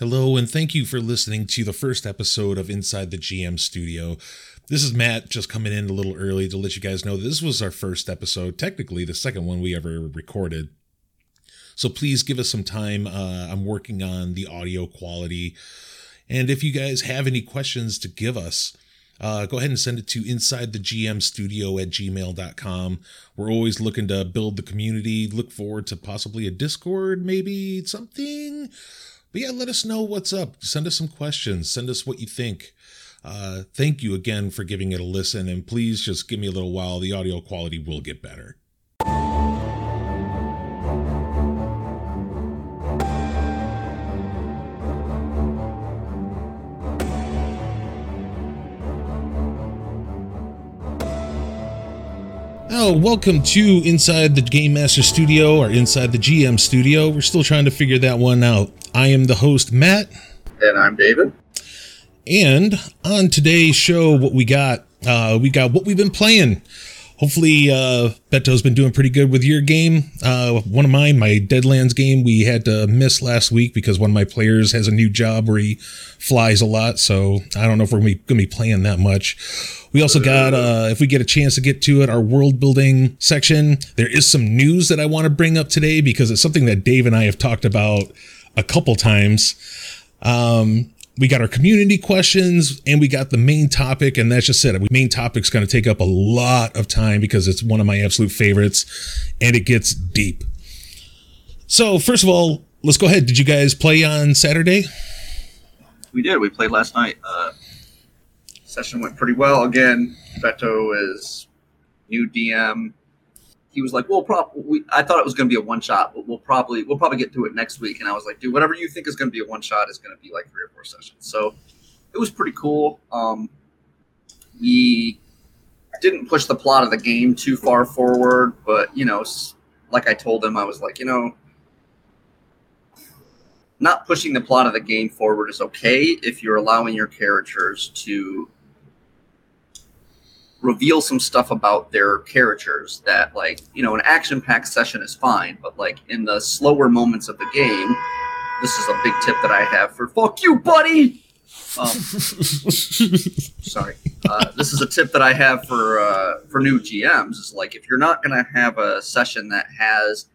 Hello, and thank you for listening to the first episode of Inside the GM Studio. This is Matt just coming in a little early to let you guys know this was our first episode, technically the second one we ever recorded. So please give us some time. Uh, I'm working on the audio quality. And if you guys have any questions to give us, uh, go ahead and send it to inside the GM studio at gmail.com. We're always looking to build the community, look forward to possibly a Discord, maybe something. But yeah, let us know what's up. Send us some questions. Send us what you think. Uh, thank you again for giving it a listen, and please just give me a little while. The audio quality will get better. Oh, welcome to Inside the Game Master Studio or Inside the GM Studio. We're still trying to figure that one out. I am the host, Matt. And I'm David. And on today's show, what we got, uh, we got what we've been playing. Hopefully, uh, Beto's been doing pretty good with your game. Uh, one of mine, my Deadlands game, we had to miss last week because one of my players has a new job where he flies a lot. So I don't know if we're going to be playing that much. We also got, uh, if we get a chance to get to it, our world building section. There is some news that I want to bring up today because it's something that Dave and I have talked about a couple times. Um, we got our community questions and we got the main topic and that's just it. Main topic's going to take up a lot of time because it's one of my absolute favorites and it gets deep. So first of all let's go ahead. Did you guys play on saturday? We did. We played last night. Uh, session went pretty well. Again beto is new dm he was like, "Well, probably." I thought it was going to be a one shot, but we'll probably we'll probably get to it next week. And I was like, "Dude, whatever you think is going to be a one shot is going to be like three or four sessions." So it was pretty cool. Um, we didn't push the plot of the game too far forward, but you know, like I told him, I was like, you know, not pushing the plot of the game forward is okay if you're allowing your characters to reveal some stuff about their characters that like you know an action packed session is fine but like in the slower moments of the game this is a big tip that i have for fuck you buddy! Um, sorry. Uh, this is a tip that i have for uh, for new gms is like if you're not going to have a session that has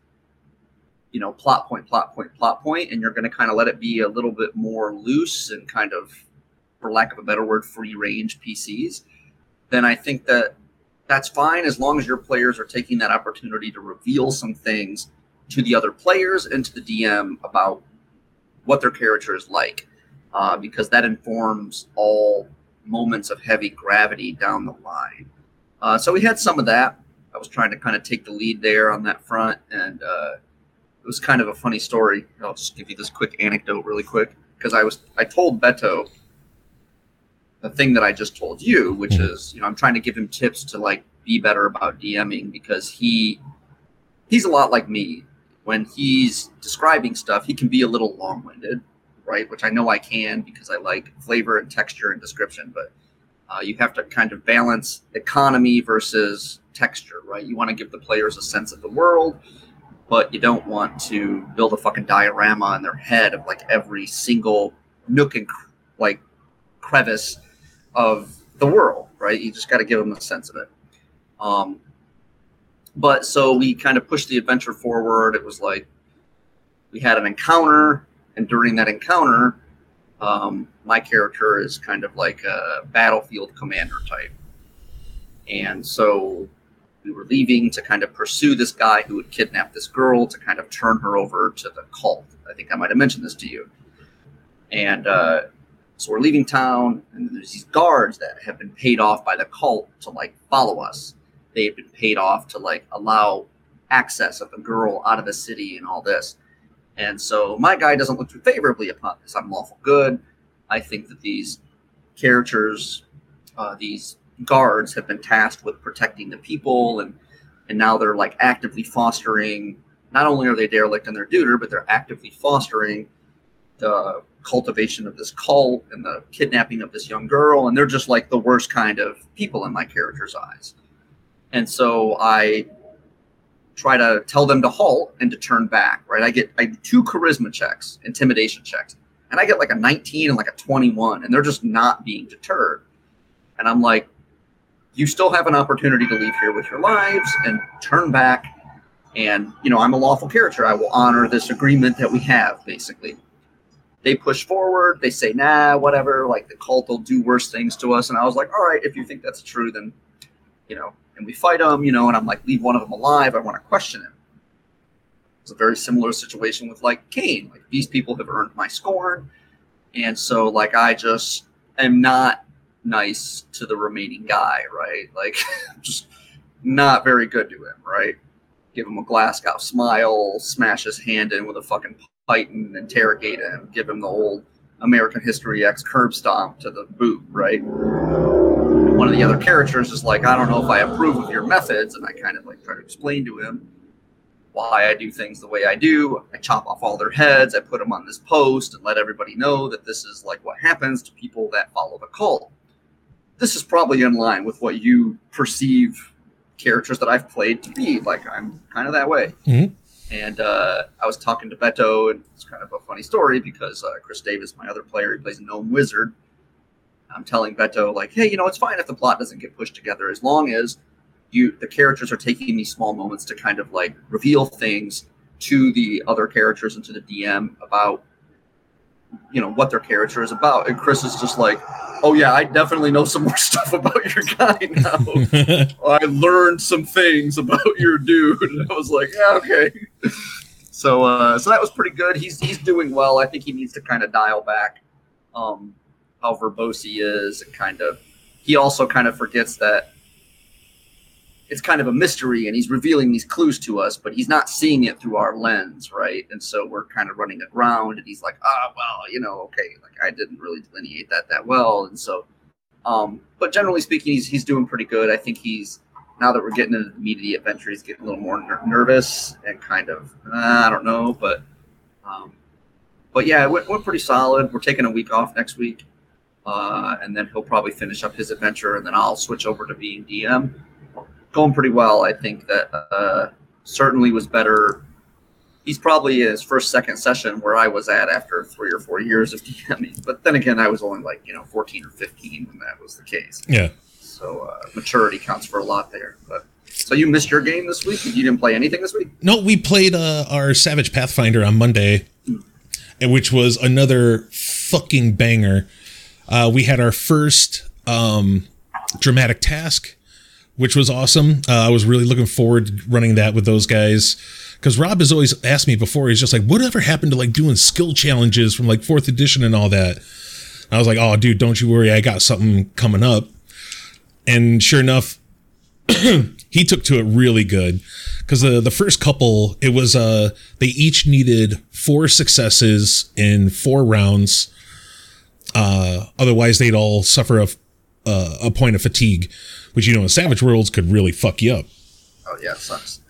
you know plot point plot point plot point and you're going to kind of let it be a little bit more loose and kind of for lack of a better word free range pcs then I think that that's fine as long as your players are taking that opportunity to reveal some things to the other players and to the DM about what their character is like, uh, because that informs all moments of heavy gravity down the line. Uh, so we had some of that. I was trying to kind of take the lead there on that front, and uh, it was kind of a funny story. I'll just give you this quick anecdote really quick because I was I told Beto the thing that I just told you, which mm-hmm. is, you know, I'm trying to give him tips to like be better about DMing because he he's a lot like me. When he's describing stuff, he can be a little long-winded, right? Which I know I can because I like flavor and texture and description, but uh, you have to kind of balance economy versus texture, right? You want to give the players a sense of the world, but you don't want to build a fucking diorama in their head of like every single nook and like crevice of the world, right? You just got to give them a sense of it. Um, but so we kind of pushed the adventure forward. It was like we had an encounter, and during that encounter, um, my character is kind of like a battlefield commander type. And so we were leaving to kind of pursue this guy who had kidnapped this girl to kind of turn her over to the cult. I think I might have mentioned this to you. And uh, so we're leaving town, and there's these guards that have been paid off by the cult to like follow us. They've been paid off to like allow access of the girl out of the city and all this. And so my guy doesn't look too favorably upon this. I'm lawful good. I think that these characters, uh, these guards, have been tasked with protecting the people, and and now they're like actively fostering. Not only are they derelict in their duty, but they're actively fostering the cultivation of this cult and the kidnapping of this young girl and they're just like the worst kind of people in my character's eyes and so i try to tell them to halt and to turn back right i get i do two charisma checks intimidation checks and I get like a 19 and like a 21, and they're just not being deterred. And I'm like, you still have an opportunity to leave here with your lives and turn back. And, you know, I'm a lawful character. I will honor this agreement that we have, basically. They push forward. They say, nah, whatever. Like the cult will do worse things to us. And I was like, all right, if you think that's true, then, you know, and we fight them, you know, and I'm like, leave one of them alive. I want to question him. It's a very similar situation with like Cain. Like these people have earned my scorn. And so, like, I just am not nice to the remaining guy, right? Like, just not very good to him, right? Give him a Glasgow smile, smash his hand in with a fucking python, interrogate him, give him the old American History X curb stomp to the boot, right? One of the other characters is like, I don't know if I approve of your methods, and I kind of like try to explain to him why I do things the way I do. I chop off all their heads, I put them on this post, and let everybody know that this is like what happens to people that follow the cult this is probably in line with what you perceive characters that I've played to be. Like I'm kind of that way. Mhm. And uh, I was talking to Beto, and it's kind of a funny story because uh, Chris Davis, my other player, he plays a gnome wizard. I'm telling Beto, like, hey, you know, it's fine if the plot doesn't get pushed together as long as you the characters are taking these small moments to kind of like reveal things to the other characters and to the DM about you know what their character is about. And Chris is just like, oh yeah, I definitely know some more stuff about your guy now. I learned some things about your dude. And I was like, yeah, okay. So uh, so that was pretty good. He's he's doing well. I think he needs to kind of dial back um, how verbose he is and kind of he also kind of forgets that it's kind of a mystery and he's revealing these clues to us, but he's not seeing it through our lens, right? And so we're kind of running aground and he's like, ah, well, you know, okay, like I didn't really delineate that that well. And so, um, but generally speaking, he's, he's doing pretty good. I think he's, now that we're getting into the meat of the adventure, he's getting a little more ner- nervous and kind of, uh, I don't know, but, um, but yeah, went, went pretty solid. We're taking a week off next week. Uh, and then he'll probably finish up his adventure and then I'll switch over to being DM going pretty well. I think that uh, certainly was better. He's probably his first, second session where I was at after three or four years of DMing. But then again, I was only like, you know, 14 or 15 when that was the case. yeah. So uh, maturity counts for a lot there. But so you missed your game this week? You didn't play anything this week? No, we played uh, our Savage Pathfinder on Monday, and which was another fucking banger. Uh, we had our first um, dramatic task, which was awesome. Uh, I was really looking forward to running that with those guys. Because Rob has always asked me before, he's just like, whatever happened to like doing skill challenges from like fourth edition and all that? I was like, oh, dude, don't you worry. I got something coming up. And sure enough, he took to it really good because the the first couple it was uh they each needed four successes in four rounds uh otherwise they'd all suffer a uh, a point of fatigue which you know in savage worlds could really fuck you up. Oh yeah, it sucks.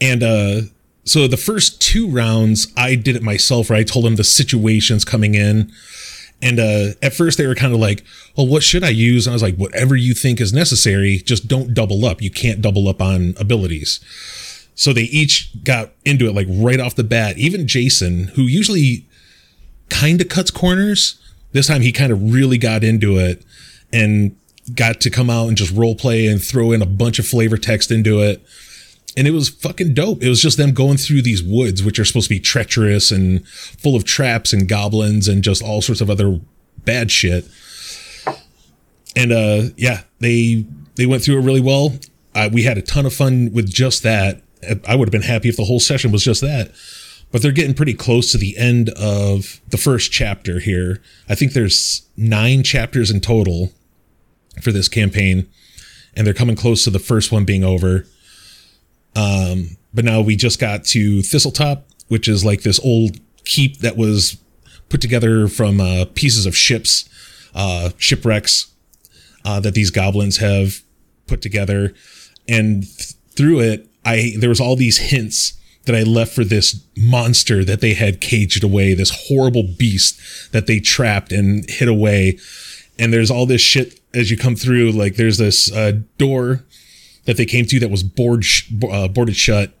and uh so the first two rounds i did it myself right? I told them the situations coming in. And uh at first they were kind of like well what should i use? And i was like whatever you think is necessary just don't double up. You can't double up on abilities. So they each got into it like right off the bat. Even jason who usually kind of cuts corners this time he kind of really got into it and got to come out and just role play and throw in a bunch of flavor text into it and it was fucking dope. It was just them going through these woods, which are supposed to be treacherous and full of traps and goblins and just all sorts of other bad shit. And uh, yeah, they they went through it really well. Uh, we had a ton of fun with just that. I would have been happy if the whole session was just that. But they're getting pretty close to the end of the first chapter here. I think there's nine chapters in total for this campaign, and they're coming close to the first one being over but now we just got to Thistletop, which is like this old keep that was put together from uh, pieces of ships, uh, shipwrecks uh, that these goblins have put together, and th- through it, I there was all these hints that I left for this monster that they had caged away, this horrible beast that they trapped and hid away, and there's all this shit as you come through. Like there's this uh, door that they came to that was board sh- uh, boarded shut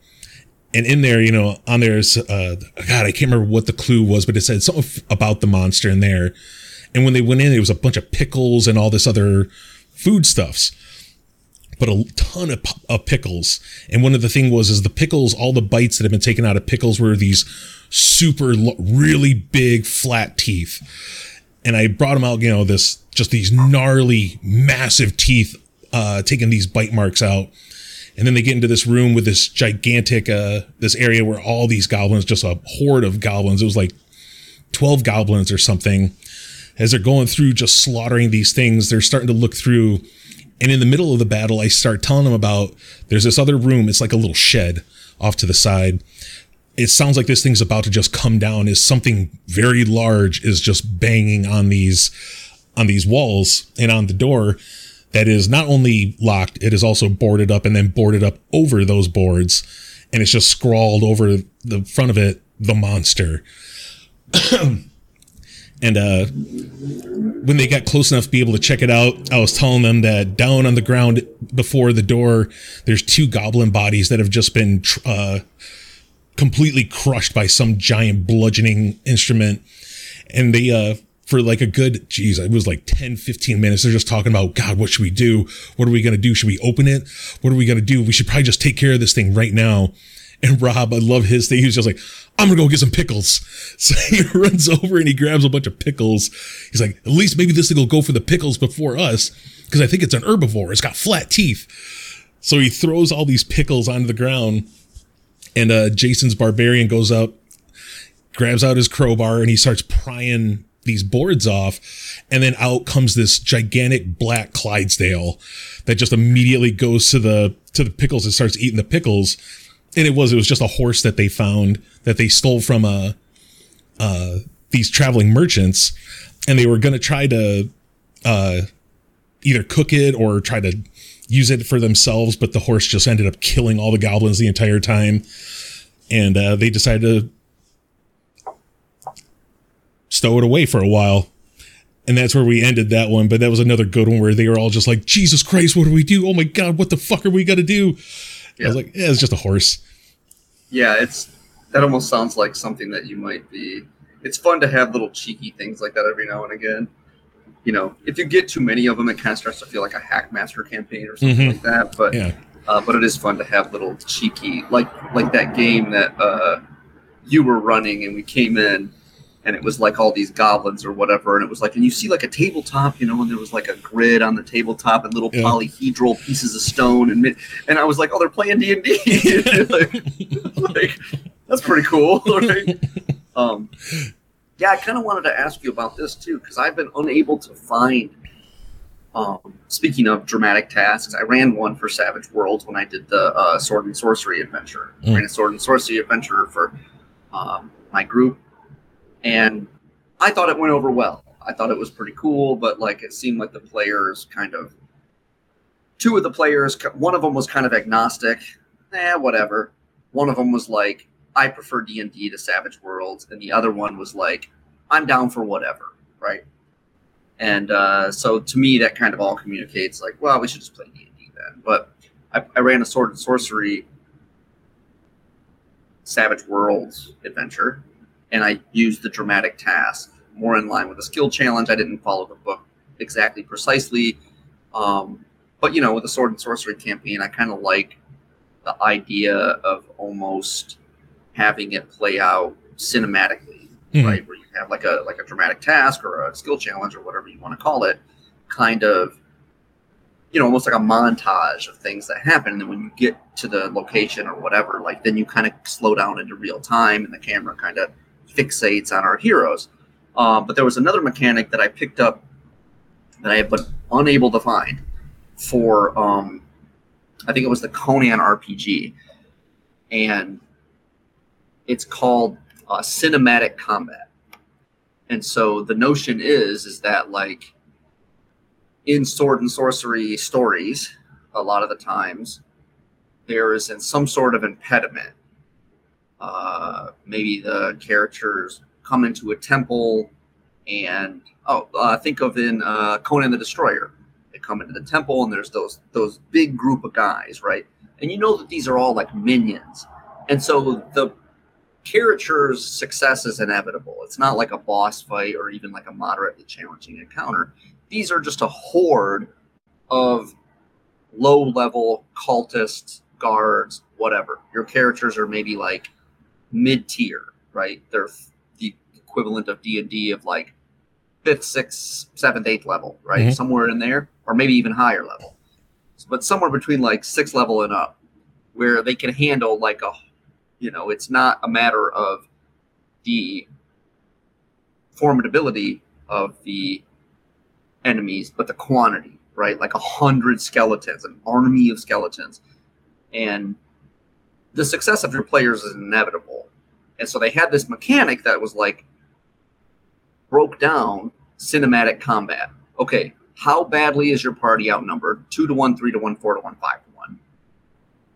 and in there, you know, on there's uh, God, I can't remember what the clue was, but it said something f- about the monster in there. And when they went in, it was a bunch of pickles and all this other foodstuffs but a ton of, of pickles. And one of the thing was is the pickles, all the bites that have been taken out of pickles were these super really big flat teeth. And I brought them out, you know, this just these gnarly, massive teeth, uh, taking these bite marks out. And then they get into this room with this gigantic, uh, this area where all these goblins, just a horde of goblins. It was like 12 goblins or something. As they're going through just slaughtering these things, they're starting to look through and in the middle of the battle, I start telling them about there's this other room. It's like a little shed off to the side. It sounds like this thing's about to just come down. Is something very large is just banging on these on these walls and on the door that is not only locked, it is also boarded up and then boarded up over those boards. And it's just scrawled over the front of it, the monster. And uh, when they got close enough to be able to check it out, I was telling them that down on the ground before the door, there's two goblin bodies that have just been uh, completely crushed by some giant bludgeoning instrument. And they, uh, for like a good, geez, it was like 10, 15 minutes. They're just talking about, God, what should we do? What are we going to do? Should we open it? What are we going to do? We should probably just take care of this thing right now. And Rob, I love his thing. He was just like, I'm gonna go get some pickles. So he runs over and he grabs a bunch of pickles. He's like, at least maybe this thing will go for the pickles before us, because I think it's an herbivore. It's got flat teeth. So he throws all these pickles onto the ground, and uh, Jason's barbarian goes up, grabs out his crowbar, and he starts prying these boards off, and then out comes this gigantic black Clydesdale that just immediately goes to the to the pickles and starts eating the pickles and it was it was just a horse that they found that they stole from uh uh these traveling merchants. And they were going to try to uh either cook it or try to use it for themselves but the horse just ended up killing all the goblins the entire time. And uh, they decided to stow it away for a while. And that's where we ended that one but that was another good one where they were all just like jesus christ what do we do? Oh my god what the fuck are we gonna do yeah. I was like, yeah, it's just a horse. Yeah, it's that almost sounds like something that you might be. It's fun to have little cheeky things like that every now and again. You know, if you get too many of them, it kind of starts to feel like a Hackmaster campaign or something mm-hmm. like that. But yeah. Uh, but it is fun to have little cheeky, like like that game that uh, you were running, and we came in and it was like all these goblins or whatever and it was like and you see like a tabletop you know and there was like a grid on the tabletop and little yeah. polyhedral pieces of stone and and i was like oh they're playing d&d like, like, that's pretty cool right um, yeah i kind of wanted to ask you about this too because i've been unable to find um, speaking of dramatic tasks, I ran one for Savage Worlds when I did the uh, Sword and Sorcery adventure. Mm. I ran a Sword and Sorcery adventure for um, my group and I thought it went over well. I thought it was pretty cool, but like it seemed like the players kind of two of the players, one of them was kind of agnostic, eh, whatever. One of them was like, I prefer D and D to Savage Worlds, and the other one was like, I'm down for whatever, right? And uh, so to me, that kind of all communicates like, well, we should just play D and D then. But I, I ran a sword and sorcery Savage Worlds adventure, and I used the dramatic task more in line with a skill challenge. I didn't follow the book exactly precisely, um, but you know, with the sword and sorcery campaign, I kind of like the idea of almost having it play out cinematically, mm-hmm. right? Where you have like a like a dramatic task or a skill challenge or whatever you want to call it, kind of you know, almost like a montage of things that happen. And then when you get to the location or whatever, like then you kind of slow down into real time and the camera kind of fixates on our heroes. Uh, but there was another mechanic that I picked up that I have been unable to find for, um, I think it was the Conan RPG, and it's called uh, cinematic combat. And so the notion is is that like in sword and sorcery stories, a lot of the times there is in some sort of impediment uh, maybe the characters come into a temple and oh uh, think of in uh, conan the destroyer they come into the temple and there's those those big group of guys right and you know that these are all like minions And so the character's success is inevitable. It's not like a boss fight or even like a moderately challenging encounter. These are just a horde of low level cultists, guards, whatever. Your characters are maybe like mid tier, right? They're the equivalent of D and D of like fifth, sixth, seventh, eighth level, right? Mhm. Somewhere in there, or maybe even higher level. But somewhere between like sixth level and up, where they can handle like a, you know, it's not a matter of the formidability of the enemies, but the quantity, right? Like a hundred skeletons, an army of skeletons. And the success of your players is inevitable. And so they had this mechanic that was like broke down cinematic combat. Okay, how badly is your party outnumbered? Two to one, three to one, four to one, five to one.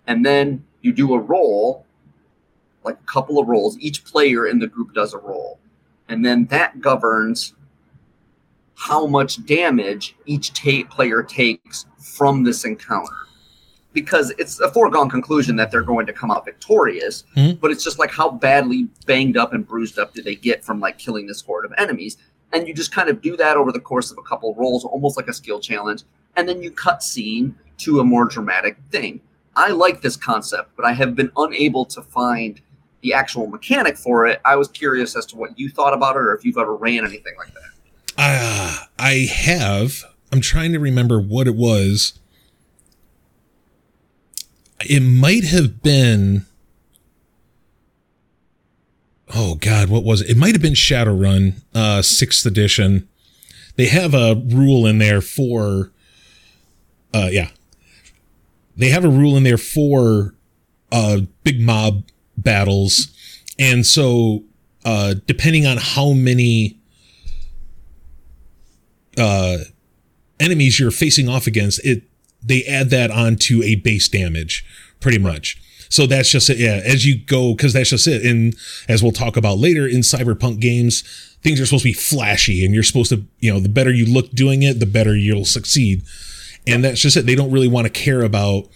And then you do a roll, like a couple of rolls. Each player in the group does a roll. And then that governs how much damage each ta- player takes from this encounter. Because it's a foregone conclusion that they're going to come out victorious, Mhm. but it's just like how badly banged up and bruised up did they get from like killing this horde of enemies? And you just kind of do that over the course of a couple rolls, almost like a skill challenge, and then you cut scene to a more dramatic thing. I like this concept, but I have been unable to find the actual mechanic for it. I was curious as to what you thought about it, or if you've ever ran anything like that. Uh, I have. I'm trying to remember what it was. It might have been. Oh God, what was it? It might have been Shadowrun, uh, sixth edition. They have a rule in there for. Uh, yeah. They have a rule in there for uh big mob battles, and so uh, depending on how many uh, enemies you're facing off against, it they add that onto a base damage, pretty much. So that's just it. Yeah, as you go, because that's just it. And as we'll talk about later in cyberpunk games, things are supposed to be flashy, and you're supposed to, you know, the better you look doing it, the better you'll succeed. And that's just it. They don't really want to care about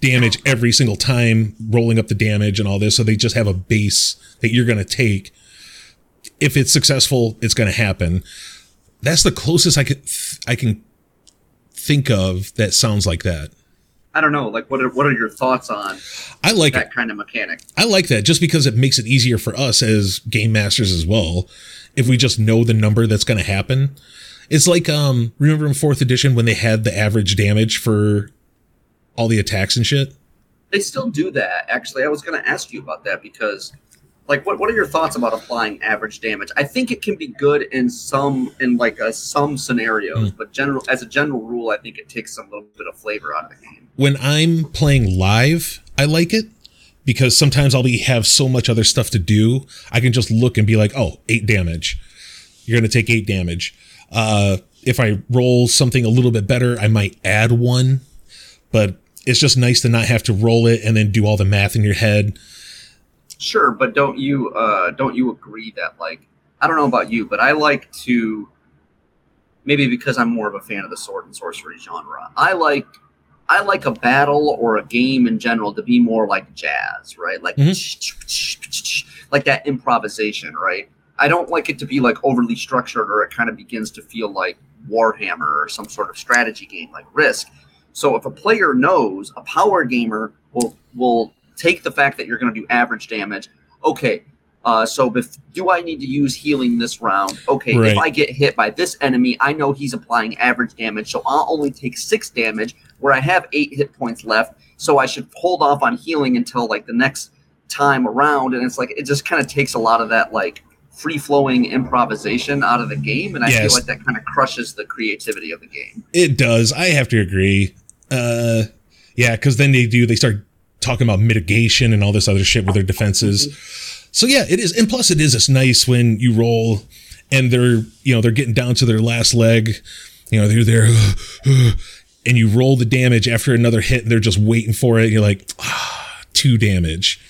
damage every single time, rolling up the damage and all this. So they just have a base that you're going to take. If it's successful, it's going to happen that's the closest I could I can think of that sounds like that. I don't know. Like, what are what are your thoughts on I like that it. kind of mechanic? I like that just because it makes it easier for us as game masters as well. If we just know the number that's going to happen, it's like um remember in fourth edition when they had the average damage for all the attacks and shit. They still do that. Actually, I was going to ask you about that because, like, what what are your thoughts about applying average damage? I think it can be good in some in like uh, some scenarios, but general as a general rule, I think it takes some little bit of flavor out of the game. when I'm playing live, I like it because sometimes I'll be have so much other stuff to do. I can just look and be like, oh, eight damage. You're going to take eight damage. Uh, if I roll something a little bit better, I might add one, but it's just nice to not have to roll it and then do all the math in your head. Sure, but don't you uh, don't you agree that like I don't know about you, but I like to maybe because I'm more of a fan of the sword and sorcery genre. I like I like a battle or a game in general to be more like jazz, right? Like like that improvisation, right? I don't like it to be like overly structured or it kind of begins to feel like Warhammer or some sort of strategy game like Risk. So if a player knows, a power gamer will will take the fact that you're going to do average damage. Okay, uh, so bef- do I need to use healing this round? Okay, Right. if I get hit by this enemy, I know he's applying average damage, so I'll only take six damage where I have eight hit points left. So I should hold off on healing until like the next time around. And it's like it just kind of takes a lot of that like free flowing improvisation out of the game, and I Yes. feel like that kind of crushes the creativity of the game. It does. I have to agree. Uh, yeah, because then they do, they start talking about mitigation and all this other shit with their defenses. So yeah, it is. And plus, it is. It's nice when you roll and they're, you know, they're getting down to their last leg. You know, they're there, and you roll the damage after another hit, and they're just waiting for it. You're like, ah, two damage.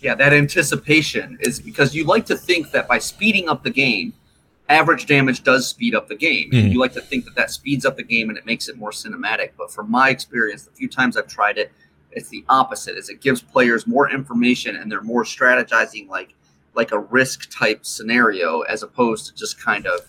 Yeah, that anticipation is because you like to think that by speeding up the game, average damage does speed up the game. Mhm. And you like to think that that speeds up the game and it makes it more cinematic. But from my experience, the few times I've tried it, It's the opposite. Is it gives players more information and they're more strategizing like like a risk type scenario as opposed to just kind of,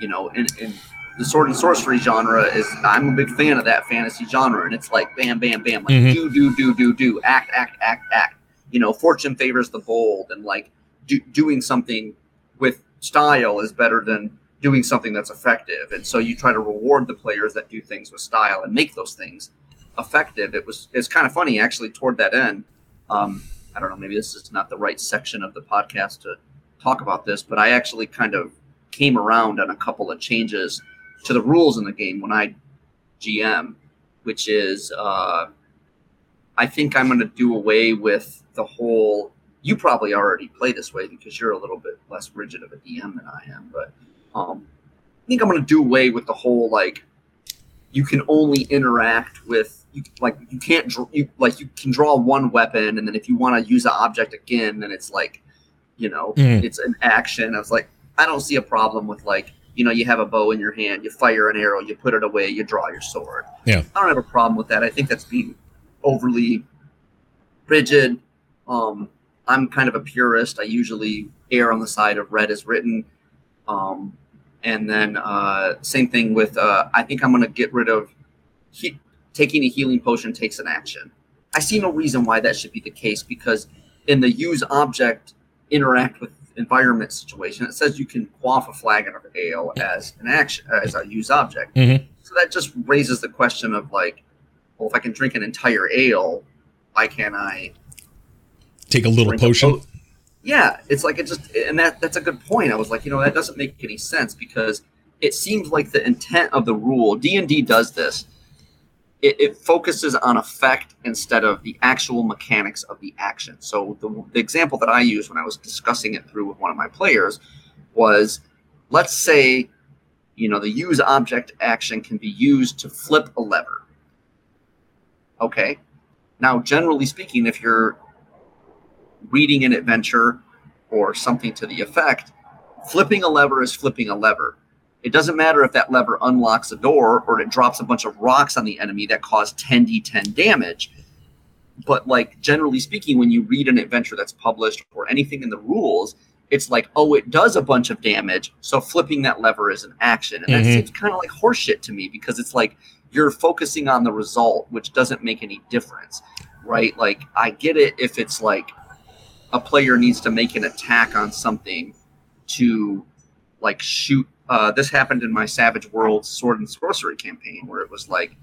you know, in, in the sword and sorcery genre is I'm a big fan of that fantasy genre, and it's like bam, bam, bam, like Mhm. do, do, do, do, do, act, act, act, act. You know, fortune favors the bold, and like do, doing something with style is better than doing something that's effective. And so you try to reward the players that do things with style and make those things effective. It was it's kind of funny actually toward that end. Um, I don't know, maybe this is not the right section of the podcast to talk about this, but I actually kind of came around on a couple of changes to the rules in the game when I GM, which is uh, I think I'm going to do away with the whole. You probably already play this way because you're a little bit less rigid of a DM than I am, but um, I think I'm going to do away with the whole like you can only interact with you like you can't you like you can draw one weapon and then if you want to use the object again then it's like you know Mm. it's an action. I was like i don't see a problem with like you know you have a bow in your hand you fire an arrow you put it away you draw your sword. Yeah. i don't have a problem with that. I think that's being overly rigid. Um i'm kind of a purist. I usually err on the side of read as written. Um and then uh, same thing with uh, I think I'm going to get rid of he- taking a healing potion takes an action. I see no reason why that should be the case because in the use object interact with environment situation, it says you can quaff a flagon of ale as an action as a use object. Mhm. So that just raises the question of like, well, if I can drink an entire ale, why can't I Take a little drink a potion. po- yeah, it's like it just, and that that's a good point. I was like, you know, that doesn't make any sense because it seems like the intent of the rule. D and D does this. It, it focuses on effect instead of the actual mechanics of the action. So the, the example that I used when I was discussing it through with one of my players was, let's say, you know, the use object action can be used to flip a lever. Okay. Now, generally speaking, if you're reading an adventure or something to the effect, flipping a lever is flipping a lever. It doesn't matter if that lever unlocks a door or it drops a bunch of rocks on the enemy that cause 10d10 damage. But like generally speaking, when you read an adventure that's published or anything in the rules, it's like, oh, it does a bunch of damage, so flipping that lever is an action. And that Mhm. seems kind of like horseshit to me because it's like you're focusing on the result, which doesn't make any difference, right? Like I get it if it's like a player needs to make an attack on something to like shoot uh, this happened in my savage world sword and sorcery campaign where it was like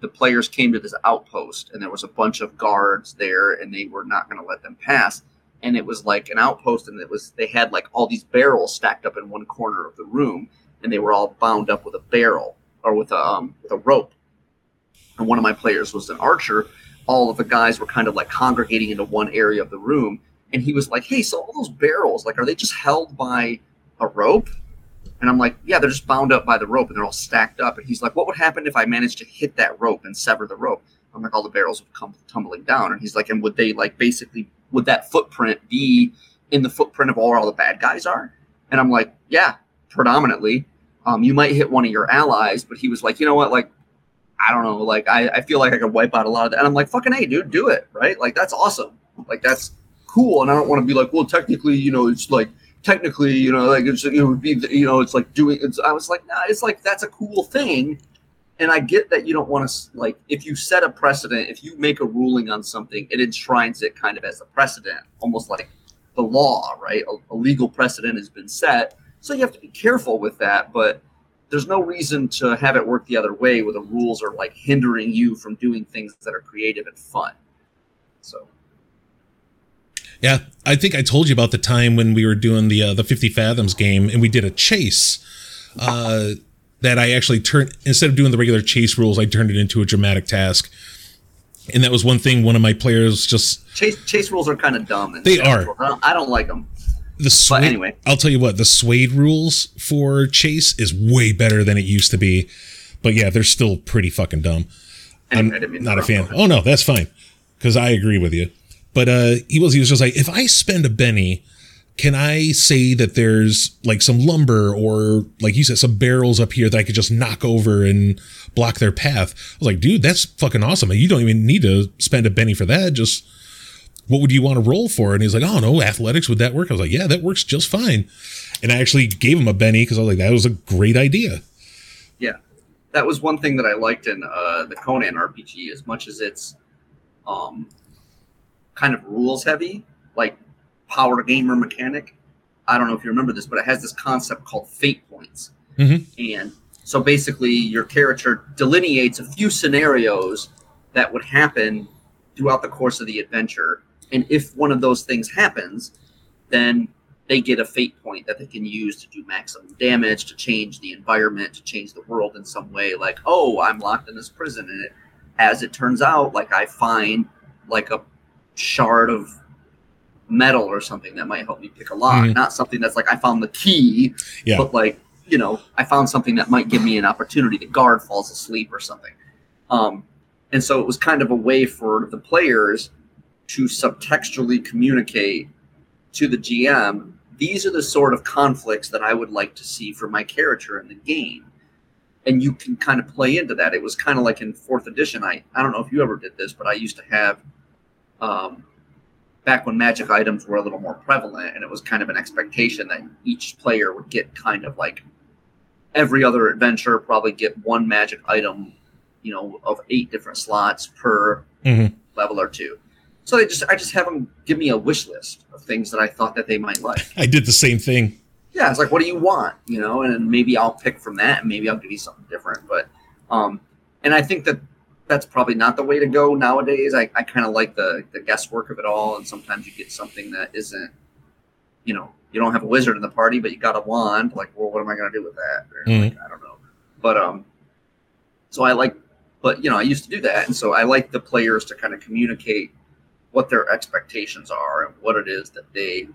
the players came to this outpost and there was a bunch of guards there and they were not going to let them pass. And it was like an outpost and it was they had like all these barrels stacked up in one corner of the room and they were all bound up with a barrel or with a um, with a rope. And one of my players was an archer. All of the guys were kind of like congregating into one area of the room and he was like hey so all those barrels like are they just held by a rope and i'm like yeah they're just bound up by the rope and they're all stacked up and he's like what would happen if i managed to hit that rope and sever the rope i'm like all the barrels would come tumbling down and he's like and would they like basically would that footprint be in the footprint of all, all the bad guys are and i'm like yeah predominantly um, you might hit one of your allies but he was like you know what like I don't know, like I, I feel like I could wipe out a lot of that. And I'm like, fucking hey, dude, do it, right? Like that's awesome. Like that's cool. And I don't want to be like, well, technically, you know, it's like technically, you know, like it's it would be, you know, it's like doing. It's, I was like, nah, it's like that's a cool thing. And I get that you don't want to like if you set a precedent, if you make a ruling on something, it enshrines it kind of as a precedent, almost like the law, right? A, a legal precedent has been set, so you have to be careful with that, but there's no reason to have it work the other way where the rules are like hindering you from doing things that are creative and fun. So Yeah, I think I told you about the time when we were doing the uh, the 50 Fathoms game and we did a chase. Uh, that I actually turned instead of doing the regular chase rules, I turned it into a dramatic task. And that was one thing one of my players just chase chase rules are kind of dumb. They are. I don't, I don't like them. the SWADE, anyway. I'll tell you what, the SWADE rules for chase is way better than it used to be. But yeah, they're still pretty fucking dumb. Anyway, I'm didn't mean to not a fan. Oh no, that's fine. Because I agree with you. But uh he was he was just like, if I spend a Benny can I say that there's like some lumber or like you said, some barrels up here that I could just knock over and block their path? I was like, dude, that's fucking awesome. You don't even need to spend a Benny for that. Just what would you want to roll for? And he's like, oh no, athletics, would that work? I was like, yeah, that works just fine. And I actually gave him a Benny because I was like, that was a great idea. Yeah. That was one thing that I liked in uh, the Conan RPG as much as it's um, kind of rules heavy, like power gamer mechanic. I don't know if you remember this, but it has this concept called fate points. Mm-hmm. And so basically, your character delineates a few scenarios that would happen throughout the course of the adventure. And if one of those things happens, then they get a fate point that they can use to do maximum damage, to change the environment, to change the world in some way. Like, oh, I'm locked in this prison, and it, as it turns out, like I find like a shard of metal or something that might help me pick a lock. Mhm. Not something that's like I found the key, Yeah. but like you know, I found something that might give me an opportunity. The guard falls asleep or something. Um, and so it was kind of a way for the players to subtextually communicate to the GM. These are the sort of conflicts that I would like to see for my character in the game. And you can kind of play into that. It was kind of like in fourth edition. I, I don't know if you ever did this, but I used to have um, back when magic items were a little more prevalent, and it was kind of an expectation that each player would get kind of like every other adventure, probably get one magic item, you know, of eight different slots per Mhm. level or two. So they just, I just have them give me a wish list of things that I thought that they might like. I did the same thing. Yeah, it's like, what do you want? You know, and maybe I'll pick from that, and maybe I'll give you something different. But, um, and I think that that's probably not the way to go nowadays. I, I kind of like the the guesswork of it all, and sometimes you get something that isn't, you know, you don't have a wizard in the party, but you got a wand. Like, well, what am I going to do with that? Or, Mhm. like, I don't know. But um, so I like, but you know, I used to do that, and so I like the players to kind of communicate what their expectations are and what it is that they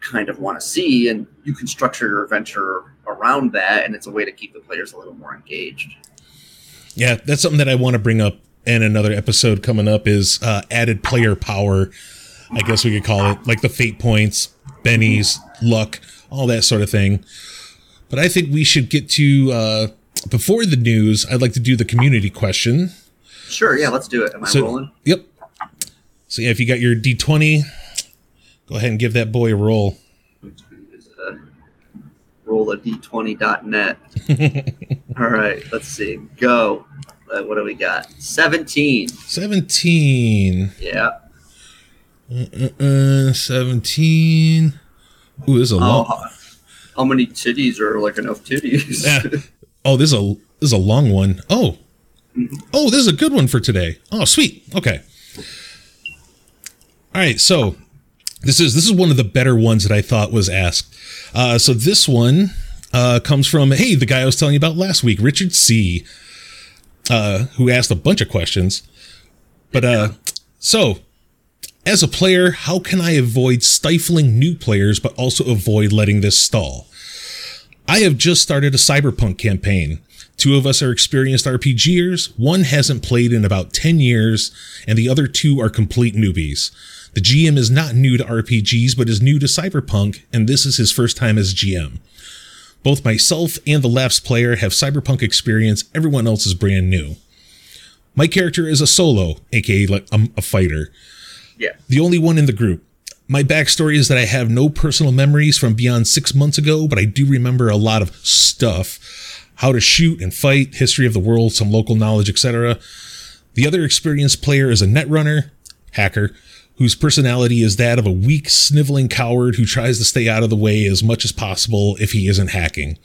kind of want to see and you can structure your adventure around that and it's a way to keep the players a little more engaged Yeah, that's something that I want to bring up in another episode coming up is uh, added player power. I guess we could call it like the fate points, bennies, luck, all that sort of thing. But I think we should get to uh, before the news. I'd like to do the community question. sure yeah let's do it am i So- rolling Yep. So yeah, if you got your D twenty, go ahead and give that boy a roll. Uh, roll a d20.net all right let's see go uh, what do we got 17 Seventeen. yeah Uh, seventeen. Ooh, this is a oh, long. how, how many titties are like enough titties Yeah. Oh, this is a this is a long one. Oh, oh, this is a good one for today. Oh, sweet. Okay. All right. So this is this is one of the better ones that I thought was asked. Uh, so this one uh, comes from hey the guy I was telling you about last week, Richard C. Uh, who asked a bunch of questions. But uh, so as a player, how can I avoid stifling new players, but also avoid letting this stall? I have just started a cyberpunk campaign. Two of us are experienced RPGers, one hasn't played in about 10 years, and the other two are complete newbies. The GM is not new to RPGs, but is new to cyberpunk, and this is his first time as GM. Both myself and the Laughs player have cyberpunk experience, everyone else is brand new. My character is a solo, aka like a, a fighter yeah the only one in the group. My backstory is that I have no personal memories from beyond six months ago, but I do remember a lot of stuff how to shoot and fight, history of the world, some local knowledge, etc. The other experienced player is a netrunner, hacker, whose personality is that of a weak, sniveling coward who tries to stay out of the way as much as possible if he isn't hacking.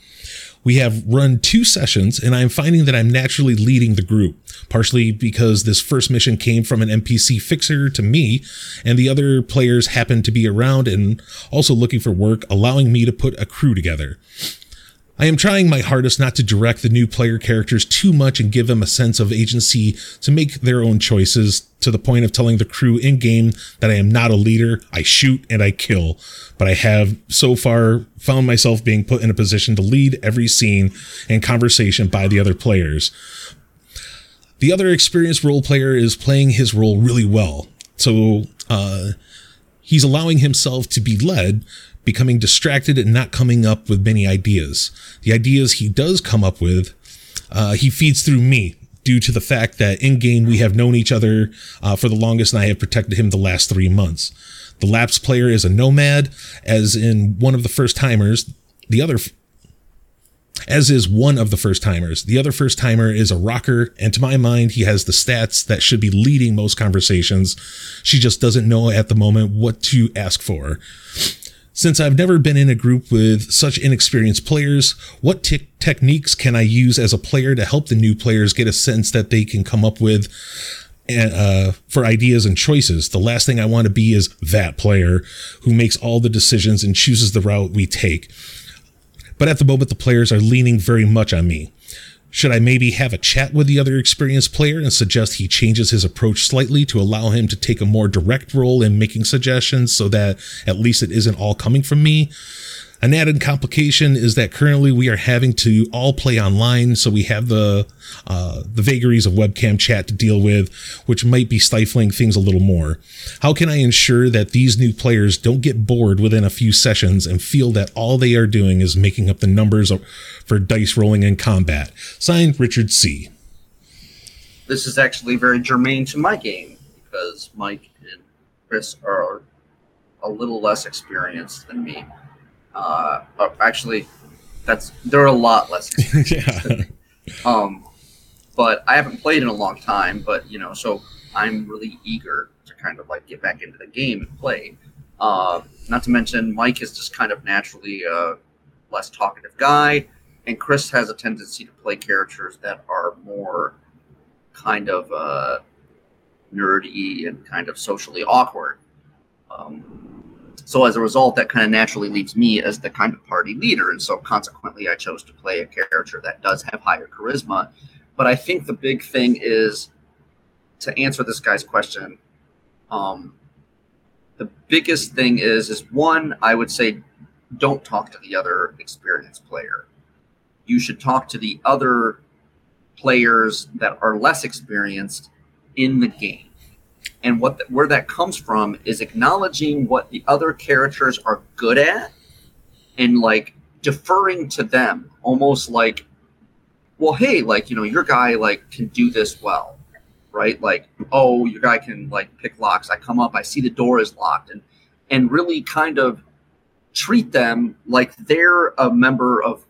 We have run two sessions, and I'm finding that I'm naturally leading the group, partially because this first mission came from an NPC fixer to me, and the other players happened to be around and also looking for work, allowing me to put a crew together. I am trying my hardest not to direct the new player characters too much and give them a sense of agency to make their own choices to the point of telling the crew in game that I am not a leader, I shoot and I kill, but I have so far found myself being put in a position to lead every scene and conversation by the other players. The other experienced role player is playing his role really well. So, uh, He's allowing himself to be led, becoming distracted and not coming up with many ideas. The ideas he does come up with, uh, he feeds through me due to the fact that in game we have known each other uh, for the longest and I have protected him the last three months. The Laps player is a nomad, as in one of the first timers. The other, as is one of the first timers. The other first timer is a rocker, and to my mind, he has the stats that should be leading most conversations. She just doesn't know at the moment what to ask for. Since I've never been in a group with such inexperienced players, what t- techniques can I use as a player to help the new players get a sense that they can come up with uh, for ideas and choices. The last thing I want to be is that player who makes all the decisions and chooses the route we take. But at the moment, the players are leaning very much on me. Should I maybe have a chat with the other experienced player and suggest he changes his approach slightly to allow him to take a more direct role in making suggestions so that at least it isn't all coming from me? An added complication is that currently we are having to all play online, so we have the uh, the vagaries of webcam chat to deal with, which might be stifling things a little more. How can I ensure that these new players don't get bored within a few sessions and feel that all they are doing is making up the numbers for dice rolling in combat? Signed, Richard C. This is actually very germane to my game because Mike and Chris are a little less experienced than me. Uh, actually, that's they're a lot less. yeah. Um, but I haven't played in a long time. But you know, so I'm really eager to kind of like get back into the game and play. Uh, not to mention, Mike is just kind of naturally a less talkative guy, and Chris has a tendency to play characters that are more kind of uh, nerdy and kind of socially awkward. Um, so as a result, that kind of naturally leaves me as the kind of party leader. And so consequently, I chose to play a character that does have higher charisma. But I think the big thing is to answer this guy's question. Um, the biggest thing is is one, I would say, don't talk to the other experienced player. You should talk to the other players that are less experienced in the game and what the, where that comes from is acknowledging what the other characters are good at and like deferring to them almost like well hey like you know your guy like can do this well right? Like oh your guy can like pick locks. I come up i see the door is locked and and really kind of treat them like they're a member of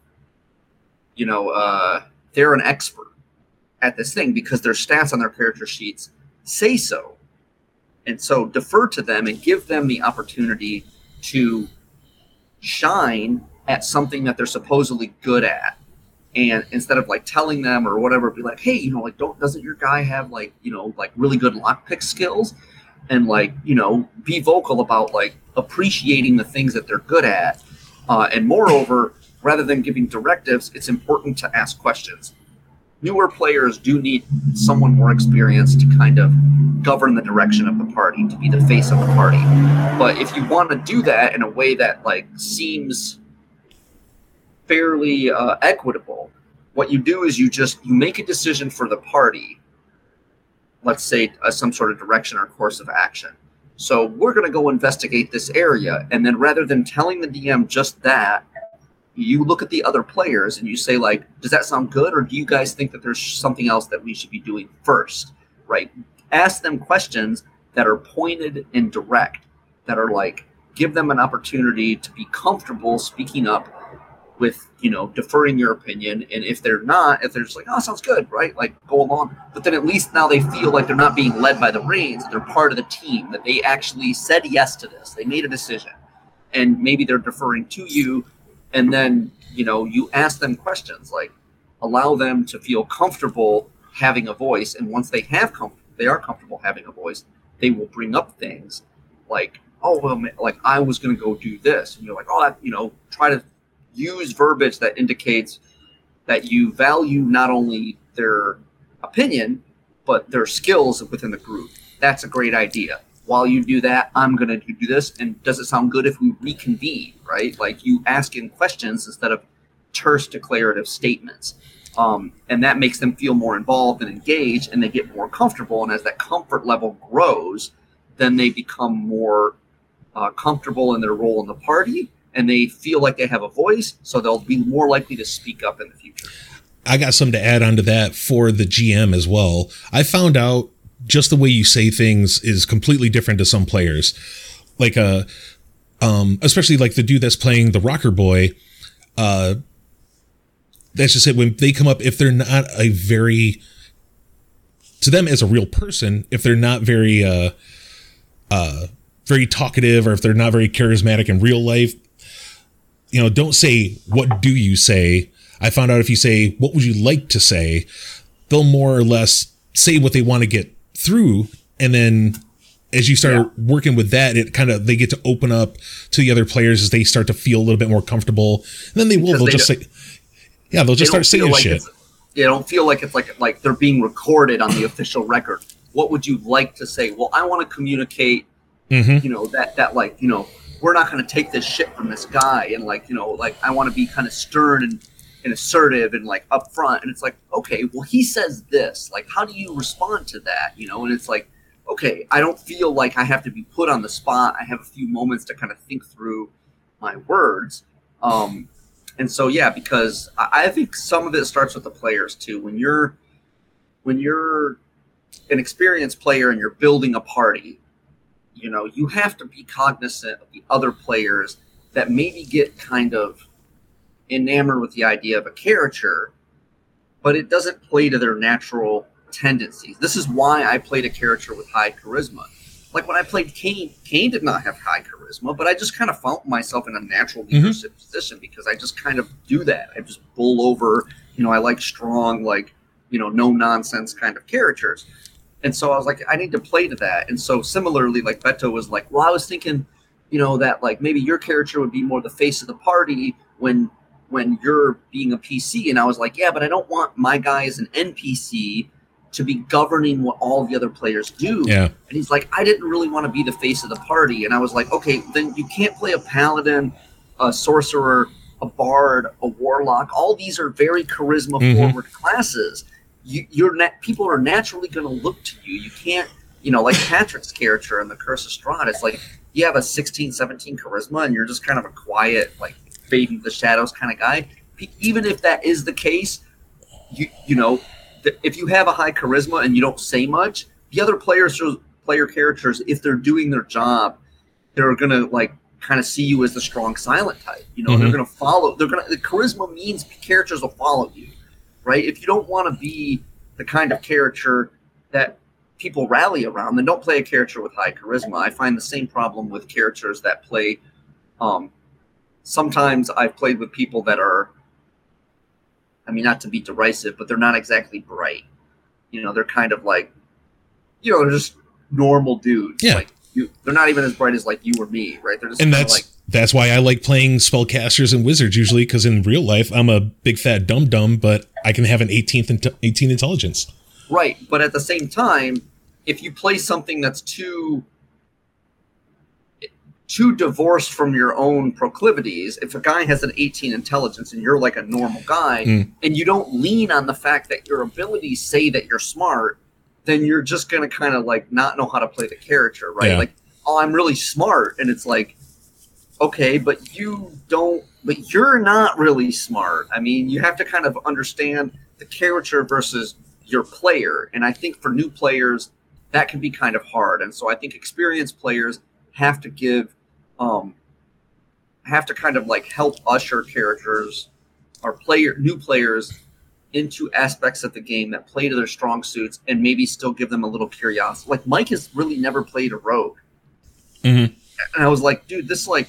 you know uh they're an expert at this thing because their stats on their character sheets say so and so defer to them and give them the opportunity to shine at something that they're supposedly good at. And instead of like telling them or whatever, be like, hey, you know, like, don't, doesn't your guy have like, you know, like really good lockpick skills? And like, you know, be vocal about like appreciating the things that they're good at. Uh, and moreover, rather than giving directives, it's important to ask questions newer players do need someone more experienced to kind of govern the direction of the party, to be the face of the party. But if you want to do that in a way that like seems fairly uh, equitable, what you do is you just you make a decision for the party. Let's say uh, some sort of direction or course of action. So we're going to go investigate this area, and then rather than telling the DM just that, you look at the other players and you say like does that sound good? Or do you guys think that there's something else that we should be doing first right? Ask them questions that are pointed and direct that are like give them an opportunity to be comfortable speaking up with you know deferring your opinion. And if they're not if they're just like oh sounds good right? Like go along. But then at least now they feel like they're not being led by the reins. They're part of the team that they actually said yes to this. They made a decision. And maybe they're deferring to you and then you know you ask them questions like allow them to feel comfortable having a voice and once they have com- they are comfortable having a voice they will bring up things like oh well like i was going to go do this and you're like oh that you know try to use verbiage that indicates that you value not only their opinion but their skills within the group. That's a great idea while you do that, I'm going to do this. And does it sound good if we reconvene, right? Like you asking questions instead of terse declarative statements. Um, and that makes them feel more involved and engaged and they get more comfortable. And as that comfort level grows, then they become more uh, comfortable in their role in the party and they feel like they have a voice, so they'll be more likely to speak up in the future. I got some to add onto that for the GM as well. I found out just the way you say things is completely different to some players. Like uh um especially like the dude that's playing the rocker boy, uh that's just it when they come up if they're not a very to them as a real person, if they're not very uh uh very talkative or if they're not very charismatic in real life, you know, don't say what do you say. I found out if you say what would you like to say, they'll more or less say what they want to get through and then as you start yeah. working with that it kind of they get to open up to the other players as they start to feel a little bit more comfortable and then they will they'll they just say yeah they'll just start saying like shit they don't feel like it's like like they're being recorded on the official record what would you like to say well i want to communicate mm-hmm. you know that that like you know we're not going to take this shit from this guy and like you know like i want to be kind of stern and, and assertive and like upfront and it's like okay well he says this. Like how do you respond to that? You know and it's like okay i don't feel like i have to be put on the spot. I have a few moments to kind of think through my words. Um and so yeah because I, I think some of it starts with the players too. When you're when you're an experienced player and you're building a party you know, you have to be cognizant of the other players that maybe get kind of enamored with the idea of a character, but it doesn't play to their natural tendencies. This is why I played a character with high charisma. Like when I played Kane, Kane did not have high charisma, but I just kind of found myself in a natural mm-hmm. leadership mm-hmm. position because I just kind of do that. I just bull over, you know, I like strong, like, you know, no nonsense kind of characters. And so I was like, I need to play to that. And so similarly, like Beto was like, well, I was thinking, you know, that like maybe your character would be more the face of the party when when you're being a PC. And I was like, yeah, but I don't want my guy as an NPC to be governing what all the other players do. Yeah. And he's like, I didn't really want to be the face of the party. And I was like, okay, then you can't play a paladin, a sorcerer, a bard, a warlock. All these are very charisma forward mm-hmm. classes you, you're not people are naturally going to look to you. You can't, you know, like Patrick's character in the Curse of Strahd. It's like you have a 16, 17 charisma, and you're just kind of a quiet, like fading the shadows kind of guy. Even if that is the case, you you know, if you have a high charisma and you don't say much, the other players, player characters, if they're doing their job, they're gonna like kind of see you as the strong silent type. You know, mm-hmm. they're gonna follow. They're gonna the charisma means characters will follow you right? If you don't want to be the kind of character that people rally around, then don't play a character with high charisma. I find the same problem with characters that play. Um, sometimes I've played with people that are, I mean, not to be derisive, but they're not exactly bright. You know, they're kind of like, you know, they're just normal dudes. Yeah. Like you, they're not even as bright as like you or me, right? They're just and that's like that's why I like playing spellcasters and wizards usually because in real life I'm a big fat dumb dumb, but I can have an 18th 18 intelligence. Right, but at the same time, if you play something that's too too divorced from your own proclivities, if a guy has an 18 intelligence and you're like a normal guy, mm. and you don't lean on the fact that your abilities say that you're smart, then you're just gonna kind of like not know how to play the character, right? Yeah. Like, oh, I'm really smart, and it's like okay, but you don't, but you're not really smart. I mean, you have to kind of understand the character versus your player. And I think for new players, that can be kind of hard. And so I think experienced players have to give, um, have to kind of like help usher characters or player new players into aspects of the game that play to their strong suits and maybe still give them a little curiosity. Like Mike has really never played a rogue. Mm-hmm. And I was like, dude, this like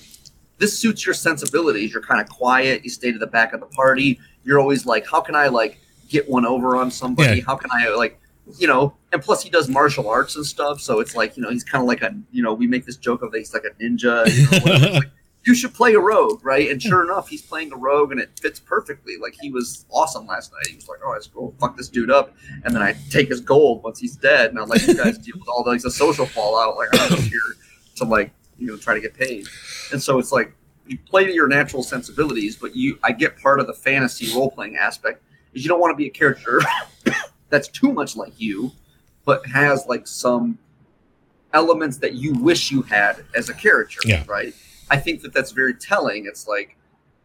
this suits your sensibilities. You're kind of quiet. You stay to the back of the party. You're always like, how can I like get one over on somebody? Yeah. How can I like, you know? And plus, he does martial arts and stuff. So it's like, you know, he's kind of like a, you know, we make this joke of that he's like a ninja. You, know, like, you should play a rogue, right? And sure enough, he's playing a rogue, and it fits perfectly. Like he was awesome last night. He was like, "Oh, let's go fuck this dude up," and then I take his gold once he's dead, and I let you guys deal with all the, like, the social fallout. Like I'm just here to like you know try to get paid and so it's like you play to your natural sensibilities but you i get part of the fantasy role-playing aspect is you don't want to be a character that's too much like you but has like some elements that you wish you had as a character, Yeah. right? I think that that's very telling. It's like,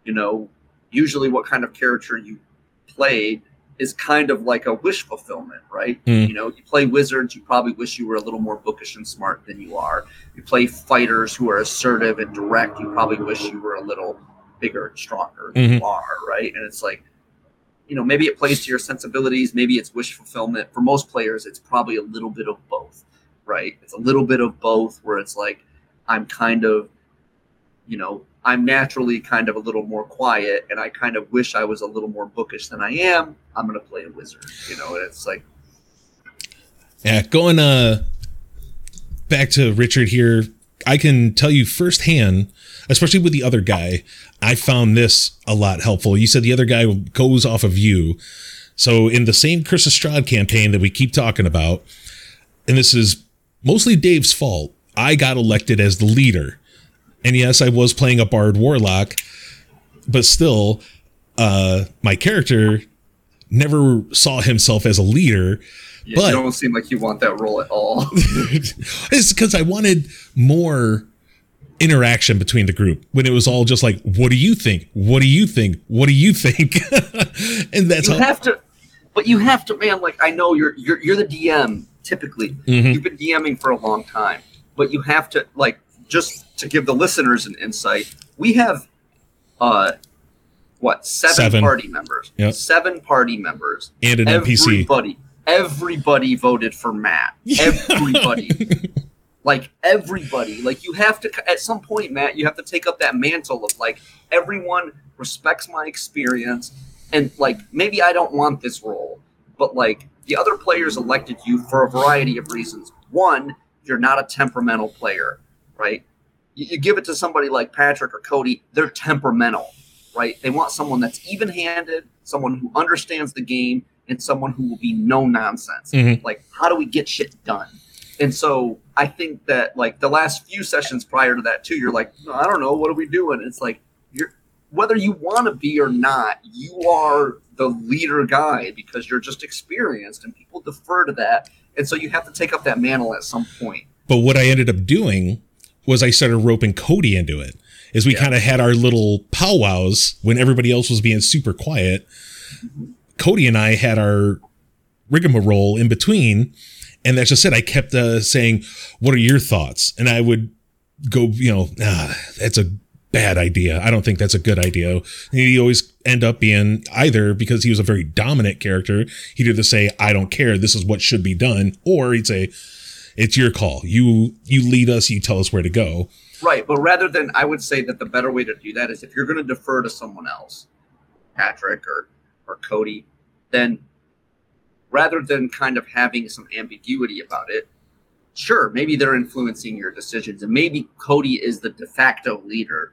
you know, usually what kind of character you play is kind of like a wish fulfillment, right? Mm. You know, you play wizards, you probably wish you were a little more bookish and smart than you are. You play fighters who are assertive and direct, you probably wish you were a little bigger and stronger than Mhm. you are, right? And it's like, you know, maybe it plays to your sensibilities, maybe it's wish fulfillment. For most players, it's probably a little bit of both, right? It's a little bit of both where it's like, I'm kind of, you know, I'm naturally kind of a little more quiet and I kind of wish I was a little more bookish than I am. I'm going to play a wizard, you know, and it's like, Yeah, going uh back to Richard here, I can tell you firsthand, especially with the other guy, I found this a lot helpful. You said the other guy goes off of you. So in the same Curse of Strahd campaign that we keep talking about, and this is mostly Dave's fault, I got elected as the leader. And yes, I was playing a bard warlock, but still, uh, my character never saw himself as a leader. Yeah, But- you don't seem like you want that role at all. it's because I wanted more interaction between the group when it was all just like, "What do you think? What do you think? What do you think?" and that's you how. have to, but you have to, man. Like I know you're you're you're the DM typically. Mhm. You've been DMing for a long time, but you have to like just to give the listeners an insight. We have, uh, what seven, Seven. party members? Yep. Seven party members. and an NPC. Everybody, voted for Matt. Everybody. like everybody like you have to at some point matt you have to take up that mantle of like everyone respects my experience and like maybe i don't want this role but like the other players elected you for a variety of reasons one you're not a temperamental player right you, you give it to somebody like patrick or cody they're temperamental right they want someone that's even-handed someone who understands the game and someone who will be no nonsense Mhm. like how do we get shit done and so I think that like the last few sessions prior to that too, you're like, I don't know, what are we doing? It's like you're whether you want to be or not, you are the leader guy because you're just experienced and people defer to that. And so you have to take up that mantle at some point. But what I ended up doing was I started roping Cody into it. Is we Yeah. kind of had our little powwows when everybody else was being super quiet. Cody and I had our rigmarole in between, and that's just it. I kept uh, saying, "What are your thoughts?" And I would go, you know, ah, that's a bad idea. I don't think that's a good idea. And he'd always end up being either because he was a very dominant character. He'd either say, "I don't care. This is what should be done," or he'd say, "It's your call. You you lead us. You tell us where to go." Right. But rather than I would say that the better way to do that is if you're gonna defer to someone else, Patrick or or Cody, then rather than kind of having some ambiguity about it, sure, maybe they're influencing your decisions, and maybe Cody is the de facto leader,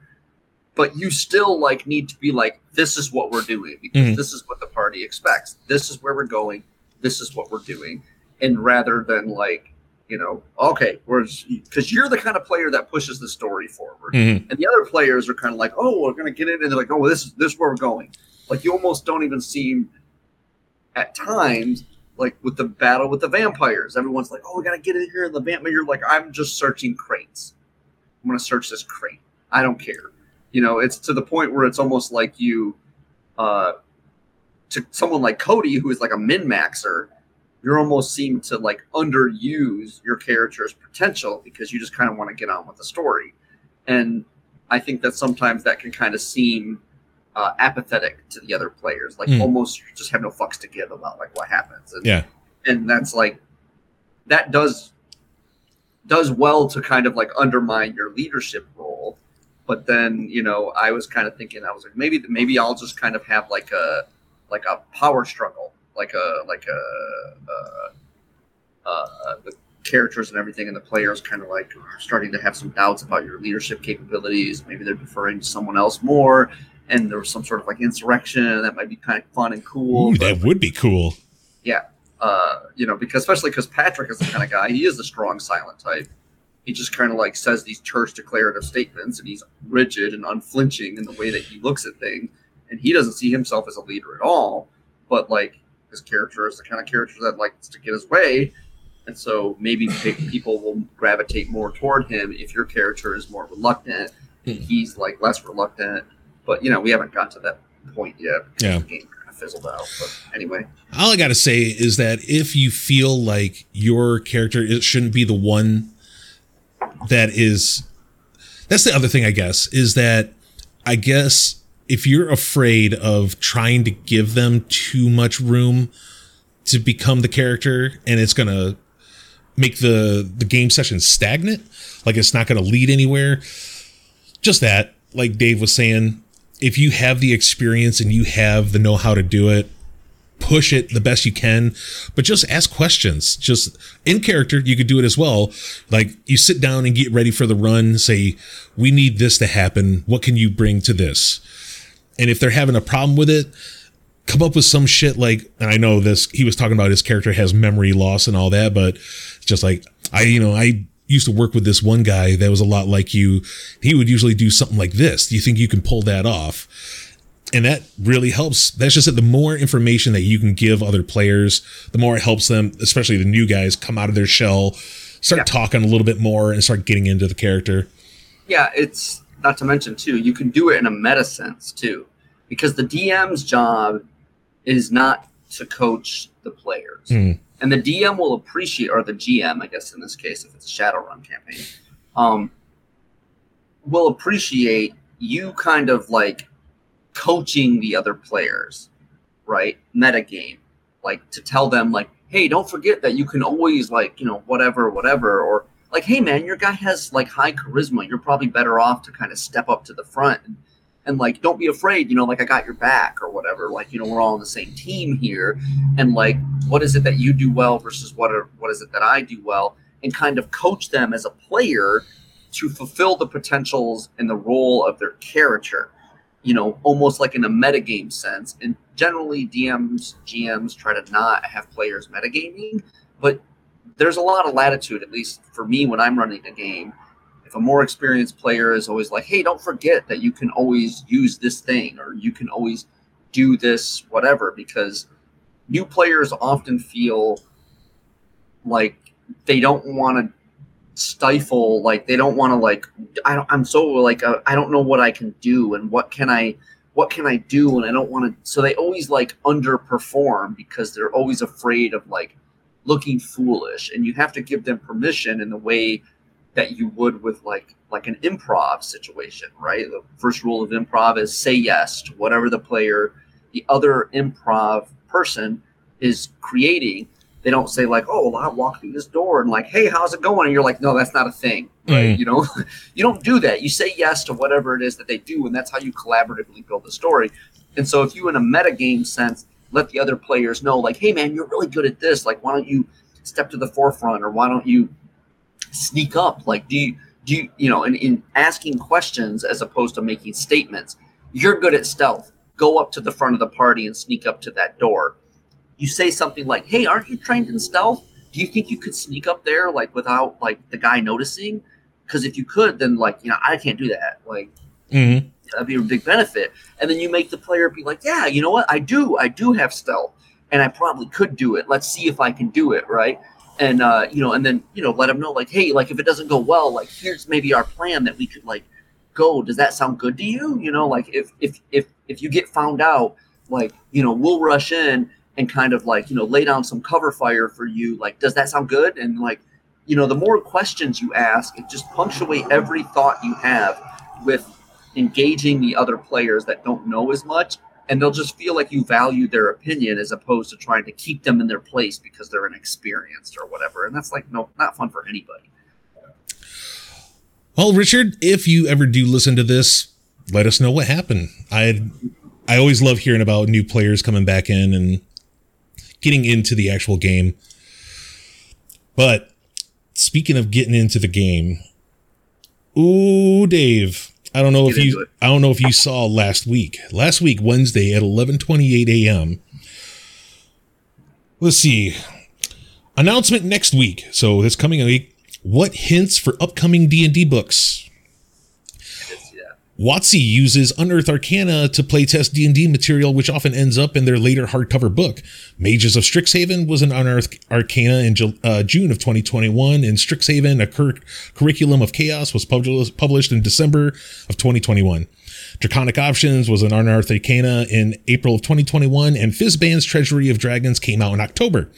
but you still like need to be like, this is what we're doing because Mhm. this is what the party expects. This is where we're going. This is what we're doing, and rather than like, you know, okay, we're because you're the kind of player that pushes the story forward, Mhm. and the other players are kind of like, oh, we're gonna get in, and they're like, oh, this is this is where we're going. Like you almost don't even seem at times like with the battle with the vampires. Everyone's like, oh, we gotta get in here, and the vampire. You're like, I'm just searching crates. I'm gonna search this crate. I don't care. You know, it's to the point where it's almost like you, uh, to someone like Cody, who is like a min maxer, you almost seem to like underuse your character's potential because you just kind of want to get on with the story. And I think that sometimes that can kind of seem uh, apathetic to the other players, like Hmm. almost just have no fucks to give about like what happens. And, Yeah. and that's like that does does well to kind of like undermine your leadership role. But then you know, I was kind of thinking, I was like, maybe maybe I'll just kind of have like a like a power struggle, like a like a uh, uh, the characters and everything, and the players kind of like are starting to have some doubts about your leadership capabilities. Maybe they're deferring to someone else more, and there was some sort of like insurrection that might be kind of fun and cool. Ooh, that would be cool. Yeah, uh, you know, because especially because Patrick is the kind of guy, he is the strong silent type. He just kind of like says these church declarative statements, and he's rigid and unflinching in the way that he looks at things, and he doesn't see himself as a leader at all. But like his character is the kind of character that likes to get his way, and so maybe people will gravitate more toward him if your character is more reluctant and Hmm. he's like less reluctant. But you know, we haven't got to that point yet. Yeah. the game kind of fizzled out. But anyway, all I gotta say is that if you feel like your character is, shouldn't be the one that is, that's the other thing I guess is that I guess if you're afraid of trying to give them too much room to become the character and it's gonna make the the game session stagnant, like it's not gonna lead anywhere. Just that, like Dave was saying, if you have the experience and you have the know how to do it, push it the best you can, but just ask questions. Just in character, you could do it as well. Like you sit down and get ready for the run, say, we need this to happen. What can you bring to this? And if they're having a problem with it, come up with some shit like, and I know this, he was talking about his character has memory loss and all that, but just like, I, you know, I used to work with this one guy that was a lot like you. He would usually do something like this. Do you think you can pull that off? and that really helps. That's just that the more information that you can give other players, the more it helps them, especially the new guys, come out of their shell, start Yeah. talking a little bit more, and start getting into the character. yeah, it's not to mention too. You can do it in a meta sense too, because the DM's job is not to coach the players, Hmm. And the DM will appreciate, or the GM, I guess in this case, if it's a Shadowrun campaign, um, will appreciate you kind of like coaching the other players, right? Metagame, like to tell them like, hey, don't forget that you can always like, you know, whatever, whatever, or like, hey man, your guy has like high charisma. You're probably better off to kind of step up to the front and, and like don't be afraid, you know, like I got your back or whatever. Like, you know, we're all on the same team here. And like, what is it that you do well versus what are what is it that I do well? And kind of coach them as a player to fulfill the potentials and the role of their character. You know, almost like in a metagame sense. And generally DMs, GMs try to not have players metagaming, but there's a lot of latitude, at least for me when I'm running a game. A more experienced player is always like, hey, don't forget that you can always use this thing or you can always do this, whatever, because new players often feel like they don't want to stifle like they don't want to like I I'm so like uh, I don't know what I can do and what can I what can I do and I don't want to so they always like underperform because they're always afraid of like looking foolish and you have to give them permission in the way that you would with like like an improv situation right? The first rule of improv is say yes to whatever the player the other improv person is creating. They don't say like oh well, i walk through this door and like hey how's it going? And you're like no that's not a thing. Right Mm. you know you don't do that. You say yes to whatever it is that they do and that's how you collaboratively build the story. And so if you in a metagame sense let the other players know like hey man you're really good at this. Like why don't you step to the forefront or why don't you sneak up like do you do you you know in, in asking questions as opposed to making statements you're good at stealth go up to the front of the party and sneak up to that door you say something like hey aren't you trained in stealth do you think you could sneak up there like without like the guy noticing because if you could then like you know i can't do that like Mm-hmm. that'd be a big benefit. And then you make the player be like, yeah, you know what? I do. I do have stealth and I probably could do it. Let's see if I can do it. Right. And, uh, you know, and then, you know, let them know like, hey, like if it doesn't go well, like here's maybe our plan that we could like go. Does that sound good to you? You know, like if, if, if, if you get found out, like, you know, we'll rush in and kind of like, you know, lay down some cover fire for you. Like, does that sound good? And like, you know, the more questions you ask, it just punctuate every thought you have with engaging the other players that don't know as much and they'll just feel like you value their opinion as opposed to trying to keep them in their place because they're inexperienced or whatever and that's like no not fun for anybody Well, Richard, if you ever do listen to this, let us know what happened. I I always love hearing about new players coming back in and getting into the actual game. But speaking of getting into the game, ooh, Dave, I don't know if you. I don't know if you saw last week. Last week, Wednesday at 11:28 a.m. Let's see. Announcement next week. So this coming week, what hints for upcoming D&D books? WotC uses Unearthed Arcana to playtest D&D material, which often ends up in their later hardcover book. Mages of Strixhaven was an Unearthed Arcana in uh, June of 2021, and Strixhaven, a cur- curriculum of chaos, was published in December of 2021. Draconic Options was an Unearthed Arcana in April of 2021, and Fizban's Treasury of Dragons came out in October.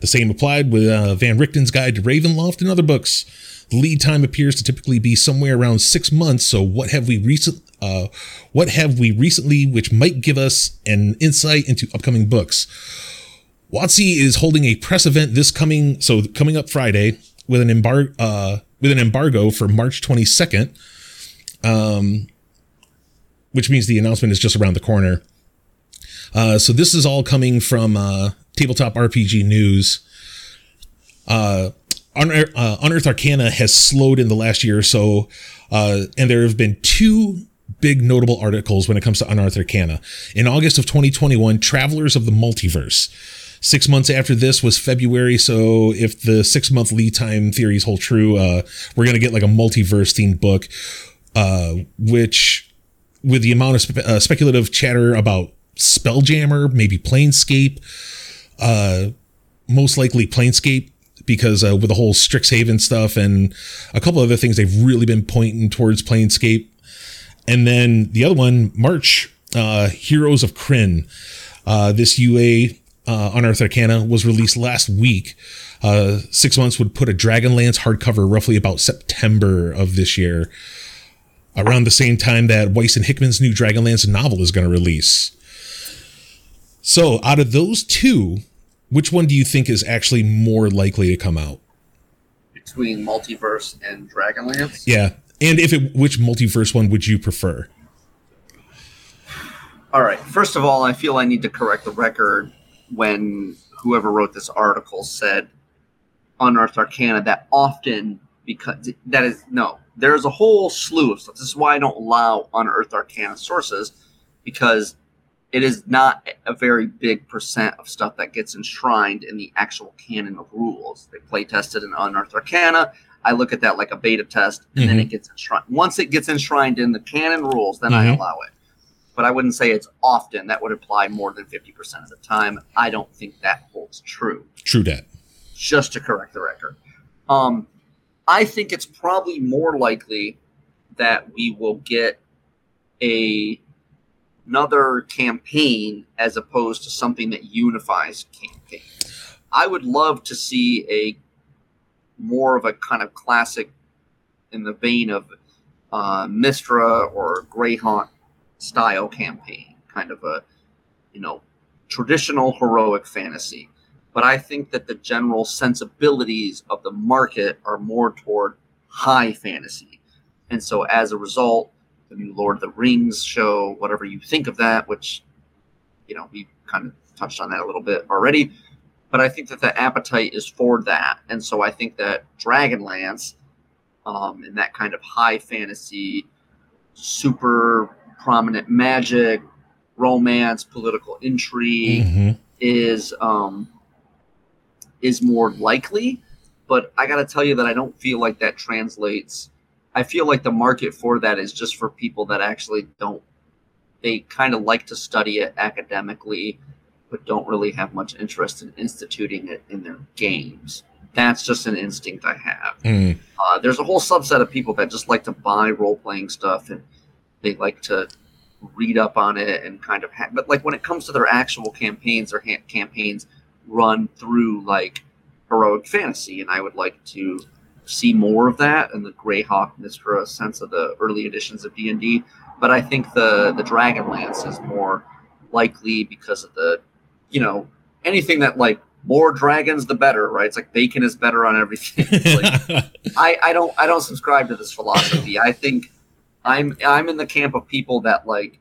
The same applied with uh, Van Richten's Guide to Ravenloft and other books. Lead time appears to typically be somewhere around six months. So what have we recent, uh, what have we recently, which might give us an insight into upcoming books? WotC is holding a press event this coming, so coming up Friday with an embargo, uh, with an embargo for March 22nd. Um, which means the announcement is just around the corner. Uh, so this is all coming from uh, Tabletop RPG News. Uh, Unearth, uh, Unearthed Arcana has slowed in the last year or so, uh, and there have been two big notable articles when it comes to Unearthed Arcana. In August of 2021, Travelers of the Multiverse. Six months after this was February, so if the six month lead time theories hold true, uh, we're gonna get like a multiverse themed book, uh, which, with the amount of spe- uh, speculative chatter about Spelljammer, maybe Planescape, uh, most likely Planescape, because uh, with the whole Strixhaven stuff and a couple other things, they've really been pointing towards Planescape. And then the other one, March, uh, Heroes of Krynn. Uh, this UA uh, Unearthed Arcana was released last week. Uh, six months would put a Dragonlance hardcover roughly about September of this year, around the same time that Weiss and Hickman's new Dragonlance novel is going to release. So, out of those two, which one do you think is actually more likely to come out? Between Multiverse and Dragonlance? Yeah. And if it which multiverse one would you prefer? All right. First of all, I feel I need to correct the record when whoever wrote this article said Unearthed Arcana that often because that is no. There's a whole slew of stuff. This is why I don't allow Unearthed Arcana sources because it is not a very big percent of stuff that gets enshrined in the actual canon of rules. They play tested in Unearthed Arcana. I look at that like a beta test, and mm-hmm. then it gets enshrined. Once it gets enshrined in the canon rules, then mm-hmm. I allow it. But I wouldn't say it's often. That would apply more than 50% of the time. I don't think that holds true. True that. Just to correct the record. Um, I think it's probably more likely that we will get a another campaign as opposed to something that unifies campaign. I would love to see a more of a kind of classic in the vein of uh, Mystara or Greyhawk style campaign, kind of a you know traditional heroic fantasy. But I think that the general sensibilities of the market are more toward high fantasy, and so as a result, the new Lord of the Rings show, whatever you think of that, which, you know, we kind of touched on that a little bit already. But I think that the appetite is for that. And so I think that Dragonlance um, and that kind of high fantasy, super prominent magic, romance, political intrigue mm-hmm. is um, is more likely. But I got to tell you that I don't feel like that translates I feel like the market for that is just for people that actually don't. They kind of like to study it academically, but don't really have much interest in instituting it in their games. That's just an instinct I have. Mm. Uh, there's a whole subset of people that just like to buy role playing stuff and they like to read up on it and kind of. Ha- but like when it comes to their actual campaigns, their ha- campaigns run through like heroic fantasy, and I would like to see more of that in the Greyhawk Mystara sense of the early editions of D and D. But I think the the Dragonlance is more likely because of the, you know, anything that like more dragons the better, right? It's like bacon is better on everything. like, I I don't I don't subscribe to this philosophy. I think I'm I'm in the camp of people that like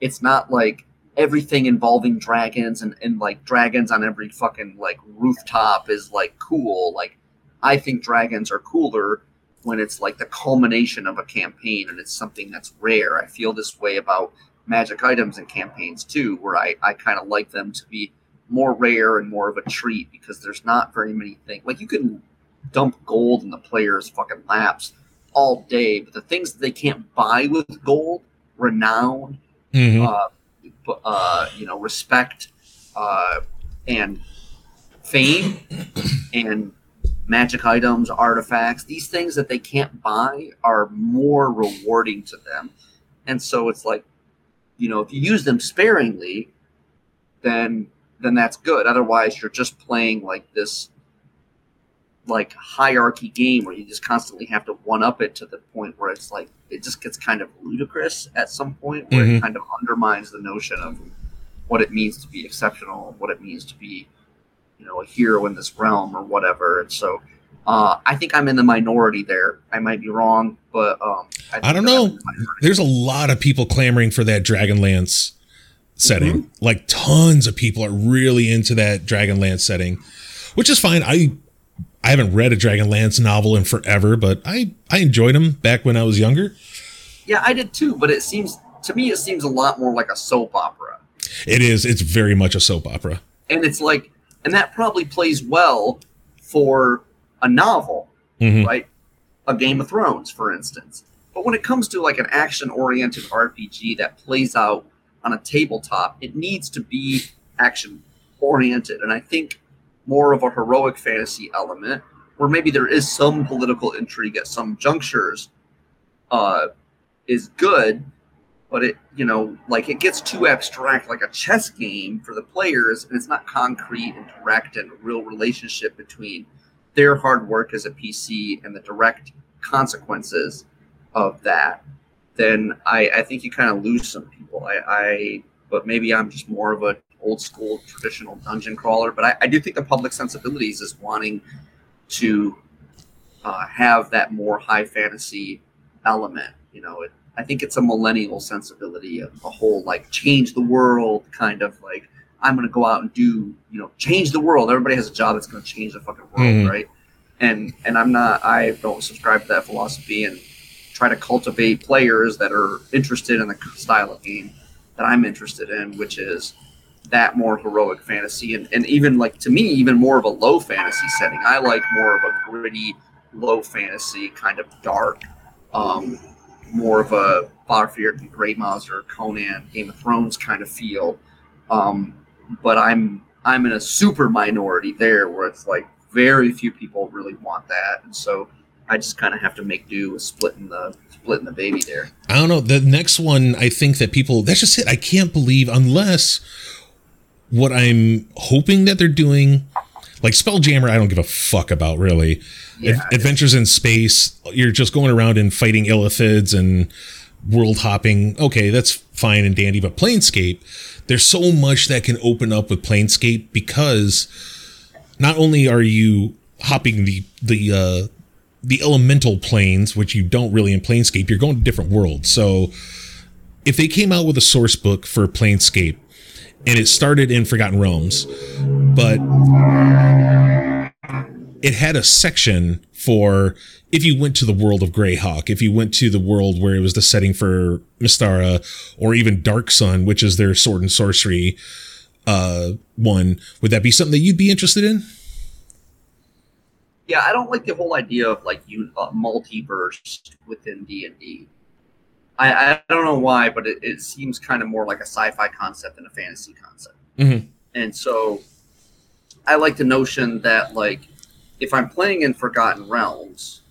it's not like everything involving dragons and, and like dragons on every fucking like rooftop is like cool. Like I think dragons are cooler when it's like the culmination of a campaign and it's something that's rare. I feel this way about magic items and campaigns too, where I, I kind of like them to be more rare and more of a treat because there's not very many things. Like you can dump gold in the player's fucking laps all day. But the things that they can't buy with gold, renown, Mhm. uh, uh, you know, respect, uh, and fame, and magic items, artifacts, these things that they can't buy are more rewarding to them. And so it's like, you know, if you use them sparingly, then then that's good. Otherwise, you're just playing like this like hierarchy game where you just constantly have to one up it to the point where it's like it just gets kind of ludicrous at some point where Mhm. it kind of undermines the notion of what it means to be exceptional, what it means to be, you know, a hero in this realm or whatever. And so uh, I think I'm in the minority there. I might be wrong, but um, think I don't know. the. There's a lot of people clamoring for that Dragonlance setting. Like tons of people are really into that Dragonlance setting, which is fine. I I haven't read a Dragonlance novel in forever, but I I enjoyed them back when I was younger. Yeah, I did too, but it seems to me it seems a lot more like a soap opera. It is. It's very much a soap opera. And it's like and that probably plays well for a novel, Mhm. right? A Game of Thrones, for instance. But when it comes to like an action oriented RPG that plays out on a tabletop, it needs to be action oriented. And I think more of a heroic fantasy element where maybe there is some political intrigue at some junctures uh, is good, but it, you know, like it gets too abstract, like a chess game for the players, and it's not concrete and direct and a real relationship between their hard work as a PC and the direct consequences of that, then I, I think you kind of lose some people. I, I, but maybe I'm just more of a old school traditional dungeon crawler. But I, I do think the public sensibilities is wanting to uh, have that more high fantasy element. You know, it, I think it's a millennial sensibility of the whole like change the world kind of like I'm going to go out and do you know change the world. Everybody has a job that's going to change the fucking world, Mhm. right? And and I'm not. I don't subscribe to that philosophy and try to cultivate players that are interested in the style of game that I'm interested in, which is that more heroic fantasy and, and even like to me even more of a low fantasy setting. I like more of a gritty low fantasy kind of dark um, more of a Fafhrd and Grey Mouser or Conan, Game of Thrones kind of feel. Um, but I'm I'm in a super minority there where it's like very few people really want that, and so I just kind of have to make do with splitting the splitting the baby there. I don't know. The next one, I think that people, that's just it. I can't believe, unless what I'm hoping that they're doing, like Spelljammer, I don't give a fuck about really. Yeah, Ad- Adventures in space, you're just going around and fighting illithids and world hopping. Okay, that's fine and dandy, but Planescape, there's so much that can open up with Planescape because not only are you hopping the, the, uh, the elemental planes, which you don't really in Planescape, you're going to different worlds. So if they came out with a source book for Planescape and it started in Forgotten Realms, but it had a section for if you went to the world of Greyhawk, if you went to the world where it was the setting for Mystara, or even Dark Sun, which is their sword and sorcery uh, one, would that be something that you'd be interested in? Yeah, I don't like the whole idea of like you uh, multiverse within D and D. I I don't know why, but it, it seems kind of more like a sci-fi concept than a fantasy concept. Mhm. And so, I like the notion that like if I'm playing in Forgotten Realms,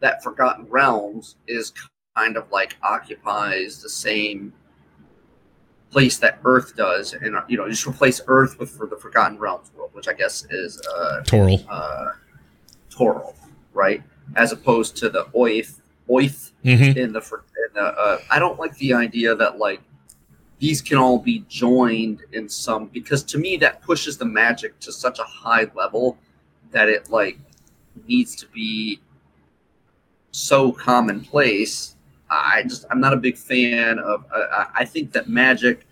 that Forgotten Realms is kind of like occupies the same place that Earth does, and you know, just replace Earth with for the Forgotten Realms world, which I guess is uh, Toril. uh, Toril, right? As opposed to the Oerth, Oerth Mm-hmm. in the, in the uh, I don't like the idea that like these can all be joined in some because to me that pushes the magic to such a high level that it like needs to be so commonplace. I just I'm not a big fan of. Uh, I- think that magic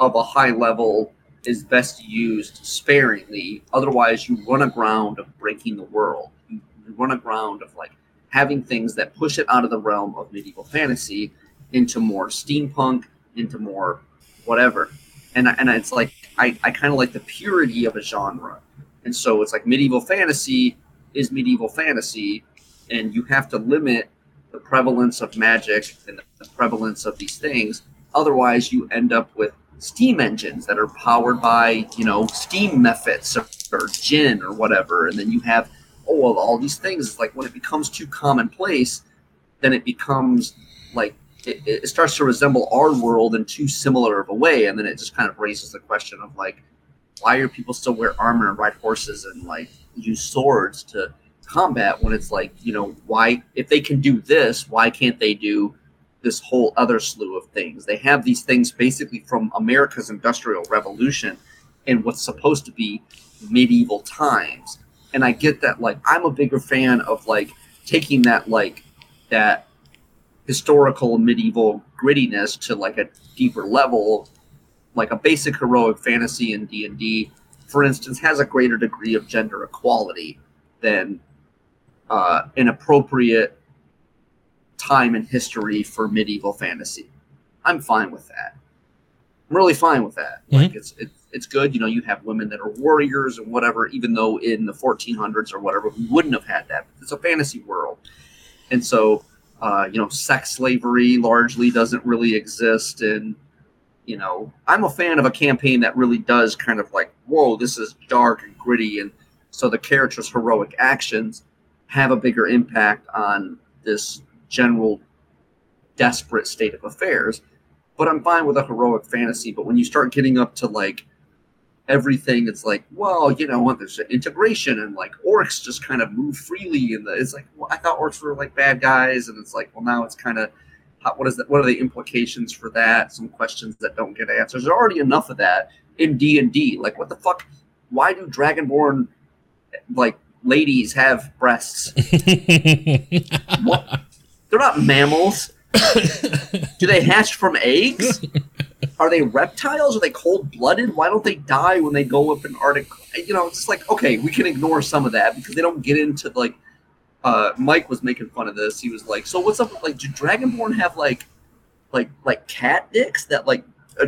of a high level is best used sparingly. Otherwise, you run aground of breaking the world. You, you run aground of like having things that push it out of the realm of medieval fantasy into more steampunk, into more whatever. And and it's like I, I kind of like the purity of a genre. And so it's like medieval fantasy is medieval fantasy, and you have to limit the prevalence of magic and the prevalence of these things. Otherwise, you end up with steam engines that are powered by you know steam methods or, gin or whatever, and then you have oh well, all these things. It's like when it becomes too commonplace, then it becomes like it, it starts to resemble our world in too similar of a way, and then it just kind of raises the question of like, why are people still wear armor and ride horses and like use swords to combat when it's like you know why if they can do this why can't they do this whole other slew of things they have these things basically from america's industrial revolution and what's supposed to be medieval times and i get that like i'm a bigger fan of like taking that like that historical medieval grittiness to like a deeper level like a basic heroic fantasy in d&d for instance has a greater degree of gender equality than uh, an appropriate time in history for medieval fantasy. I'm fine with that. I'm really fine with that. Mm-hmm. Like it's, it's it's good. You know, you have women that are warriors and whatever. Even though in the 1400s or whatever, we wouldn't have had that. It's a fantasy world, and so uh, you know, sex slavery largely doesn't really exist. And you know, I'm a fan of a campaign that really does kind of like, whoa, this is dark and gritty, and so the character's heroic actions have a bigger impact on this general desperate state of affairs. But I'm fine with a heroic fantasy. But when you start getting up to like everything, it's like, well, you know, what? there's integration and like orcs just kind of move freely, and it's like, well, I thought orcs were like bad guys, and it's like, well, now it's kind of what is that? What are the implications for that? Some questions that don't get answers. There's already enough of that in D and D. Like, what the fuck? Why do Dragonborn like ladies have breasts? what? They're not mammals. Do they hatch from eggs? Are they reptiles? Are they cold blooded? Why don't they die when they go up in Arctic? You know, it's like okay, we can ignore some of that because they don't get into like. Uh, Mike was making fun of this. He was like, "So what's up? Like, do Dragonborn have like, like, like cat dicks that like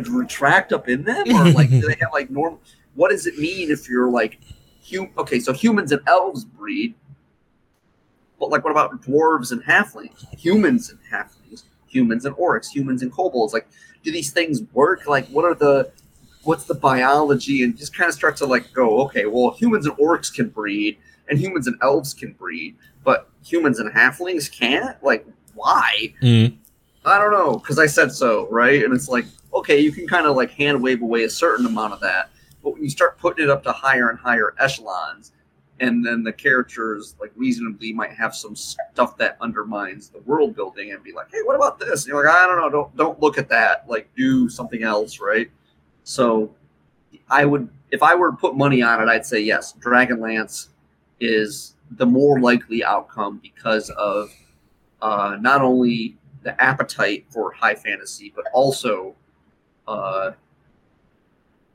retract up in them, or like do they have like normal? What does it mean if you're like hum- okay, so humans and elves breed, but like what about dwarves and halflings? Humans and halflings, humans and orcs, humans and kobolds. Like, do these things work? Like, what are the what's the biology? And just kind of start to like go, okay, well, humans and orcs can breed, and humans and elves can breed, but humans and halflings can't. Like, why? Mm. I don't know, because I said so, right? And it's like, okay, you can kind of like hand wave away a certain amount of that, but when you start putting it up to higher and higher echelons, and then the characters like reasonably might have some stuff that undermines the world building and be like, hey, what about this? And you're like, I don't know, don't don't look at that. Like do something else, right? So I would if I were to put money on it, I'd say yes, Dragonlance is the more likely outcome because of uh, not only the appetite for high fantasy, but also uh,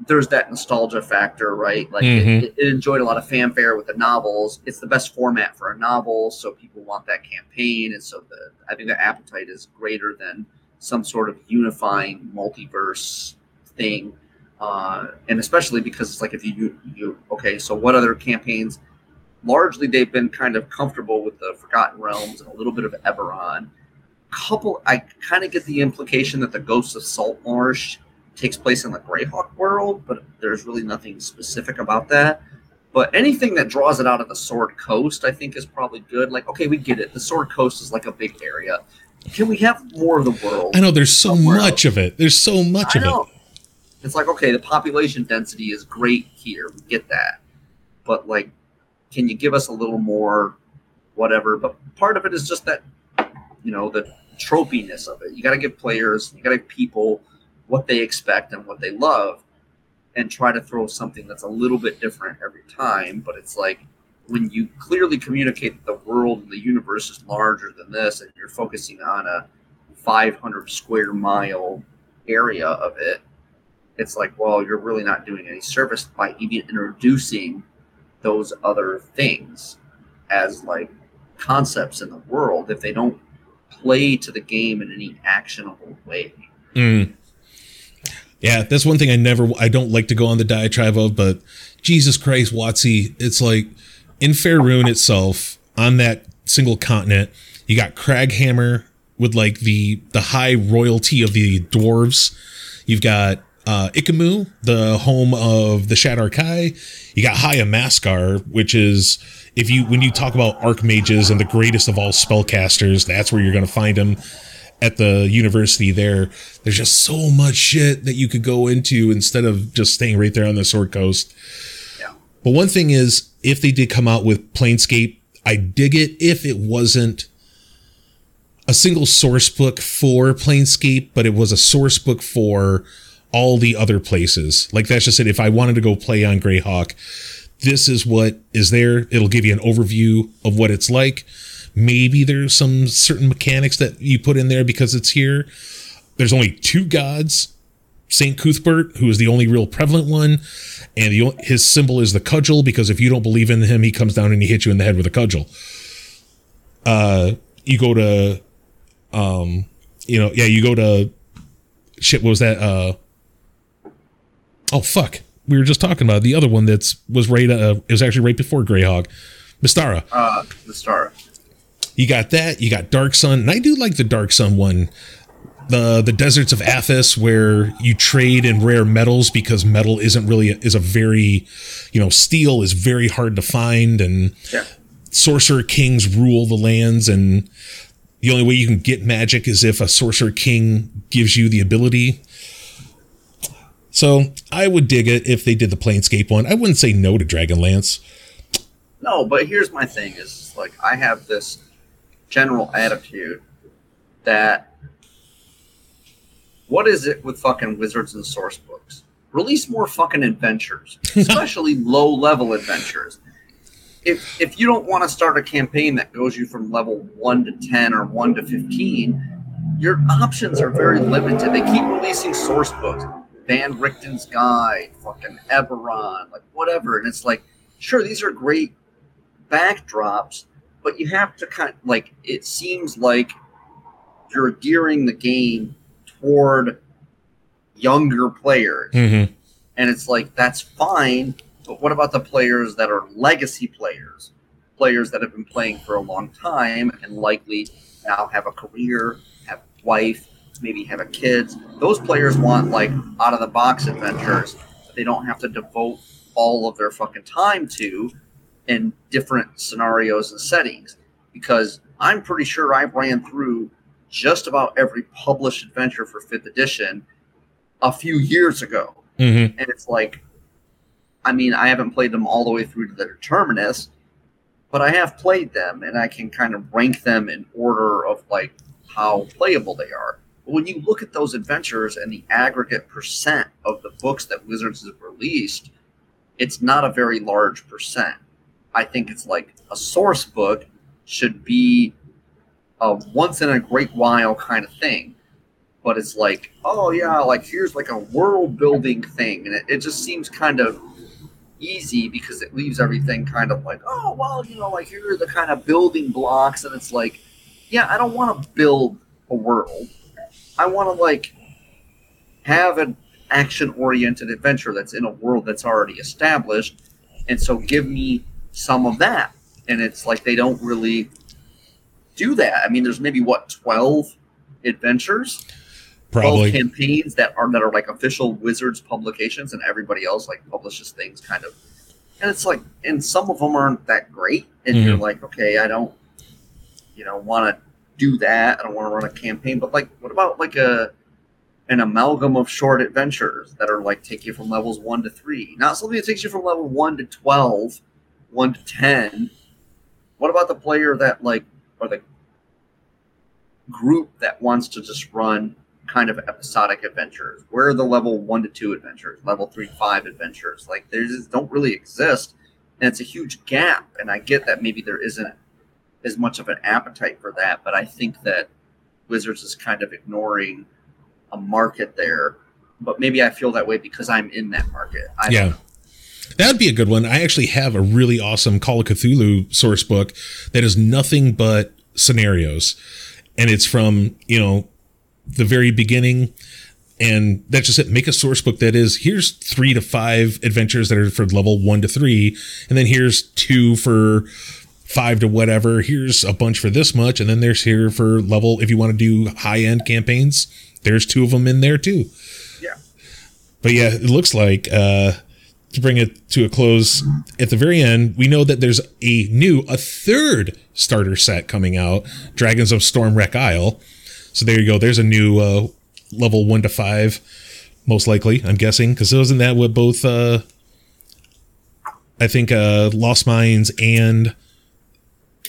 there's that nostalgia factor, right? Like mm-hmm. it, it, enjoyed a lot of fanfare with the novels. It's the best format for a novel, so people want that campaign, and so the I think the appetite is greater than some sort of unifying multiverse thing, uh, and especially because it's like if you you okay, so what other campaigns? Largely, they've been kind of comfortable with the Forgotten Realms and a little bit of Eberron. Couple, I kind of get the implication that the Ghosts of Saltmarsh takes place in the Greyhawk world, but there's really nothing specific about that. But anything that draws it out of the Sword Coast, I think, is probably good. Like, okay, we get it. The Sword Coast is like a big area. Can we have more of the world? I know there's so much else? of it. There's so much I of know. it. It's like, okay, the population density is great here. We get that. But, like, can you give us a little more whatever? But part of it is just that, you know, the tropiness of it. You got to give players, you got to give people what they expect and what they love and try to throw something that's a little bit different every time. But it's like when you clearly communicate that the world and the universe is larger than this and you're focusing on a 500 square mile area of it, it's like, well, you're really not doing any service by even introducing those other things as like concepts in the world if they don't play to the game in any actionable way. Mm. Yeah, that's one thing I never I don't like to go on the diatribe of, but Jesus Christ, WotC, it's like in Faerun itself on that single continent. You got Craghammer with like the the high royalty of the dwarves. You've got uh, Ikamu, the home of the Shadar Kai. You got High-Umascar, which is if you when you talk about archmages and the greatest of all spellcasters, that's where you're going to find them at the university there. There's just so much shit that you could go into instead of just staying right there on the Sword Coast. Yeah. But one thing is, if they did come out with Planescape, I dig it if it wasn't a single source book for Planescape, but it was a source book for all the other places. Like that's just it. If I wanted to go play on Greyhawk, this is what is there. It'll give you an overview of what it's like. Maybe there's some certain mechanics that you put in there because it's here. There's only two gods. Saint Cuthbert, who is the only real prevalent one, and the, his symbol is the cudgel because if you don't believe in him, he comes down and he hits you in the head with a cudgel. Uh, you go to, um, you know, yeah, you go to, shit. What was that? Uh, oh fuck, we were just talking about the other one that's was right. Uh, it was actually right before Greyhawk, Mystara. Uh, Mystara. You got that. You got Dark Sun, and I do like the Dark Sun one. The the deserts of Athas, where you trade in rare metals because metal isn't really is a very, you know, steel is very hard to find, and Yeah. sorcerer kings rule the lands, and the only way you can get magic is if a sorcerer king gives you the ability. So I would dig it if they did the Planescape one. I wouldn't say no to Dragonlance. No, but here's my thing: is like I have this general attitude that what is it with fucking wizards and source books? Release more fucking adventures, especially low level adventures. If if you don't want to start a campaign that goes you from level one to ten or one to fifteen, your options are very limited. They keep releasing source books, Van Richten's Guide, fucking Eberron, like whatever, and it's like, sure, these are great backdrops, but you have to kind of like it seems like you're gearing the game toward younger players. Mm-hmm. And it's like that's fine, but what about the players that are legacy players? Players that have been playing for a long time and likely now have a career, have a wife, maybe have a kids. Those players want like out of the box adventures that they don't have to devote all of their fucking time to in different scenarios and settings. Because I'm pretty sure I ran through just about every published adventure for fifth edition a few years ago Mm-hmm. and it's like i mean i haven't played them all the way through to the terminus but i have played them and i can kind of rank them in order of like how playable they are but when you look at those adventures and the aggregate percent of the books that wizards has released it's not a very large percent i think it's like a source book should be a once in a great while kind of thing. But it's like, oh yeah, like here's like a world building thing, and it, it just seems kind of easy because it leaves everything kind of like, oh well, you know, like here are the kind of building blocks, and it's like, yeah, I don't want to build a world. I want to like have an action oriented adventure that's in a world that's already established, and so give me some of that. And it's like they don't really do that. I mean, there's maybe what twelve adventures 12 campaigns that are that are like official Wizards publications, and everybody else like publishes things kind of. And it's like, and some of them aren't that great, and you're Mhm. like, okay, I don't, you know, want to do that. I don't want to run a campaign, but like, what about like a an amalgam of short adventures that are like take you from levels one to three, not something that takes you from level one to 12, 1 to ten. What about the player that like, or the group that wants to just run kind of episodic adventures. Where are the level one to two adventures, level three to five adventures? Like they just don't really exist, and it's a huge gap. And I get that maybe there isn't as much of an appetite for that, but I think that Wizards is kind of ignoring a market there. But maybe I feel that way because I'm in that market. I Yeah. Know. That'd be a good one. I actually have a really awesome Call of Cthulhu source book that is nothing but scenarios. And it's from, you know, the very beginning. And that's just it. Make a source book that is here's three to five adventures that are for level one to three. And then here's two for five to whatever. Here's a bunch for this much, and then there's here for level if you want to do high end campaigns. There's two of them in there too. Yeah. But yeah, it looks like uh, to bring it to a close at the very end, we know that there's a new, a third starter set coming out, Dragons of Stormwreck Isle. So there you go. There's a new uh, level one to five, most likely. I'm guessing because wasn't that what both uh, I think uh, Lost Mines and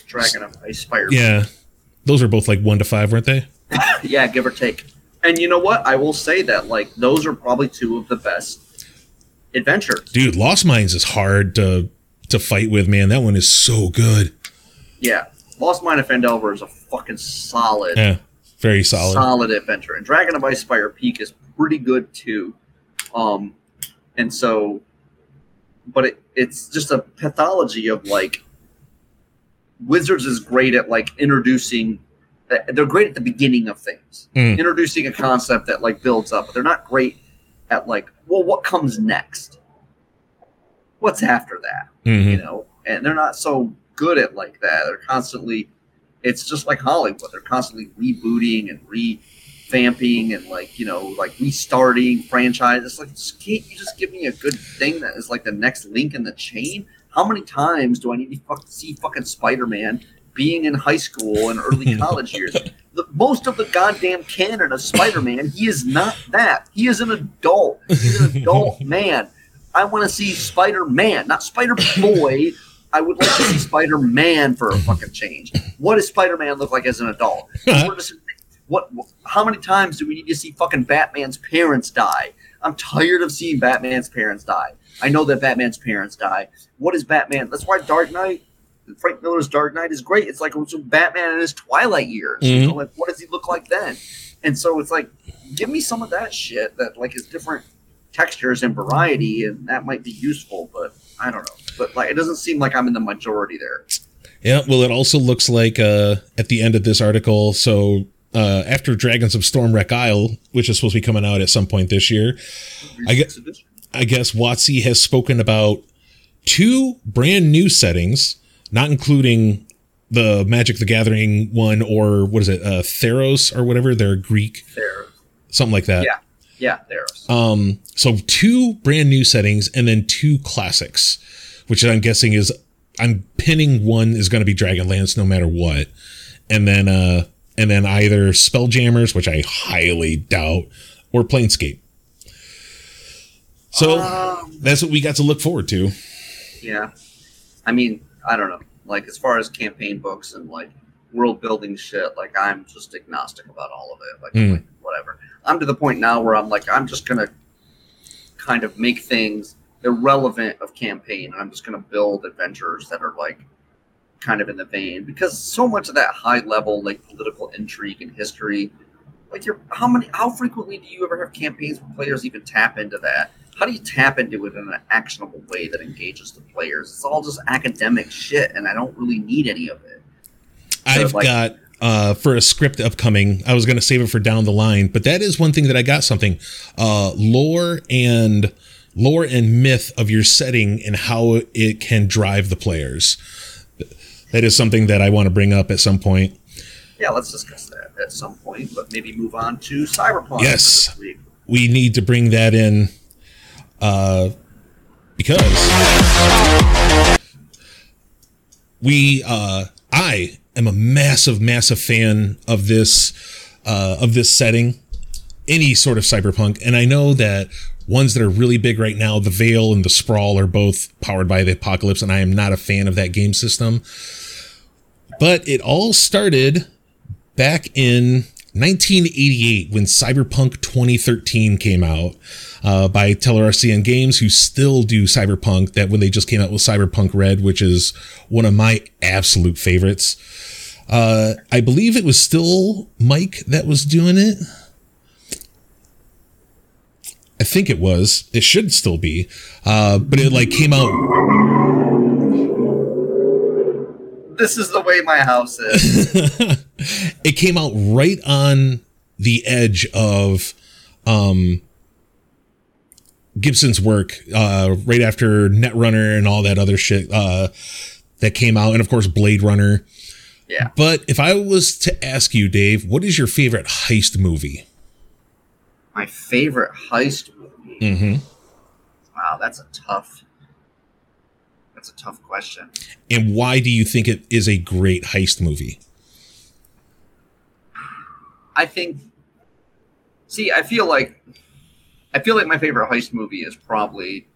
Dragon of Ice Spire. yeah, those are both like one to five, weren't they? yeah, give or take. And you know what? I will say that like those are probably two of the best adventures. Dude, Lost Mines is hard to to fight with, man. That one is so good. Yeah, Lost Mine of Phandelver is a fucking solid, Yeah, very solid. solid adventure, and Dragon of Ice Spire Peak is pretty good too. Um, and so, but it, it's just a pathology of like Wizards is great at like introducing. They're great at the beginning of things, Mm. introducing a concept that like builds up, but they're not great at like, well, what comes next? What's after that? Mhm. you know, and they're not so good at like that. They're constantly, it's just like Hollywood. They're constantly rebooting and revamping and like you know, like restarting franchises. Like, just can't you just give me a good thing that is like the next link in the chain? How many times do I need to fuck, see fucking Spider Man being in high school and early college years? The, most of the goddamn canon of Spider Man, he is not that. He is an adult. He's an adult man. I want to see Spider Man, not Spider Boy. I would like to see Spider Man for a fucking change. What does Spider Man look like as an adult? What, what? How many times do we need to see fucking Batman's parents die? I'm tired of seeing Batman's parents die. I know that Batman's parents die. What is Batman? That's why Dark Knight, Frank Miller's Dark Knight is great. It's like it Batman in his twilight years. You know, like what does he look like then? And so it's like, give me some of that shit that like is different textures and variety, and that might be useful. But I don't know. But like, it doesn't seem like I'm in the majority there. Yeah, well, it also looks like uh, at the end of this article, so uh, after Dragons of Stormwreck Isle, which is supposed to be coming out at some point this year, I get- I guess WotC has spoken about two brand new settings, not including the Magic the Gathering one or what is it, uh, Theros or whatever, they're Greek, there. something like that. Yeah. Yeah, there's. Um, so two brand new settings and then two classics, which I'm guessing is I'm pinning one is going to be Dragonlance no matter what, and then uh, and then either Spelljammers, which I highly doubt, or Planescape. So Um, that's what we got to look forward to. Yeah. I mean, I don't know. Like as far as campaign books and like world building shit, like I'm just agnostic about all of it. Like, Mm. like, whatever. I'm to the point now where I'm like, I'm just gonna kind of make things irrelevant of campaign. I'm just gonna build adventures that are like kind of in the vein because so much of that high level like political intrigue and history like you're how many how frequently do you ever have campaigns where players even tap into that how do you tap into it in an actionable way that engages the players it's all just academic shit and i don't really need any of it I've like- got uh, for a script upcoming. I was going to save it for down the line, but that is one thing that I got something uh, lore and lore and myth of your setting and how it can drive the players. That is something that I want to bring up at some point. yeah let's discuss that at some point but maybe move on to cyberpunk Yes. We need to bring that in uh, because we uh, I am a massive, massive fan of this uh, of this setting, any sort of cyberpunk, and I know that ones that are really big right now, the Veil and the Sprawl, are both powered by the Apocalypse, and I am not a fan of that game system. But it all started back in 1988 when Cyberpunk 2013 came out uh, by Talsorian Games, who still do Cyberpunk. That when they just came out with Cyberpunk Red, which is one of my absolute favorites. Uh, I believe it was still Mike that was doing it. I think it was. It should still be. Uh, but it like came out this is the way my house is it came out right on the edge of um Gibson's work, uh, right after Netrunner and all that other shit. Uh, that came out, and of course Blade Runner. Yeah. But if I was to ask you, Dave, what is your favorite heist movie? My favorite heist movie. Mm-hmm. Wow, that's a tough. That's a tough question. And why do you think it is a great heist movie? I think. See, I feel like, I feel like my favorite heist movie is probably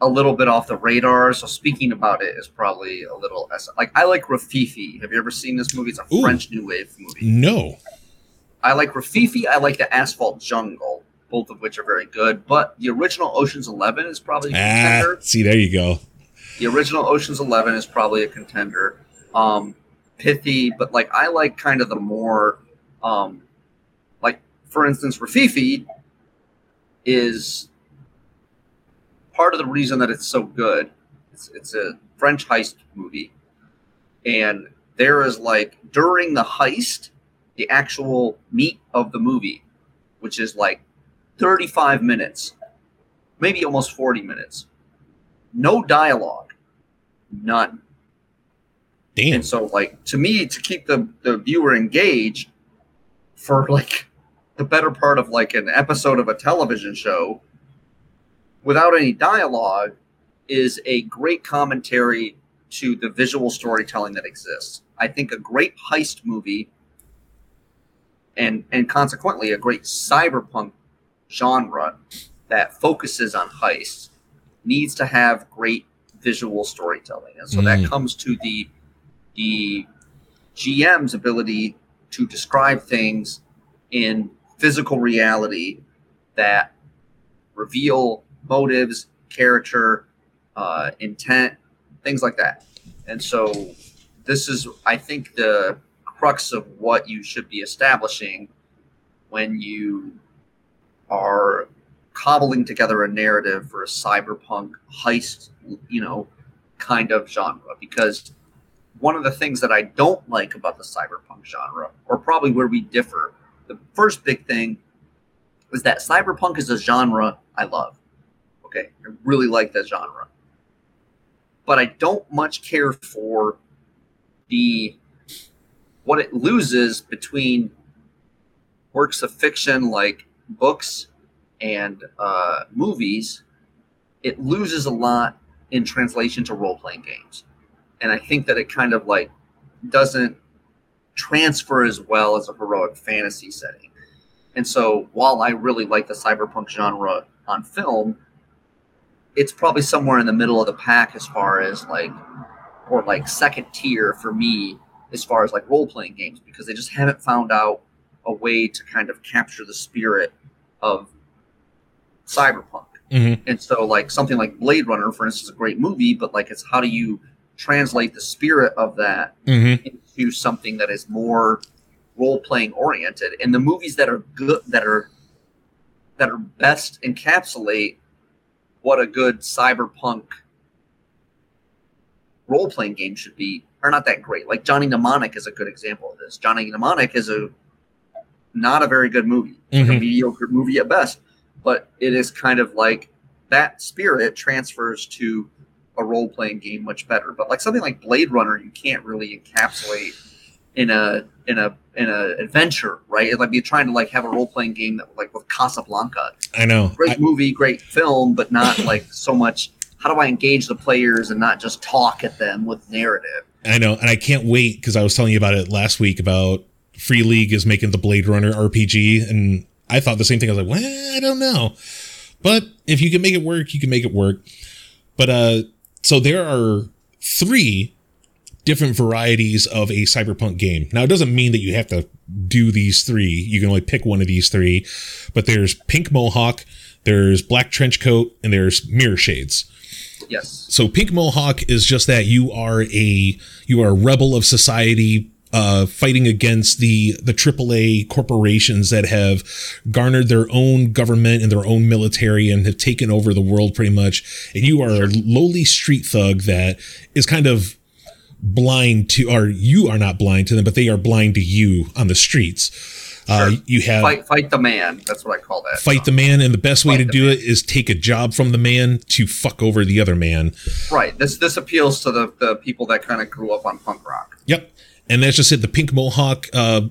a little bit off the radar. So speaking about it is probably a little like I like Rififi. Have you ever seen this movie? It's a Ooh. French New Wave movie. No. I like Rififi. I like the Asphalt Jungle, both of which are very good. But the original Ocean's Eleven is probably a Ah, contender. see, there you go. The original Ocean's Eleven is probably a contender. Um, pithy, but like I like kind of the more, um, like for instance, Rififi is part of the reason that it's so good. It's, it's a French heist movie, and there is like during the heist, the actual meat of the movie, which is like thirty-five minutes, maybe almost forty minutes, no dialogue, none. Damn. And so, like to me, to keep the the viewer engaged for like the better part of like an episode of a television show without any dialogue is a great commentary to the visual storytelling that exists. I think a great heist movie and and consequently a great cyberpunk genre that focuses on heists needs to have great visual storytelling. And so that Mm. comes to the the GM's ability to describe things in physical reality that reveal motives, character, uh, intent, things like that. And so, this is, I think, the crux of what you should be establishing when you are cobbling together a narrative for a cyberpunk heist, you know, kind of genre. Because one of the things that I don't like about the cyberpunk genre, or probably where we differ, the first big thing is that cyberpunk is a genre I love. Okay, I really like that genre. But I don't much care for the what it loses between works of fiction like books and uh, movies. It loses a lot in translation to role playing games and I think that it kind of like doesn't transfer as well as a heroic fantasy setting. And so, while I really like the cyberpunk genre on film, it's probably somewhere in the middle of the pack as far as like, or like second tier for me as far as like role playing games because they just haven't found out a way to kind of capture the spirit of cyberpunk. Mhm. And so, like something like Blade Runner, for instance, is a great movie, but like it's how do you translate the spirit of that Mhm. into something that is more role playing oriented? And the movies that are good, that are that are best encapsulate what a good cyberpunk role playing game should be are not that great. Like Johnny Mnemonic is a good example of this. Johnny Mnemonic is a not a very good movie, like a mm-hmm. mediocre movie at best, but it is kind of like that spirit transfers to a role playing game much better. But like something like Blade Runner, you can't really encapsulate in a in a in a adventure, right? It'd like be trying to like have a role playing game that like with Casablanca, I know. great I- movie, great film, but not like so much. How do I engage the players and not just talk at them with narrative? I know, and I can't wait because I was telling you about it last week about Free League is making the Blade Runner RPG, and I thought the same thing. I was like, well, I don't know, but if you can make it work, you can make it work. But uh, so there are three different varieties of a cyberpunk game. Now, it doesn't mean that you have to do these three. You can only pick one of these three. But there's Pink Mohawk, there's Black Trench Coat, and there's Mirror Shades. Yes, So Pink Mohawk is just that you are a you are a rebel of society uh, fighting against the the AAA corporations that have garnered their own government and their own military and have taken over the world pretty much. And you are a lowly street thug that is kind of blind to or you are not blind to them, but they are blind to you on the streets. Uh, you have fight, fight the man. That's what I call that. fight the man, and the best way to do man. it is take a job from the man to fuck over the other man. Right. This this appeals to the, the people that kind of grew up on punk rock. Yep. And that's just it. The pink mohawk uh,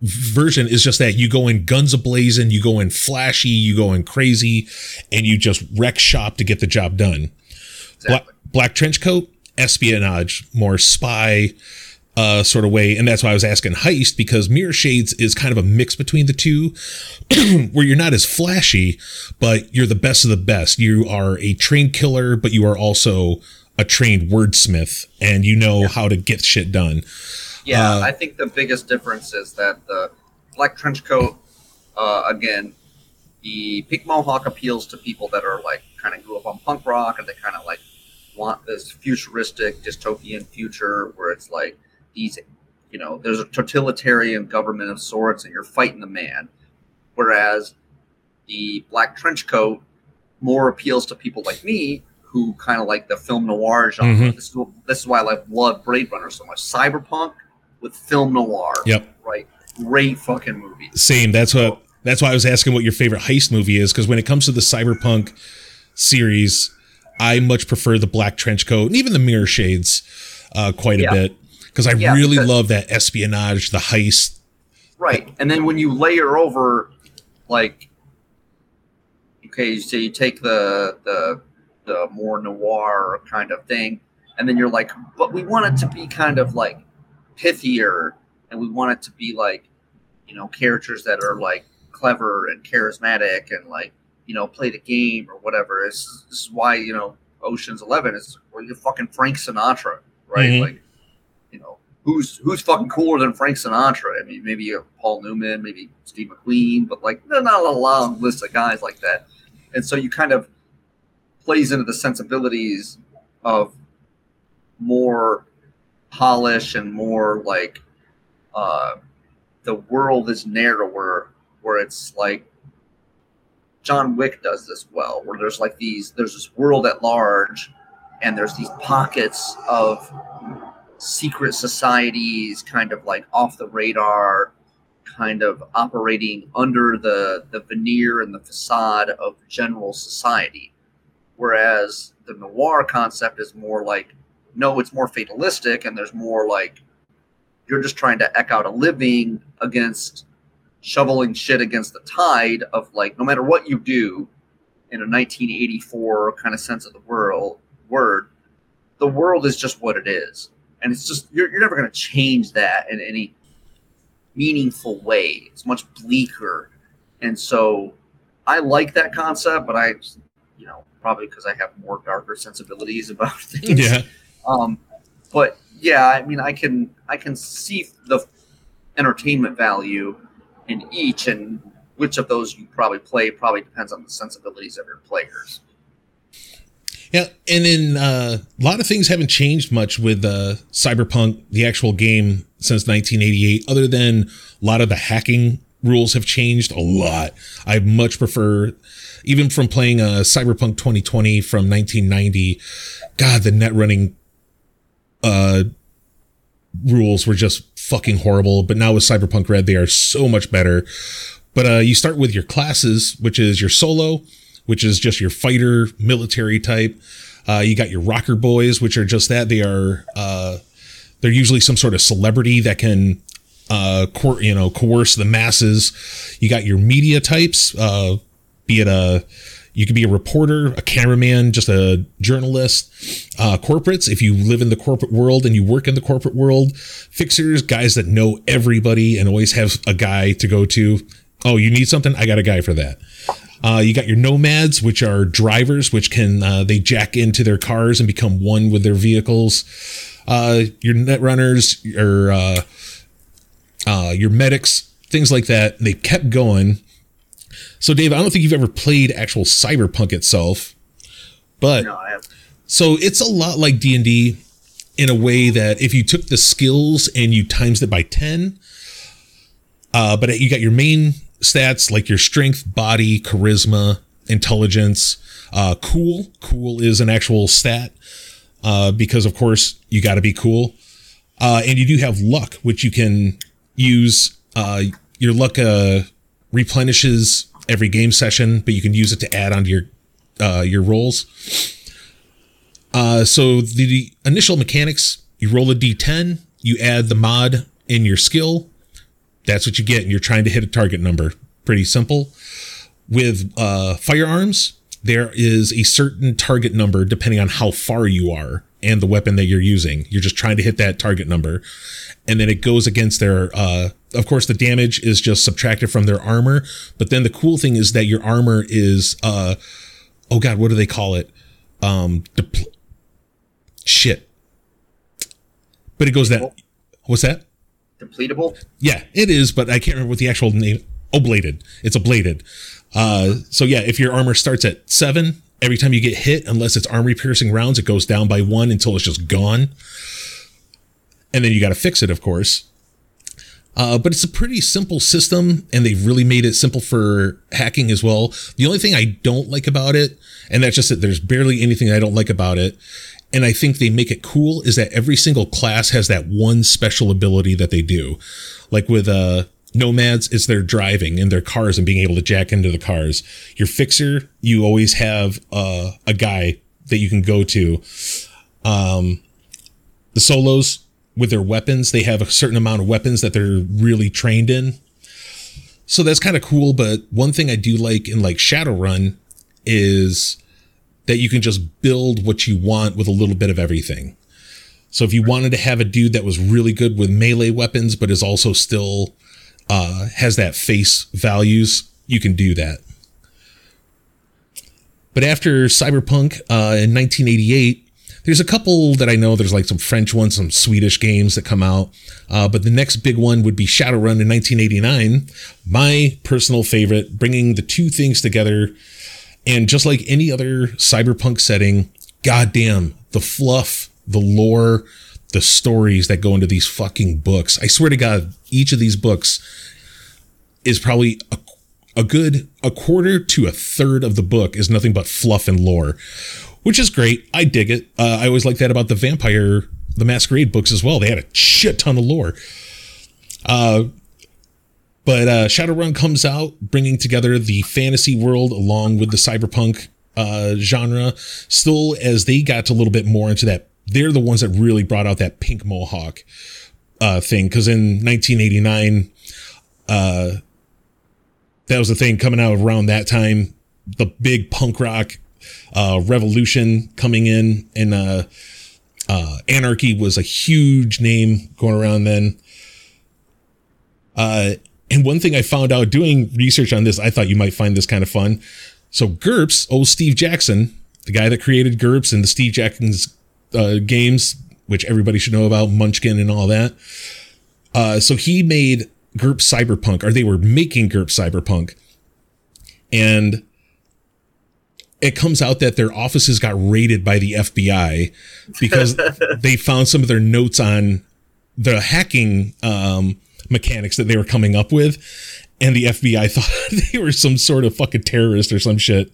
version is just that you go in guns ablazing, you go in flashy, you go in crazy, and you just wreck shop to get the job done. Black, Exactly. black trench coat, espionage, more spy uh, sort of way. And that's why I was asking heist because Mirror Shades is kind of a mix between the two, where you're not as flashy, but you're the best of the best. You are a trained killer, but you are also a trained wordsmith and you know how to get shit done. Yeah, Uh, I think the biggest difference is that the black trench coat, uh, again, the pink mohawk appeals to people that are like kind of grew up on punk rock and they kind of like want this futuristic dystopian future where it's like these, you know, there's a totalitarian government of sorts and you're fighting the man. Whereas the black trench coat more appeals to people like me who kind of like the film noir genre. Mhm. This, is, this is why I like love Blade Runner so much. Cyberpunk with film noir. Yep. Right. Great fucking movie. Same. That's what. That's why I was asking what your favorite heist movie is, because when it comes to the cyberpunk series, I much prefer the black trench coat and even the mirror shades uh, quite a bit because I Yeah, really because- love that espionage, the heist. Right. And then when you layer over like okay, so you take the the the more noir kind of thing, and then you're like, but we want it to be kind of like pithier and we want it to be like, you know, characters that are like clever and charismatic and like, you know, play the game or whatever. This, this is why, you know, Ocean's Eleven is where you fucking Frank Sinatra, right? Mhm. Like, you know, who's who's fucking cooler than Frank Sinatra? I mean, maybe Paul Newman, maybe Steve McQueen, but like there's not a long list of guys like that. And so you kind of plays into the sensibilities of more polish and more like uh, the world is narrower, where it's like John Wick does this well, where there's like these there's this world at large, and there's these pockets of secret societies, kind of like off the radar, kind of operating under the the veneer and the facade of general society. Whereas the noir concept is more like, no, it's more fatalistic, and there's more like you're just trying to eke out a living against shoveling shit against the tide of like no matter what you do in a 1984 kind of sense of the world word the world is just what it is. And it's just you're, you're never going to change that in any meaningful way. It's much bleaker. And so i like that concept but i you know probably because i have more darker sensibilities about things Yeah. um, but yeah, I mean, I can I can see the entertainment value in each, and which of those you probably play probably depends on the sensibilities of your players. Yeah, and then uh, a lot of things haven't changed much with uh, Cyberpunk, the actual game, since 1988. Other than a lot of the hacking rules have changed a lot. I much prefer, even from playing uh, Cyberpunk 2020 from 1990. God, the net running uh, rules were just fucking horrible. But now with Cyberpunk Red, they are so much better. But uh, you start with your classes, which is your solo, which is just your fighter military type. Uh, you got your rocker boys, which are just that. They are uh, they're usually some sort of celebrity that can uh, coer- you know coerce the masses. You got your media types, uh, be it a you could be a reporter, a cameraman, just a journalist. Uh, corporates, if you live in the corporate world and you work in the corporate world, fixers, guys that know everybody and always have a guy to go to. Oh, you need something? I got a guy for that. Uh, you got your nomads, which are drivers, which can uh, they jack into their cars and become one with their vehicles. Uh, your net runners, your uh, your medics, things like that. They kept going. So, Dave, I don't think you've ever played actual Cyberpunk itself, but No, I so it's a lot like D and D in a way that if you took the skills and you times it by ten, uh, but you got your main stats like your strength, body, charisma, intelligence. Uh, cool, cool is an actual stat uh, because of course you got to be cool, uh, and you do have luck, which you can use uh, your luck uh, replenishes every game session, but you can use it to add onto your uh, your rolls. Uh, so the, the initial mechanics: you roll a d10, you add the mod in your skill. That's what you get, and you're trying to hit a target number. Pretty simple. With uh, firearms, there is a certain target number depending on how far you are and the weapon that you're using. You're just trying to hit that target number. And then it goes against their, uh, of course, the damage is just subtracted from their armor. But then the cool thing is that your armor is, uh, oh God, what do they call it? Um, depl- shit. But it goes that, what's that? Depletable? Yeah, it is, but I can't remember what the actual name, oblated. It's ablated. Uh, so yeah, if your armor starts at seven, every time you get hit, unless it's armor piercing rounds, it goes down by one until it's just gone. And then you got to fix it, of course. Uh, but it's a pretty simple system, and they've really made it simple for hacking as well. The only thing I don't like about it, and that's just that there's barely anything I don't like about it, and I think they make it cool, is that every single class has that one special ability that they do. Like with uh, nomads it's their driving in their cars and being able to jack into the cars. Your fixer you always have uh, a guy that you can go to. Um, the solos with their weapons they have a certain amount of weapons that they're really trained in. So that's kind of cool but one thing i do like in like shadowrun is that you can just build what you want with a little bit of everything. So if you wanted to have a dude that was really good with melee weapons but is also still uh, has that face values, you can do that. But after Cyberpunk uh, in 1988, there's a couple that I know. There's like some French ones, some Swedish games that come out. Uh, but the next big one would be Shadowrun in 1989. My personal favorite, bringing the two things together. And just like any other cyberpunk setting, goddamn, the fluff, the lore, the stories that go into these fucking books. I swear to God, each of these books is probably a, a good a quarter to a third of the book is nothing but fluff and lore, which is great. I dig it. Uh, I always like that about the vampire, the Masquerade books as well. They had a shit ton of lore. Uh, but uh, Shadowrun comes out, bringing together the fantasy world along with the cyberpunk uh, genre. Still, as they got a little bit more into that they're the ones that really brought out that pink mohawk uh, thing. Because in 1989, uh, that was the thing coming out around that time. The big punk rock uh, revolution coming in, and uh, uh, anarchy was a huge name going around then. Uh, and one thing I found out doing research on this, I thought you might find this kind of fun. So GURPS, old Steve Jackson, the guy that created GURPS and the Steve Jackson's uh, games, which everybody should know about, Munchkin and all that. Uh, so he made GURP Cyberpunk, or they were making GURP Cyberpunk. And it comes out that their offices got raided by the FBI because they found some of their notes on the hacking um, mechanics that they were coming up with. And the FBI thought they were some sort of fucking terrorist or some shit.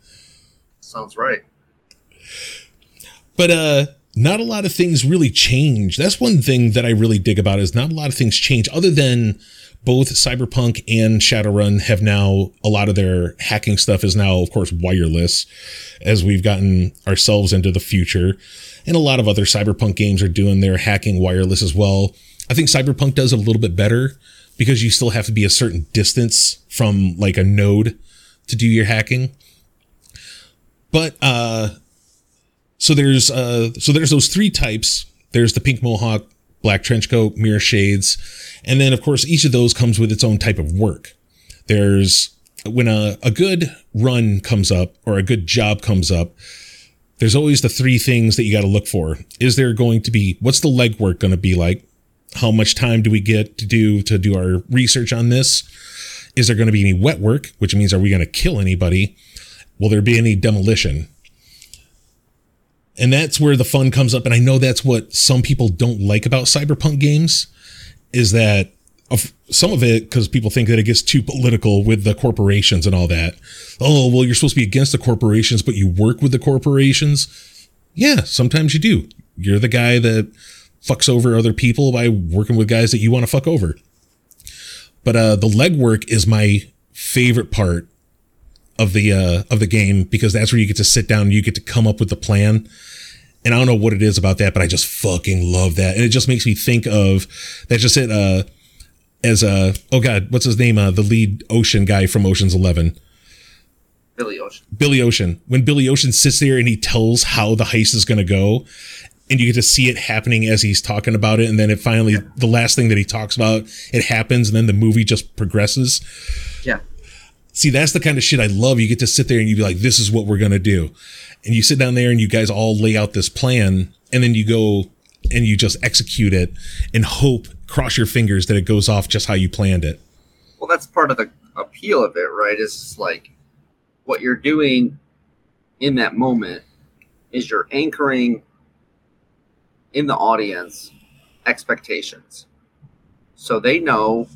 Sounds right. But uh not a lot of things really change. That's one thing that I really dig about is not a lot of things change other than both Cyberpunk and Shadowrun have now a lot of their hacking stuff is now, of course, wireless as we've gotten ourselves into the future. And a lot of other Cyberpunk games are doing their hacking wireless as well. I think Cyberpunk does it a little bit better because you still have to be a certain distance from like a node to do your hacking. But uh so there's uh so there's those three types. There's the pink mohawk, black trench coat, mirror shades, and then of course each of those comes with its own type of work. There's when a, a good run comes up or a good job comes up, there's always the three things that you got to look for. Is there going to be what's the legwork going to be like? How much time do we get to do to do our research on this? Is there going to be any wet work, which means are we going to kill anybody? Will there be any demolition? And that's where the fun comes up. And I know that's what some people don't like about cyberpunk games is that of some of it because people think that it gets too political with the corporations and all that. Oh, well, you're supposed to be against the corporations, but you work with the corporations. Yeah, sometimes you do. You're the guy that fucks over other people by working with guys that you want to fuck over. But uh, the legwork is my favorite part of the uh, of the game because that's where you get to sit down and you get to come up with the plan. And I don't know what it is about that, but I just fucking love that. And it just makes me think of that's just it. Uh, as a oh god, what's his name? Uh, the lead ocean guy from Ocean's Eleven. Billy Ocean. Billy Ocean. When Billy Ocean sits there and he tells how the heist is going to go, and you get to see it happening as he's talking about it, and then it finally, yeah. the last thing that he talks about, it happens, and then the movie just progresses. Yeah. See, that's the kind of shit I love. You get to sit there and you be like, this is what we're going to do. And you sit down there and you guys all lay out this plan, and then you go and you just execute it and hope, cross your fingers that it goes off just how you planned it. Well, that's part of the appeal of it, right? Is like what you're doing in that moment is you're anchoring in the audience expectations. So they know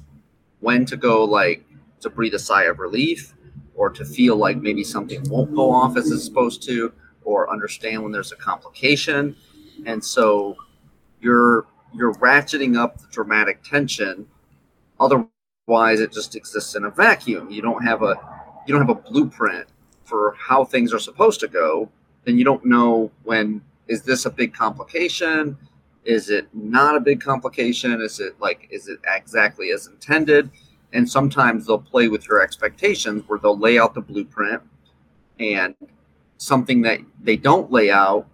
when to go like to breathe a sigh of relief or to feel like maybe something won't go off as it's supposed to or understand when there's a complication. And so you're you're ratcheting up the dramatic tension. Otherwise it just exists in a vacuum. You don't have a you don't have a blueprint for how things are supposed to go, then you don't know when is this a big complication? Is it not a big complication? Is it like is it exactly as intended? And sometimes they'll play with your expectations where they'll lay out the blueprint and something that they don't lay out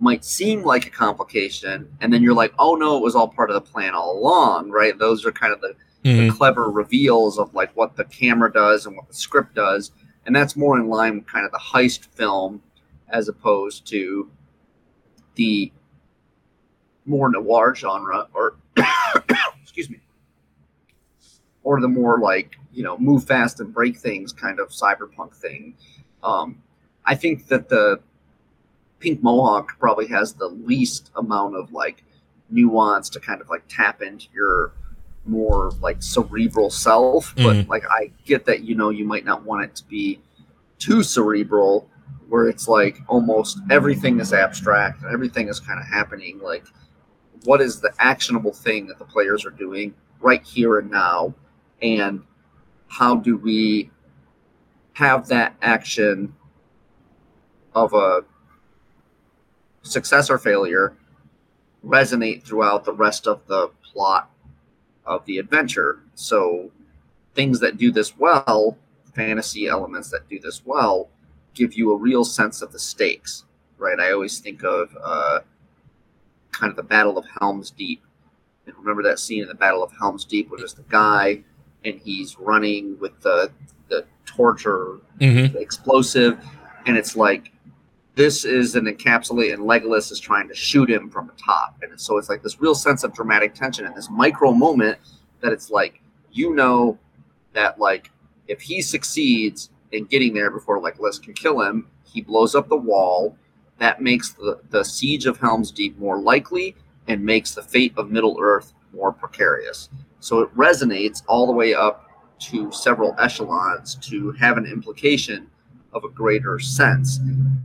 might seem like a complication. And then you're like oh no it was all part of the plan all along right? Those are kind of the mm-hmm. the clever reveals of like what the camera does and what the script does, and that's more in line with kind of the heist film as opposed to the more noir genre or excuse me or the more like you know move fast and break things kind of cyberpunk thing um, i think that the pink mohawk probably has the least amount of like nuance to kind of like tap into your more like cerebral self but mm. like i get that you know you might not want it to be too cerebral where it's like almost everything is abstract and everything is kind of happening like what is the actionable thing that the players are doing right here and now and how do we have that action of a success or failure resonate throughout the rest of the plot of the adventure. So things that do this well, fantasy elements that do this well, give you a real sense of the stakes, right? I always think of uh, kind of the Battle of Helm's Deep. And remember that scene in the Battle of Helm's Deep where there's the guy and he's running with the the torture mm-hmm. explosive, and it's like this is an encapsulate, and Legolas is trying to shoot him from the top. And so it's like this real sense of dramatic tension and this micro moment that it's like, you know, that like if he succeeds in getting there before Legolas can kill him, he blows up the wall. That makes the, the siege of Helm's Deep more likely and makes the fate of Middle Earth more precarious. So it resonates all the way up to several echelons to have an implication of a greater sense.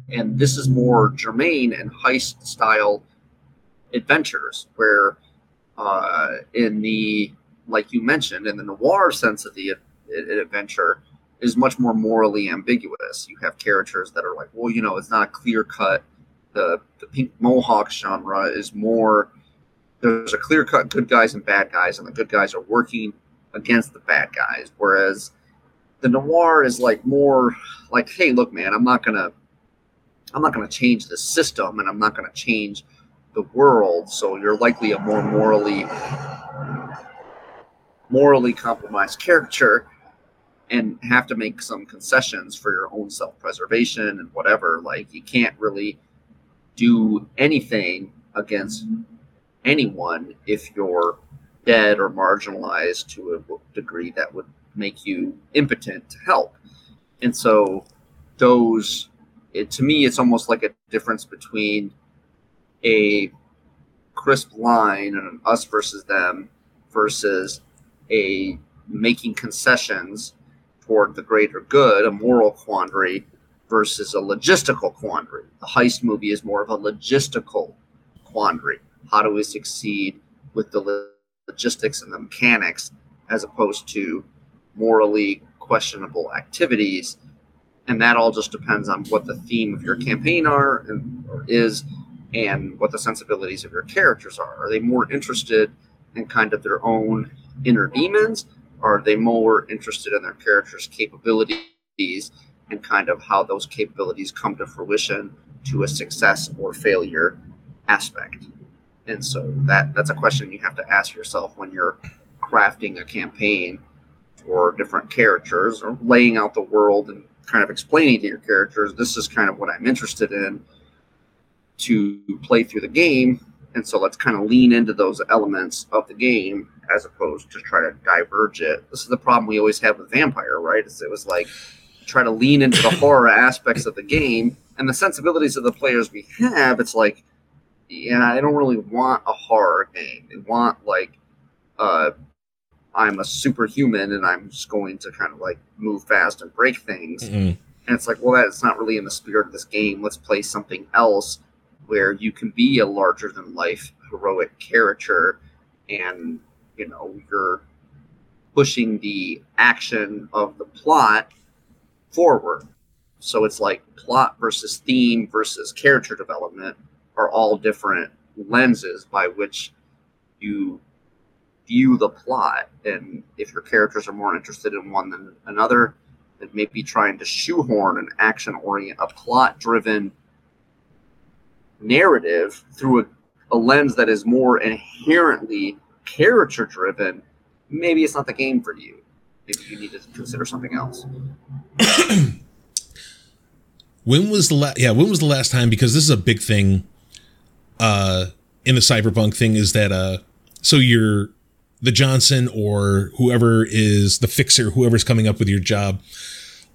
And this is more germane and heist style adventures, where uh, in the, like you mentioned, in the noir sense of the adventure, is much more morally ambiguous. You have characters that are like, well, you know, it's not clear cut. The, the pink mohawk genre is more there's a clear cut good guys and bad guys, and the good guys are working against the bad guys. Whereas the noir is like more like, hey, look, man, I'm not gonna, I'm not gonna change the system, and I'm not gonna change the world. So you're likely a more morally, morally compromised character, and have to make some concessions for your own self-preservation and whatever. Like you can't really do anything against anyone if you're dead or marginalized to a degree that would make you impotent to help. And so those it, to me it's almost like a difference between a crisp line and an us versus them versus a making concessions toward the greater good, a moral quandary versus a logistical quandary. The heist movie is more of a logistical quandary. How do we succeed with the logistics and the mechanics as opposed to morally questionable activities. And that all just depends on what the theme of your campaign are and or is and what the sensibilities of your characters are. Are they more interested in kind of their own inner demons? Are they more interested in their characters' capabilities and kind of how those capabilities come to fruition to a success or failure aspect? And so that that's a question you have to ask yourself when you're crafting a campaign for different characters or laying out the world and kind of explaining to your characters this is kind of what I'm interested in to play through the game. And so let's kind of lean into those elements of the game as opposed to try to diverge it. This is the problem we always have with Vampire, right? It's, it was like try to lean into the horror aspects of the game and the sensibilities of the players we have. It's like, yeah, I don't really want a horror game. I want like, uh, I'm a superhuman and I'm just going to kind of like move fast and break things. Mm-hmm. And it's like, well, that's not really in the spirit of this game. Let's play something else where you can be a larger than life heroic character and you know you're pushing the action of the plot forward so it's like plot versus theme versus character development are all different lenses by which you view the plot and if your characters are more interested in one than another then maybe trying to shoehorn an action orient a plot driven narrative through a, a lens that is more inherently character driven, maybe it's not the game for you. Maybe you need to consider something else. when was the last? Yeah, when was the last time? Because this is a big thing uh, in the cyberpunk thing. Is that uh, so you're the Johnson or whoever is the fixer, whoever's coming up with your job.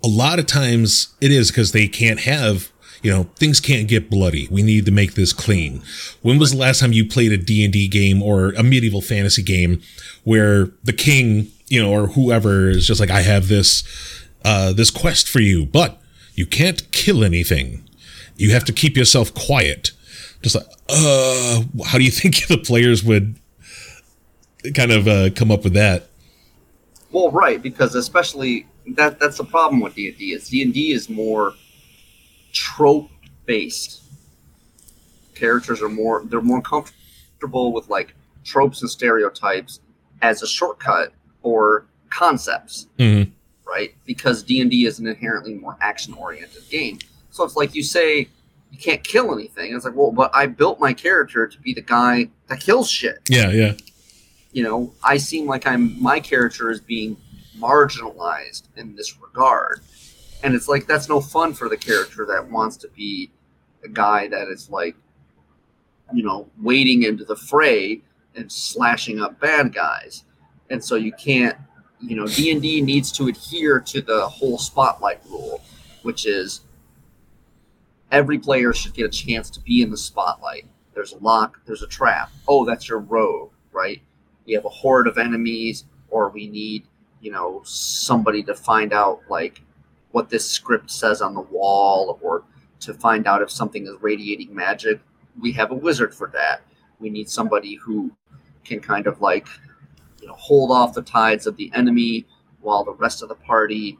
A lot of times it is because they can't have you know, things can't get bloody. We need to make this clean. When was the last time you played a D&D game or a medieval fantasy game where the king, you know, or whoever is just like, I have this, uh, this quest for you, but you can't kill anything. You have to keep yourself quiet. Just like, uh, how do you think the players would kind of uh, come up with that? Well, right, because especially that that's the problem with D and D is D and D is more trope based. Characters are more they're more comfortable with like tropes and stereotypes as a shortcut or concepts, mm-hmm. right? Because D and D is an inherently more action oriented game. So it's like you say you can't kill anything. It's like, well, but I built my character to be the guy that kills shit. Yeah, yeah. You know, I seem like I'm my character is being marginalized in this regard and it's like that's no fun for the character that wants to be a guy that is like you know wading into the fray and slashing up bad guys and so you can't you know d&d needs to adhere to the whole spotlight rule which is every player should get a chance to be in the spotlight there's a lock there's a trap oh that's your rogue right we have a horde of enemies or we need you know somebody to find out like what this script says on the wall or to find out if something is radiating magic. We have a wizard for that. We need somebody who can kind of like, you know, hold off the tides of the enemy while the rest of the party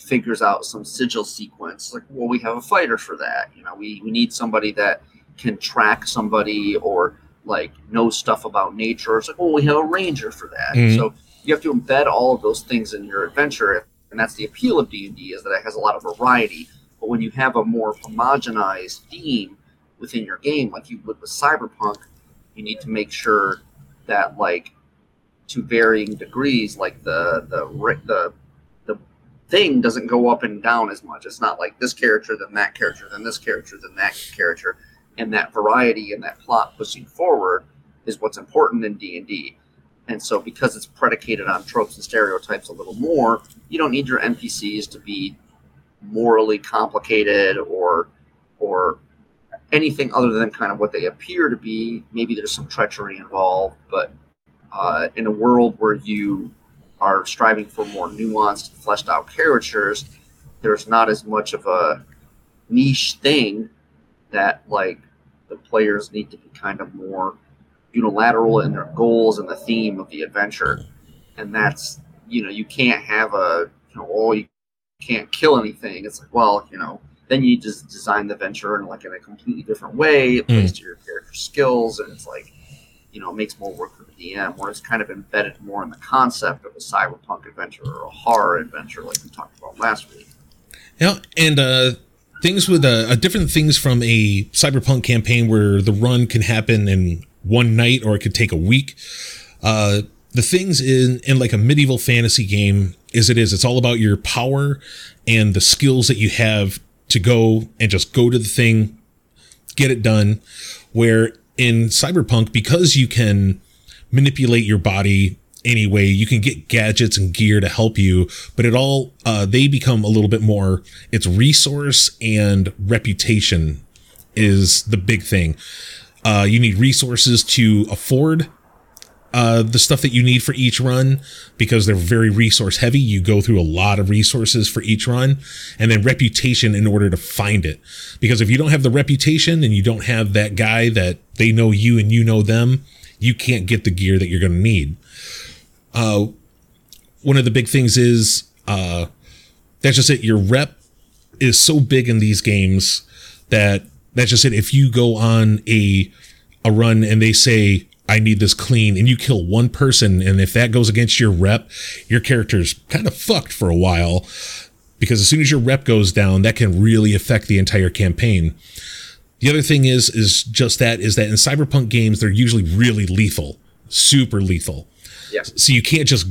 figures out some sigil sequence. Like, well, we have a fighter for that. You know, we, we need somebody that can track somebody or like know stuff about nature. It's like, well, we have a ranger for that. Mm-hmm. So you have to embed all of those things in your adventure and that's the appeal of d&d is that it has a lot of variety but when you have a more homogenized theme within your game like you would with cyberpunk you need to make sure that like to varying degrees like the the the the thing doesn't go up and down as much. It's not like this character then that character then this character then that character. And that variety and that plot pushing forward is what's important in d&d and so, because it's predicated on tropes and stereotypes a little more, you don't need your NPCs to be morally complicated or or anything other than kind of what they appear to be. Maybe there's some treachery involved, but uh, in a world where you are striving for more nuanced, fleshed out characters, there's not as much of a niche thing that like the players need to be kind of more unilateral in their goals and the theme of the adventure. and that's you know you can't have a you know oh you can't kill anything. It's like well you know then you just design the venture in like in a completely different way. It plays mm. to your character skills, and it's like you know makes more work for the DM, where it's kind of embedded more in the concept of a cyberpunk adventure or a horror adventure, like we talked about last week. Yeah, and uh, things with uh, different things from a cyberpunk campaign where the run can happen in one night or it could take a week. Uh, the things in in like a medieval fantasy game is it is it's all about your power and the skills that you have to go and just go to the thing get it done where in cyberpunk because you can manipulate your body anyway you can get gadgets and gear to help you but it all uh, they become a little bit more it's resource and reputation is the big thing. Uh, you need resources to afford uh, the stuff that you need for each run because they're very resource heavy. You go through a lot of resources for each run and then reputation in order to find it. Because if you don't have the reputation and you don't have that guy that they know you and you know them, you can't get the gear that you're going to need. Uh, one of the big things is, uh, that's just it. Your rep is so big in these games that that's just it. If you go on a, a run and they say, I need this clean, and you kill one person, and if that goes against your rep, your character's kind of fucked for a while. Because as soon as your rep goes down, that can really affect the entire campaign. The other thing is, is just that, is that in cyberpunk games, they're usually really lethal, super lethal. Yeah. So you can't just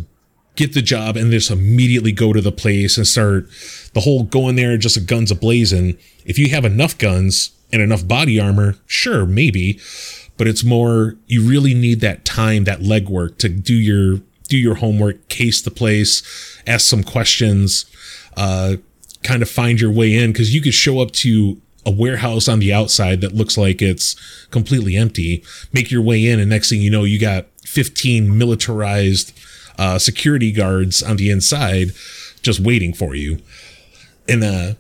get the job and just immediately go to the place and start the whole going there just a guns ablazing. If you have enough guns and enough body armor, sure, maybe but it's more you really need that time, that legwork to do your do your homework, case the place, ask some questions, uh, kind of find your way in because you could show up to a warehouse on the outside that looks like it's completely empty, make your way in, and next thing you know, you got 15 militarized uh, security guards on the inside just waiting for you. And uh,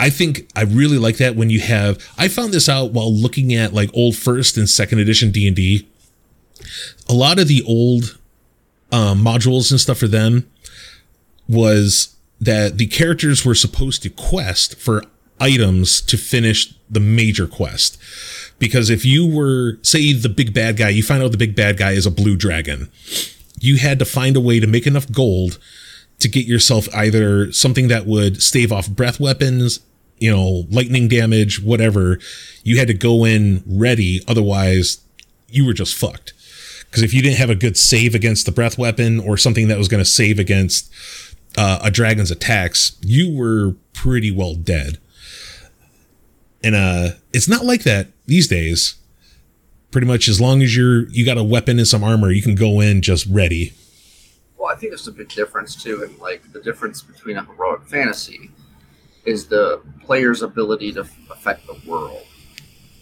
I think I really like that when you have. I found this out while looking at like old first and second edition D and D. A lot of the old um, modules and stuff for them was that the characters were supposed to quest for items to finish the major quest. Because if you were, say, the big bad guy, you find out the big bad guy is a blue dragon. You had to find a way to make enough gold to get yourself either something that would stave off breath weapons, you know, lightning damage, whatever, you had to go in ready. Otherwise, you were just fucked. Because if you didn't have a good save against the breath weapon or something that was going to save against uh, a dragon's attacks, you were pretty well dead. And uh, it's not like that these days. Pretty much, as long as you're you got a weapon and some armor, you can go in just ready. Well, I think there's a big difference too, and like the difference between a heroic fantasy is the player's ability to affect the world.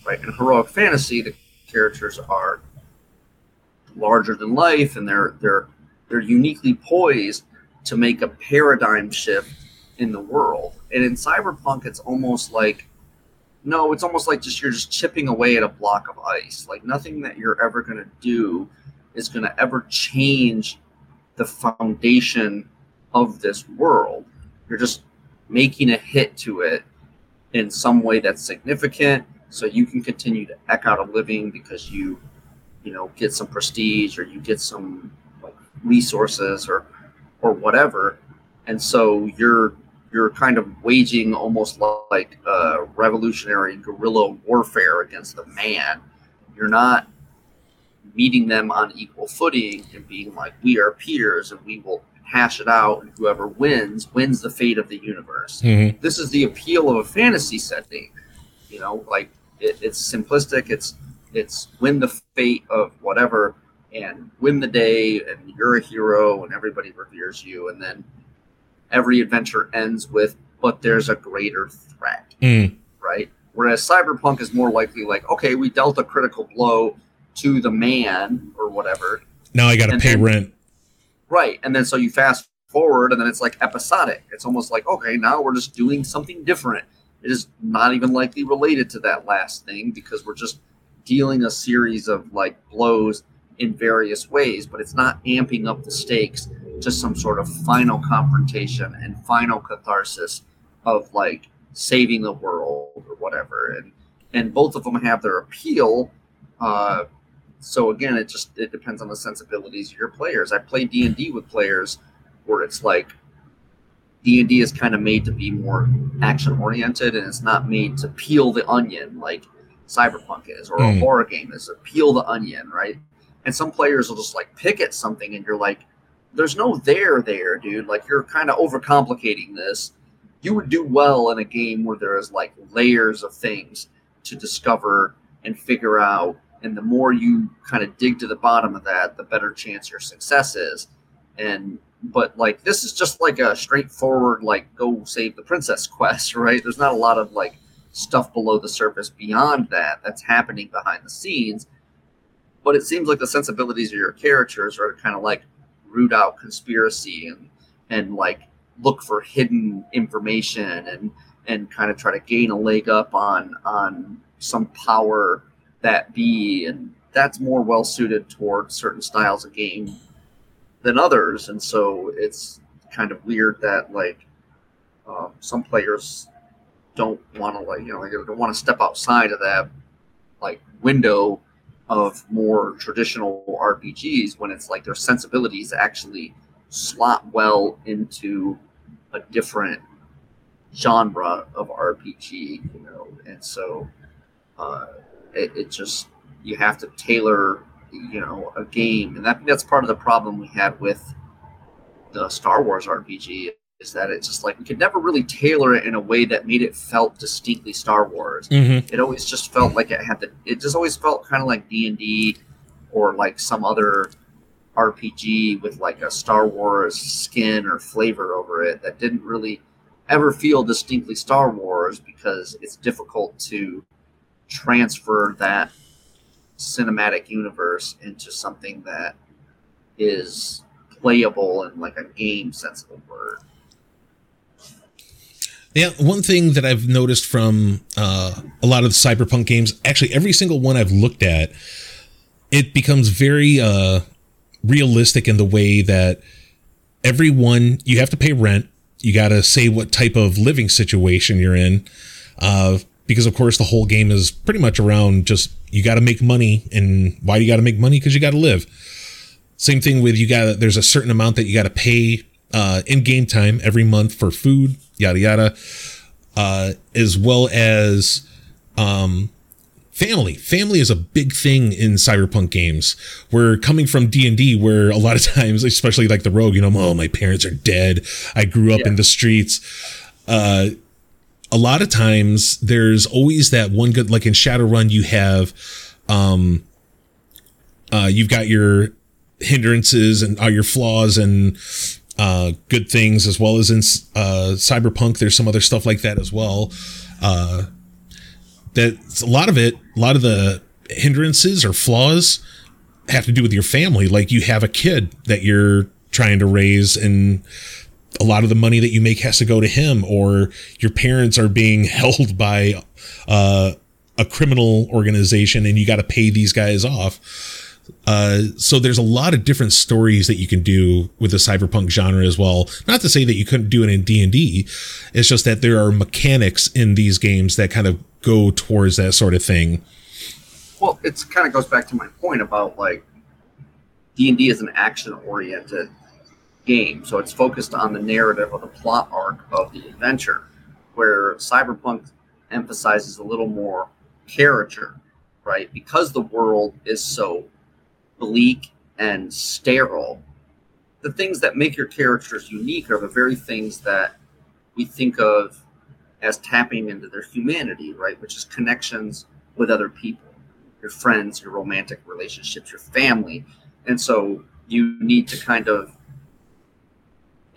Right? In heroic fantasy, the characters are larger than life and they're they're they're uniquely poised to make a paradigm shift in the world. And in cyberpunk it's almost like no, it's almost like just you're just chipping away at a block of ice. Like nothing that you're ever going to do is going to ever change the foundation of this world. You're just making a hit to it in some way that's significant so you can continue to eke out a living because you you know get some prestige or you get some like resources or or whatever. And so you're you're kind of waging almost like a revolutionary guerrilla warfare against the man. You're not meeting them on equal footing and being like we are peers and we will hash it out, and whoever wins wins the fate of the universe. Mm-hmm. This is the appeal of a fantasy setting. You know, like it, it's simplistic. It's it's win the fate of whatever and win the day, and you're a hero, and everybody reveres you, and then every adventure ends with but there's a greater threat, mm. right? Whereas cyberpunk is more likely like, okay, we dealt a critical blow to the man or whatever. Now I got to pay then, rent. Right. And then so you fast forward and then it's like episodic. It's almost like, okay, now we're just doing something different. It is not even likely related to that last thing because we're just dealing a series of like blows in various ways, but it's not amping up the stakes to some sort of final confrontation and final catharsis of like saving the world or whatever. And and both of them have their appeal. Uh, so again, it just it depends on the sensibilities of your players. I play D and D with players where it's like D and D is kind of made to be more action oriented, and it's not made to peel the onion like Cyberpunk is, or mm. a hmm. horror game is. To peel the onion, right? And some players will just like pick at something, and you're like, "There's no there there, dude. Like you're kind of overcomplicating this." You would do well in a game where there is like layers of things to discover and figure out. And the more you kind of dig to the bottom of that, the better chance your success is. And but like this is just like a straightforward like go save the princess quest, right? There's not a lot of like stuff below the surface beyond that that's happening behind the scenes. But it seems like the sensibilities of your characters are kind of like root out conspiracy and and like look for hidden information and and kind of try to gain a leg up on on some power that be and that's more well suited toward certain styles of game than others. And so it's kind of weird that like um, some players don't want to like you know they don't want to step outside of that like window of more traditional RPGs when it's like their sensibilities actually slot well into a different genre of RPG, you know, and so uh, it, it just you have to tailor, you know, a game, and that that's part of the problem we had with the Star Wars RPG is that it's just like we could never really tailor it in a way that made it felt distinctly Star Wars. Mm-hmm. It always just felt like it had the. It just always felt kind of like D and D, or like some other RPG with like a Star Wars skin or flavor over it that didn't really ever feel distinctly Star Wars because it's difficult to transfer that cinematic universe into something that is playable in like a game sense of the word. Yeah, one thing that I've noticed from uh, a lot of the cyberpunk games, actually every single one I've looked at, it becomes very uh, realistic in the way that everyone you have to pay rent you got to say what type of living situation you're in. Uh, because of course the whole game is pretty much around just you got to make money and why do you got to make money? Because you got to live. Same thing with you got there's a certain amount that you got to pay uh, in game time every month for food yada yada uh, as well as um, family. Family is a big thing in cyberpunk games. We're coming from d&d where a lot of times especially like the rogue you know oh my parents are dead. I grew up yeah. in the streets. Uh, a lot of times there's always that one good like in shadowrun you have um uh you've got your hindrances and uh, your flaws and uh good things as well as in uh cyberpunk there's some other stuff like that as well uh that a lot of it, a lot of the hindrances or flaws have to do with your family. Like you have a kid that you're trying to raise and a lot of the money that you make has to go to him or your parents are being held by uh, a criminal organization and you got to pay these guys off. Uh, so there's a lot of different stories that you can do with the cyberpunk genre as well. Not to say that you couldn't do it in D and D. It's just that there are mechanics in these games that kind of go towards that sort of thing. Well, it kind of goes back to my point about like D and D is an action oriented game, so it's focused on the narrative of the plot arc of the adventure, where Cyberpunk emphasizes a little more character, right? Because the world is so bleak and sterile, the things that make your characters unique are the very things that we think of as tapping into their humanity, right? Which is connections with other people, your friends, your romantic relationships, your family. And so you need to kind of,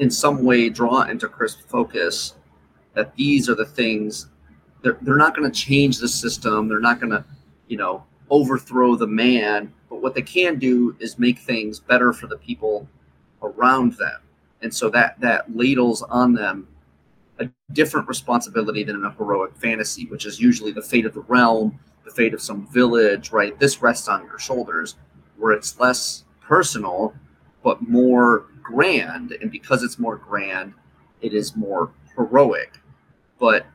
in some way, draw into crisp focus that these are the things they're, they're not going to change the system. They're not going to, you know, overthrow the man. But what they can do is make things better for the people around them. And so that that ladles on them a different responsibility than in a heroic fantasy, which is usually the fate of the realm, the fate of some village, right? This rests on your shoulders. where it's less personal but more grand and because it's more grand it is more heroic but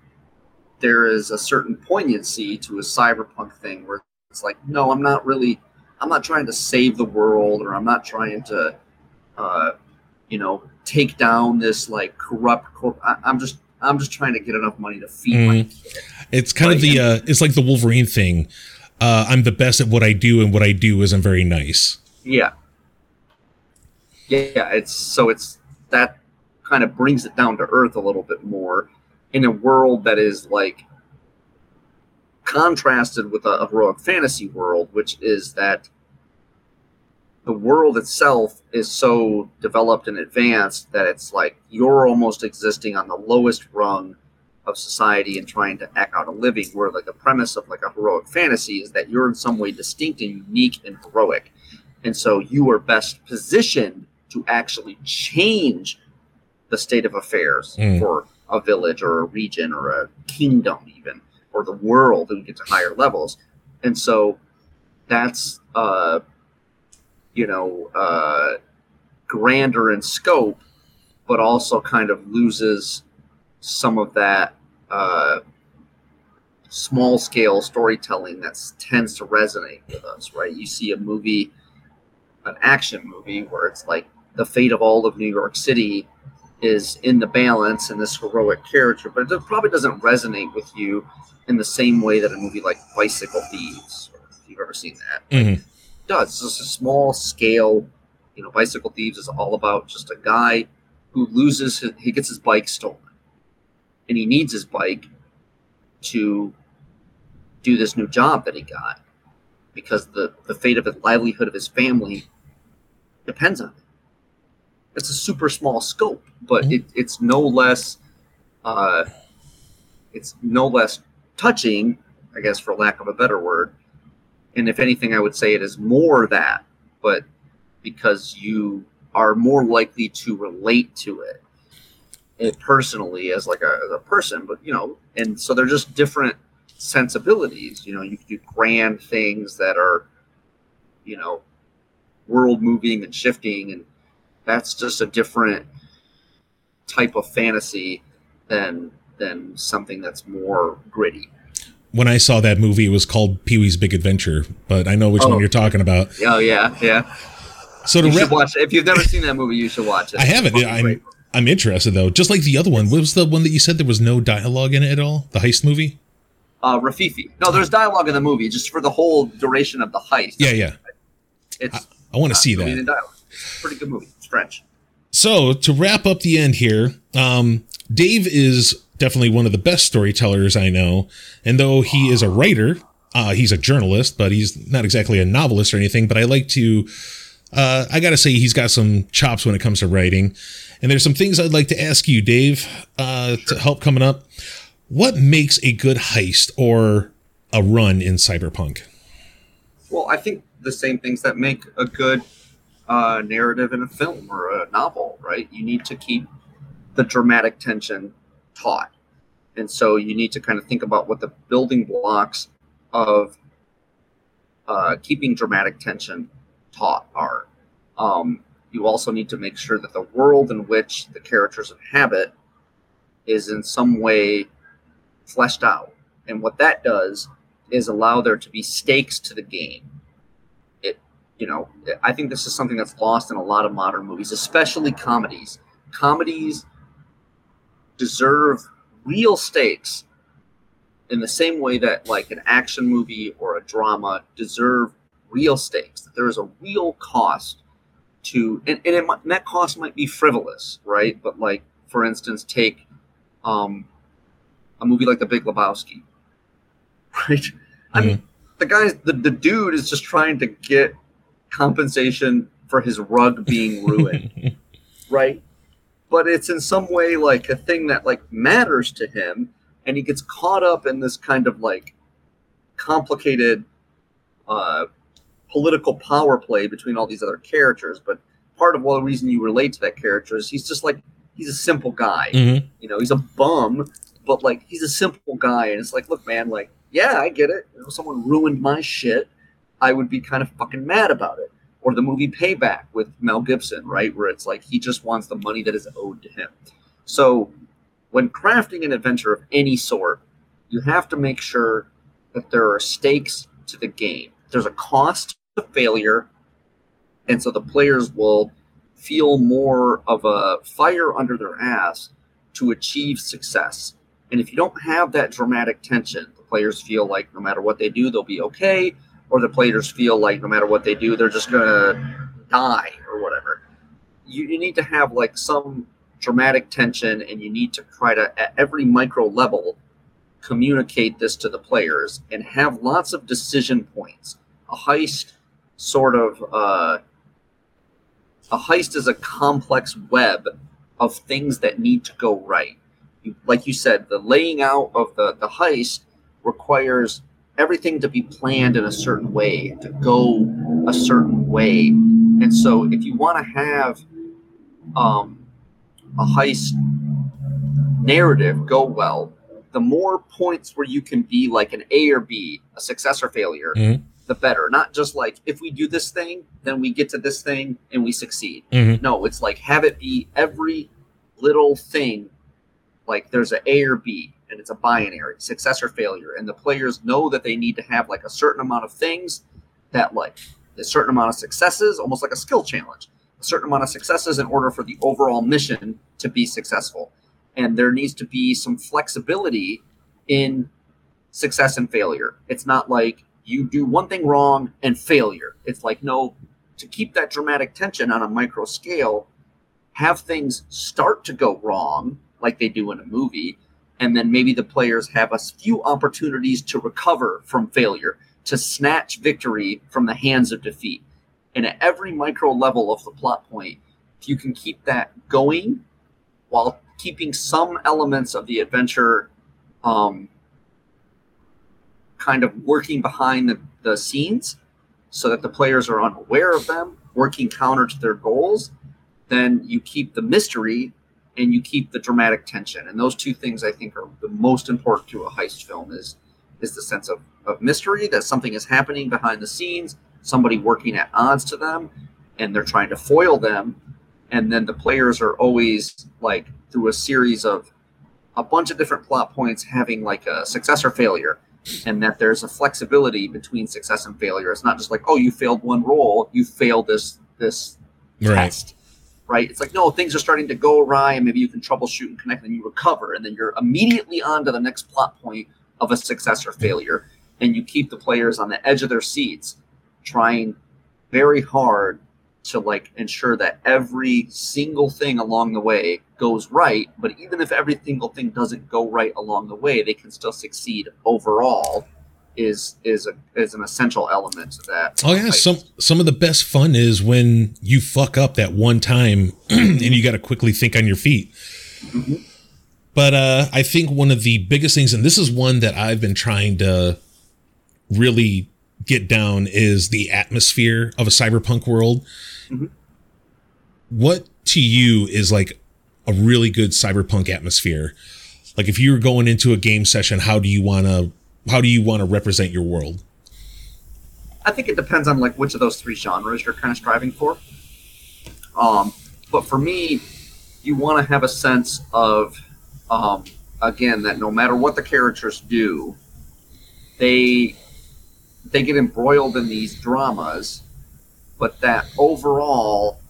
there is a certain poignancy to a cyberpunk thing where it's like no i'm not really i'm not trying to save the world or i'm not trying to uh, you know take down this like corrupt corp- I, i'm just i'm just trying to get enough money to feed my Mhm. kid It's kind of the uh, it's like the Wolverine thing. Uh, I'm the best at what I do, and what I do isn't very nice. Yeah. Yeah, it's so it's that kind of brings it down to earth a little bit more in a world that is like contrasted with a, heroic fantasy world, which is that the world itself is so developed and advanced that it's like you're almost existing on the lowest rung of society and trying to act out a living where like the premise of like a heroic fantasy is that you're in some way distinct and unique and heroic. And so you are best positioned to actually change the state of affairs Mm. for a village or a region or a kingdom even or the world and we get to higher levels and so that's uh you know uh grander in scope but also kind of loses some of that uh small scale storytelling that tends to resonate with us right you see a movie an action movie where it's like the fate of all of New York City is in the balance and this heroic character, but it probably doesn't resonate with you in the same way that a movie like Bicycle Thieves, if you've ever seen that, Mhm. does. It's just a small scale. You know, Bicycle Thieves is all about just a guy who loses his, he gets his bike stolen, and he needs his bike to do this new job that he got because the the fate of the livelihood of his family depends on it. It's a super small scope, but Mhm. it, it's no less uh, it's no less touching, I guess, for lack of a better word. And if anything, I would say it is more that, but because you are more likely to relate to it, it personally as like a, as a person. But you know, and so they're just different sensibilities. You know, you can do grand things that are, you know, world moving and shifting, and that's just a different type of fantasy than than something that's more gritty. When I saw that movie, it was called Pee Wee's Big Adventure, but I know which Oh. one you're talking about. Oh yeah, yeah. So to watch it. If you've never seen that movie, you should watch it. I haven't. I'm great. I'm interested though. Just like the other one, what was the one that you said there was no dialogue in it at all? The heist movie? uh, Rififi. No, there's dialogue in the movie, just for the whole duration of the heist. Yeah, yeah. it's I want to see uh, movie that. Pretty good movie. It's French. So to wrap up the end here, um, Dave is definitely one of the best storytellers I know, and though he is a writer, uh, he's a journalist, but he's not exactly a novelist or anything. But I like to, uh, I gotta say, he's got some chops when it comes to writing. And there's some things I'd like to ask you, Dave, uh, to help coming up. What makes a good heist or a run in cyberpunk? Well, I think the same things that make a good uh, narrative in a film or a novel, right? You need to keep the dramatic tension taut. And so you need to kind of think about what the building blocks of uh, keeping dramatic tension taut are. Um, you also need to make sure that the world in which the characters inhabit is in some way fleshed out. And what that does is allow there to be stakes to the game. You know, I think this is something that's lost in a lot of modern movies, especially comedies. Comedies deserve real stakes in the same way that like an action movie or a drama deserve real stakes. That there is a real cost to, and, and, it, and that cost might be frivolous, right? But like, for instance, take um, a movie like The Big Lebowski, right? I mean, the guy, the, the dude is just trying to get compensation for his rug being ruined, right? But it's in some way like a thing that like matters to him, and he gets caught up in this kind of like complicated uh, political power play between all these other characters. But part of the reason you relate to that character is he's just like he's a simple guy. Mhm. You know, he's a bum, but like he's a simple guy, and it's like, look, man, like, yeah, I get it. You know, someone ruined my shit. I would be kind of fucking mad about it. or the movie Payback with Mel Gibson, right? Where it's like he just wants the money that is owed to him. So when crafting an adventure of any sort, you have to make sure that there are stakes to the game. There's a cost to failure, and so the players will feel more of a fire under their ass to achieve success. And if you don't have that dramatic tension, the players feel like no matter what they do, they'll be okay, or the players feel like no matter what they do, they're just gonna die or whatever. You, you need to have like some dramatic tension, and you need to try to at every micro level communicate this to the players and have lots of decision points. A heist sort of uh, a heist is a complex web of things that need to go right. You, like you said, the laying out of the, the heist requires everything to be planned in a certain way, to go a certain way. And so if you want to have um, a heist narrative go well, the more points where you can be like an A or B, a success or failure, mm-hmm. the better. Not just like if we do this thing, then we get to this thing and we succeed. Mm-hmm. No, it's like have it be every little thing. Like there's an A or B, and it's a binary success or failure, and the players know that they need to have like a certain amount of things that like a certain amount of successes, almost like a skill challenge, a certain amount of successes in order for the overall mission to be successful and there needs to be some flexibility in success and failure. It's not like you do one thing wrong and failure. It's like, no, to keep that dramatic tension on a micro scale, have things start to go wrong like they do in a movie, and then maybe the players have a few opportunities to recover from failure, to snatch victory from the hands of defeat. And at every micro level of the plot point, if you can keep that going while keeping some elements of the adventure um, kind of working behind the, the scenes so that the players are unaware of them, working counter to their goals, then you keep the mystery and you keep the dramatic tension. And those two things I think are the most important to a heist film is is the sense of, of mystery that something is happening behind the scenes, somebody working at odds to them, and they're trying to foil them. And then the players are always like through a series of a bunch of different plot points having like a success or failure and that there's a flexibility between success and failure it's not just like oh you failed one role, you failed this this right. test right it's like no things are starting to go awry and maybe you can troubleshoot and connect and you recover and then you're immediately on to the next plot point of a success or failure and you keep the players on the edge of their seats trying very hard to like ensure that every single thing along the way goes right. But even if every single thing doesn't go right along the way, they can still succeed overall. Is is a is an essential element to that. Oh yeah, some some of the best fun is when you fuck up that one time and you got to quickly think on your feet. Mm-hmm. But uh, I think one of the biggest things, and this is one that I've been trying to really get down, is the atmosphere of a cyberpunk world. Mm-hmm. What to you is like a really good cyberpunk atmosphere? Like if you were going into a game session, how do you want to how do you want to represent your world? I think it depends on like which of those three genres you're kind of striving for. Um, but for me, you want to have a sense of um, again that no matter what the characters do, they they get embroiled in these dramas but that overall,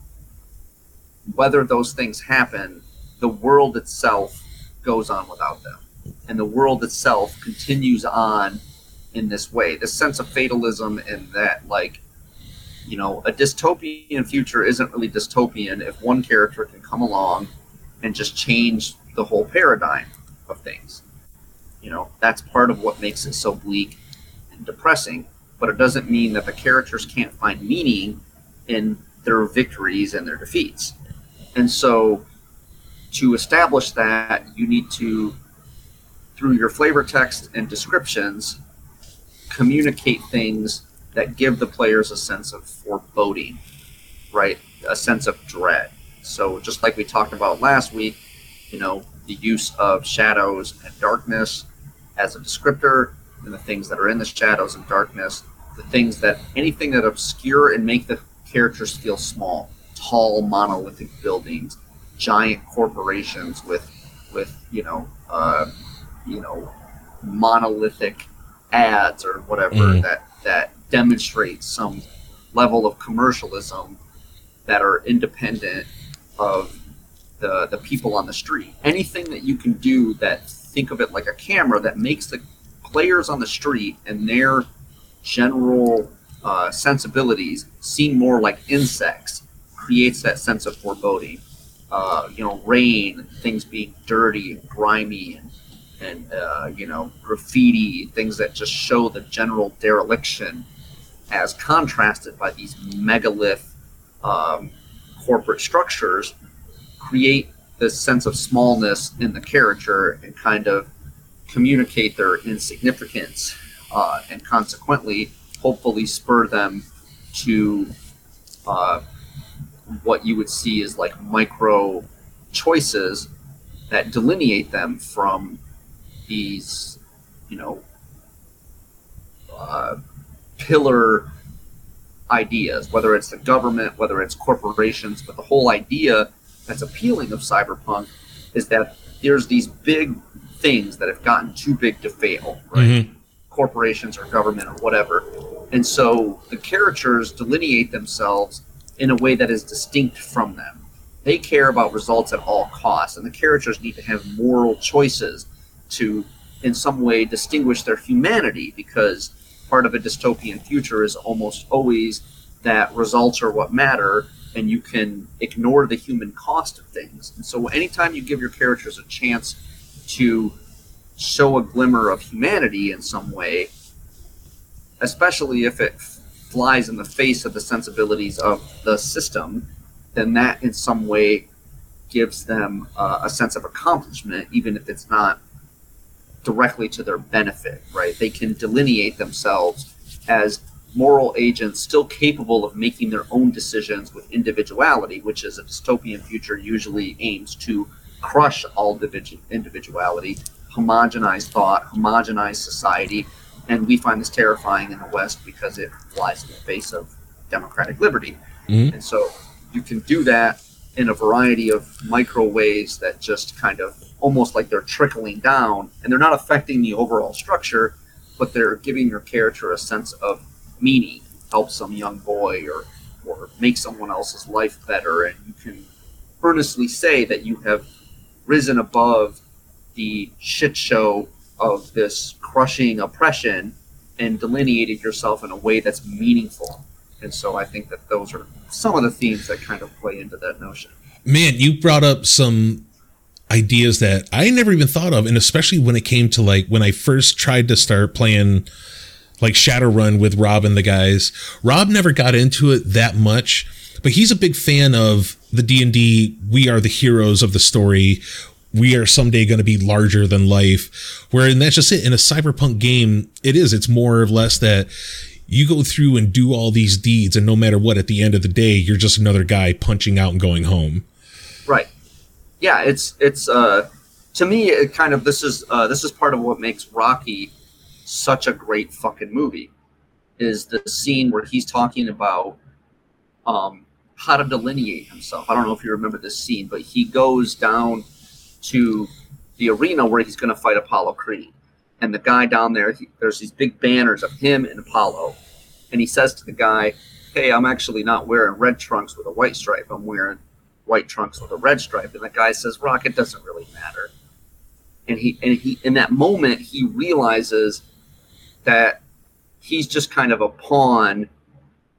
whether those things happen, the world itself goes on without them. And the world itself continues on in this way. This sense of fatalism and that, like, you know, a dystopian future isn't really dystopian if one character can come along and just change the whole paradigm of things. You know, that's part of what makes it so bleak and depressing but it doesn't mean that the characters can't find meaning in their victories and their defeats. And so, to establish that, you need to, through your flavor text and descriptions, communicate things that give the players a sense of foreboding, right? A sense of dread. So, just like we talked about last week, you know, the use of shadows and darkness as a descriptor and the things that are in the shadows and darkness, the things that anything that obscure and make the characters feel small, tall monolithic buildings, giant corporations with with you know uh, you know monolithic ads or whatever mm. that that demonstrates some level of commercialism that are independent of the the people on the street. Anything that you can do that think of it like a camera that makes the players on the street and their general uh, sensibilities seem more like insects creates that sense of foreboding. Uh, you know, rain, things being dirty and grimy, and, and uh, you know, graffiti, things that just show the general dereliction, as contrasted by these megalith um, corporate structures, create this sense of smallness in the character and kind of communicate their insignificance, uh, and consequently, hopefully, spur them to uh, what you would see as like micro choices that delineate them from these, you know, uh, pillar ideas, whether it's the government, whether it's corporations, but the whole idea that's appealing of cyberpunk is that there's these big things that have gotten too big to fail, right? Mm-hmm. Corporations or government or whatever. And so the characters delineate themselves in a way that is distinct from them. They care about results at all costs, and the characters need to have moral choices to, in some way, distinguish their humanity because part of a dystopian future is almost always that results are what matter and you can ignore the human cost of things. And so anytime you give your characters a chance to show a glimmer of humanity in some way, especially if it flies in the face of the sensibilities of the system, then that in some way gives them uh, a sense of accomplishment, even if it's not directly to their benefit, right? They can delineate themselves as moral agents still capable of making their own decisions with individuality, which is a dystopian future usually aims to crush all individuality, homogenize thought, homogenize society, and we find this terrifying in the West because it flies in the face of democratic liberty. Mm-hmm. And so you can do that in a variety of micro ways that just kind of almost like they're trickling down and they're not affecting the overall structure, but they're giving your character a sense of meaning, help some young boy or or make someone else's life better and you can earnestly say that you have risen above the shit show of this crushing oppression and delineated yourself in a way that's meaningful. And so I think that those are some of the themes that kind of play into that notion. Man, you brought up some ideas that I never even thought of, and especially when it came to like when I first tried to start playing like Shadowrun with Rob and the guys. Rob never got into it that much, but he's a big fan of the D&D we are the heroes of the story we are someday going to be larger than life. Where, and that's just it. In a cyberpunk game, it is. It's more or less that you go through and do all these deeds, and no matter what, at the end of the day, you're just another guy punching out and going home. Yeah. It's it's uh, to me, it kind of this is uh, this is part of what makes Rocky such a great fucking movie. Is the scene where he's talking about um, how to delineate himself. I don't know if you remember this scene, but he goes down to the arena where he's going to fight Apollo Creed. And the guy down there, he, there's these big banners of him and Apollo. And he says to the guy, Hey, I'm actually not wearing red trunks with a white stripe. I'm wearing white trunks with a red stripe. And the guy says, Rock, it doesn't really matter. And he, and he, in that moment, he realizes that he's just kind of a pawn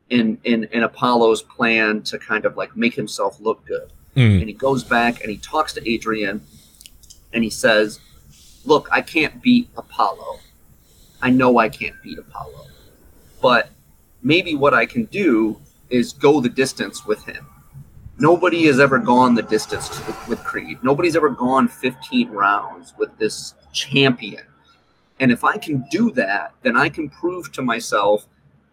in, in, in Apollo's plan to kind of like make himself look good. Mm. And he goes back and he talks to Adrian and he says, Look, I can't beat Apollo. I know I can't beat Apollo. But maybe what I can do is go the distance with him. Nobody has ever gone the distance with, with Creed. Nobody's ever gone 15 rounds with this champion. And if I can do that, then I can prove to myself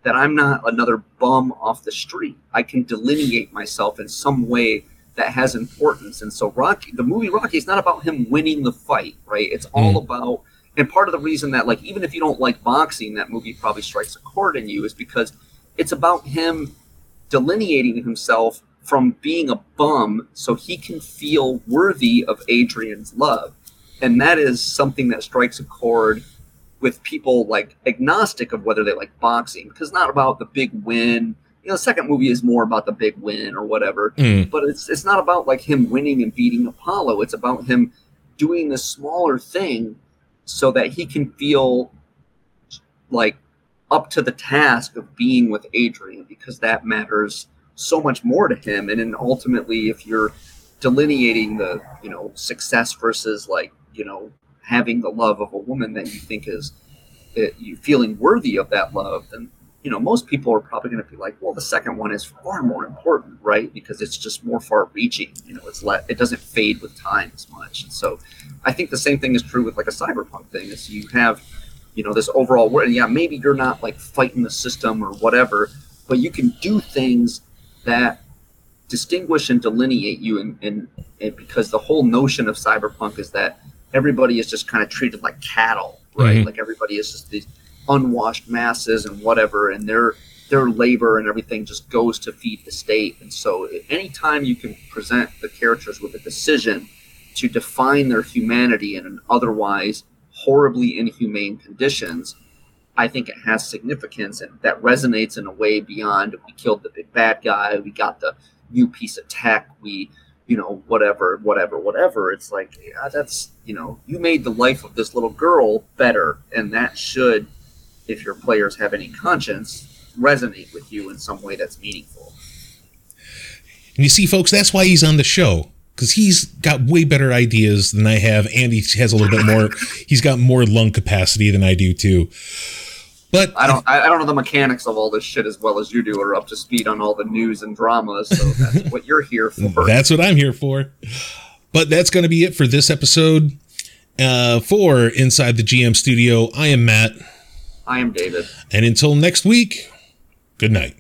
that I'm not another bum off the street. I can delineate myself in some way that has importance. And so Rocky, the movie Rocky is not about him winning the fight, right? It's all mm. about, and part of the reason that like even if you don't like boxing, that movie probably strikes a chord in you is because it's about him delineating himself from being a bum so he can feel worthy of Adrian's love. And that is something that strikes a chord with people like agnostic of whether they like boxing because it's not about the big win. You know, the second movie is more about the big win or whatever, Mm. but it's it's not about like him winning and beating Apollo. It's about him doing the smaller thing so that he can feel like up to the task of being with Adrian because that matters so much more to him. And then ultimately, if you're delineating the you know success versus like you know having the love of a woman that you think is that you feeling worthy of that love, then you know most people are probably going to be like, well, the second one is far more important, right? Because it's just more far-reaching. You know, it's let it doesn't fade with time as much. And so, I think the same thing is true with like a cyberpunk thing. Is you have you know this overall world. Yeah, maybe you're not like fighting the system or whatever, but you can do things that distinguish and delineate you and, and, because the whole notion of cyberpunk is that everybody is just kind of treated like cattle right Mhm. like everybody is just these unwashed masses and whatever and their their labor and everything just goes to feed the state and so anytime you can present the characters with a decision to define their humanity in an otherwise horribly inhumane conditions I think it has significance and that resonates in a way beyond we killed the big bad guy, we got the new piece of tech, we, you know, whatever, whatever, whatever. It's like, yeah, that's, you know, you made the life of this little girl better. And that should, if your players have any conscience, resonate with you in some way that's meaningful. And you see, folks, that's why he's on the show because he's got way better ideas than I have, and he has a little bit more. He's got more lung capacity than I do too. But I don't, I I don't know the mechanics of all this shit as well as you do, or up to speed on all the news and dramas. So that's what you're here for. That's what I'm here for. But that's going to be it for this episode. Uh, for Inside the GM Studio, I am Matt. I am David. And until next week, good night.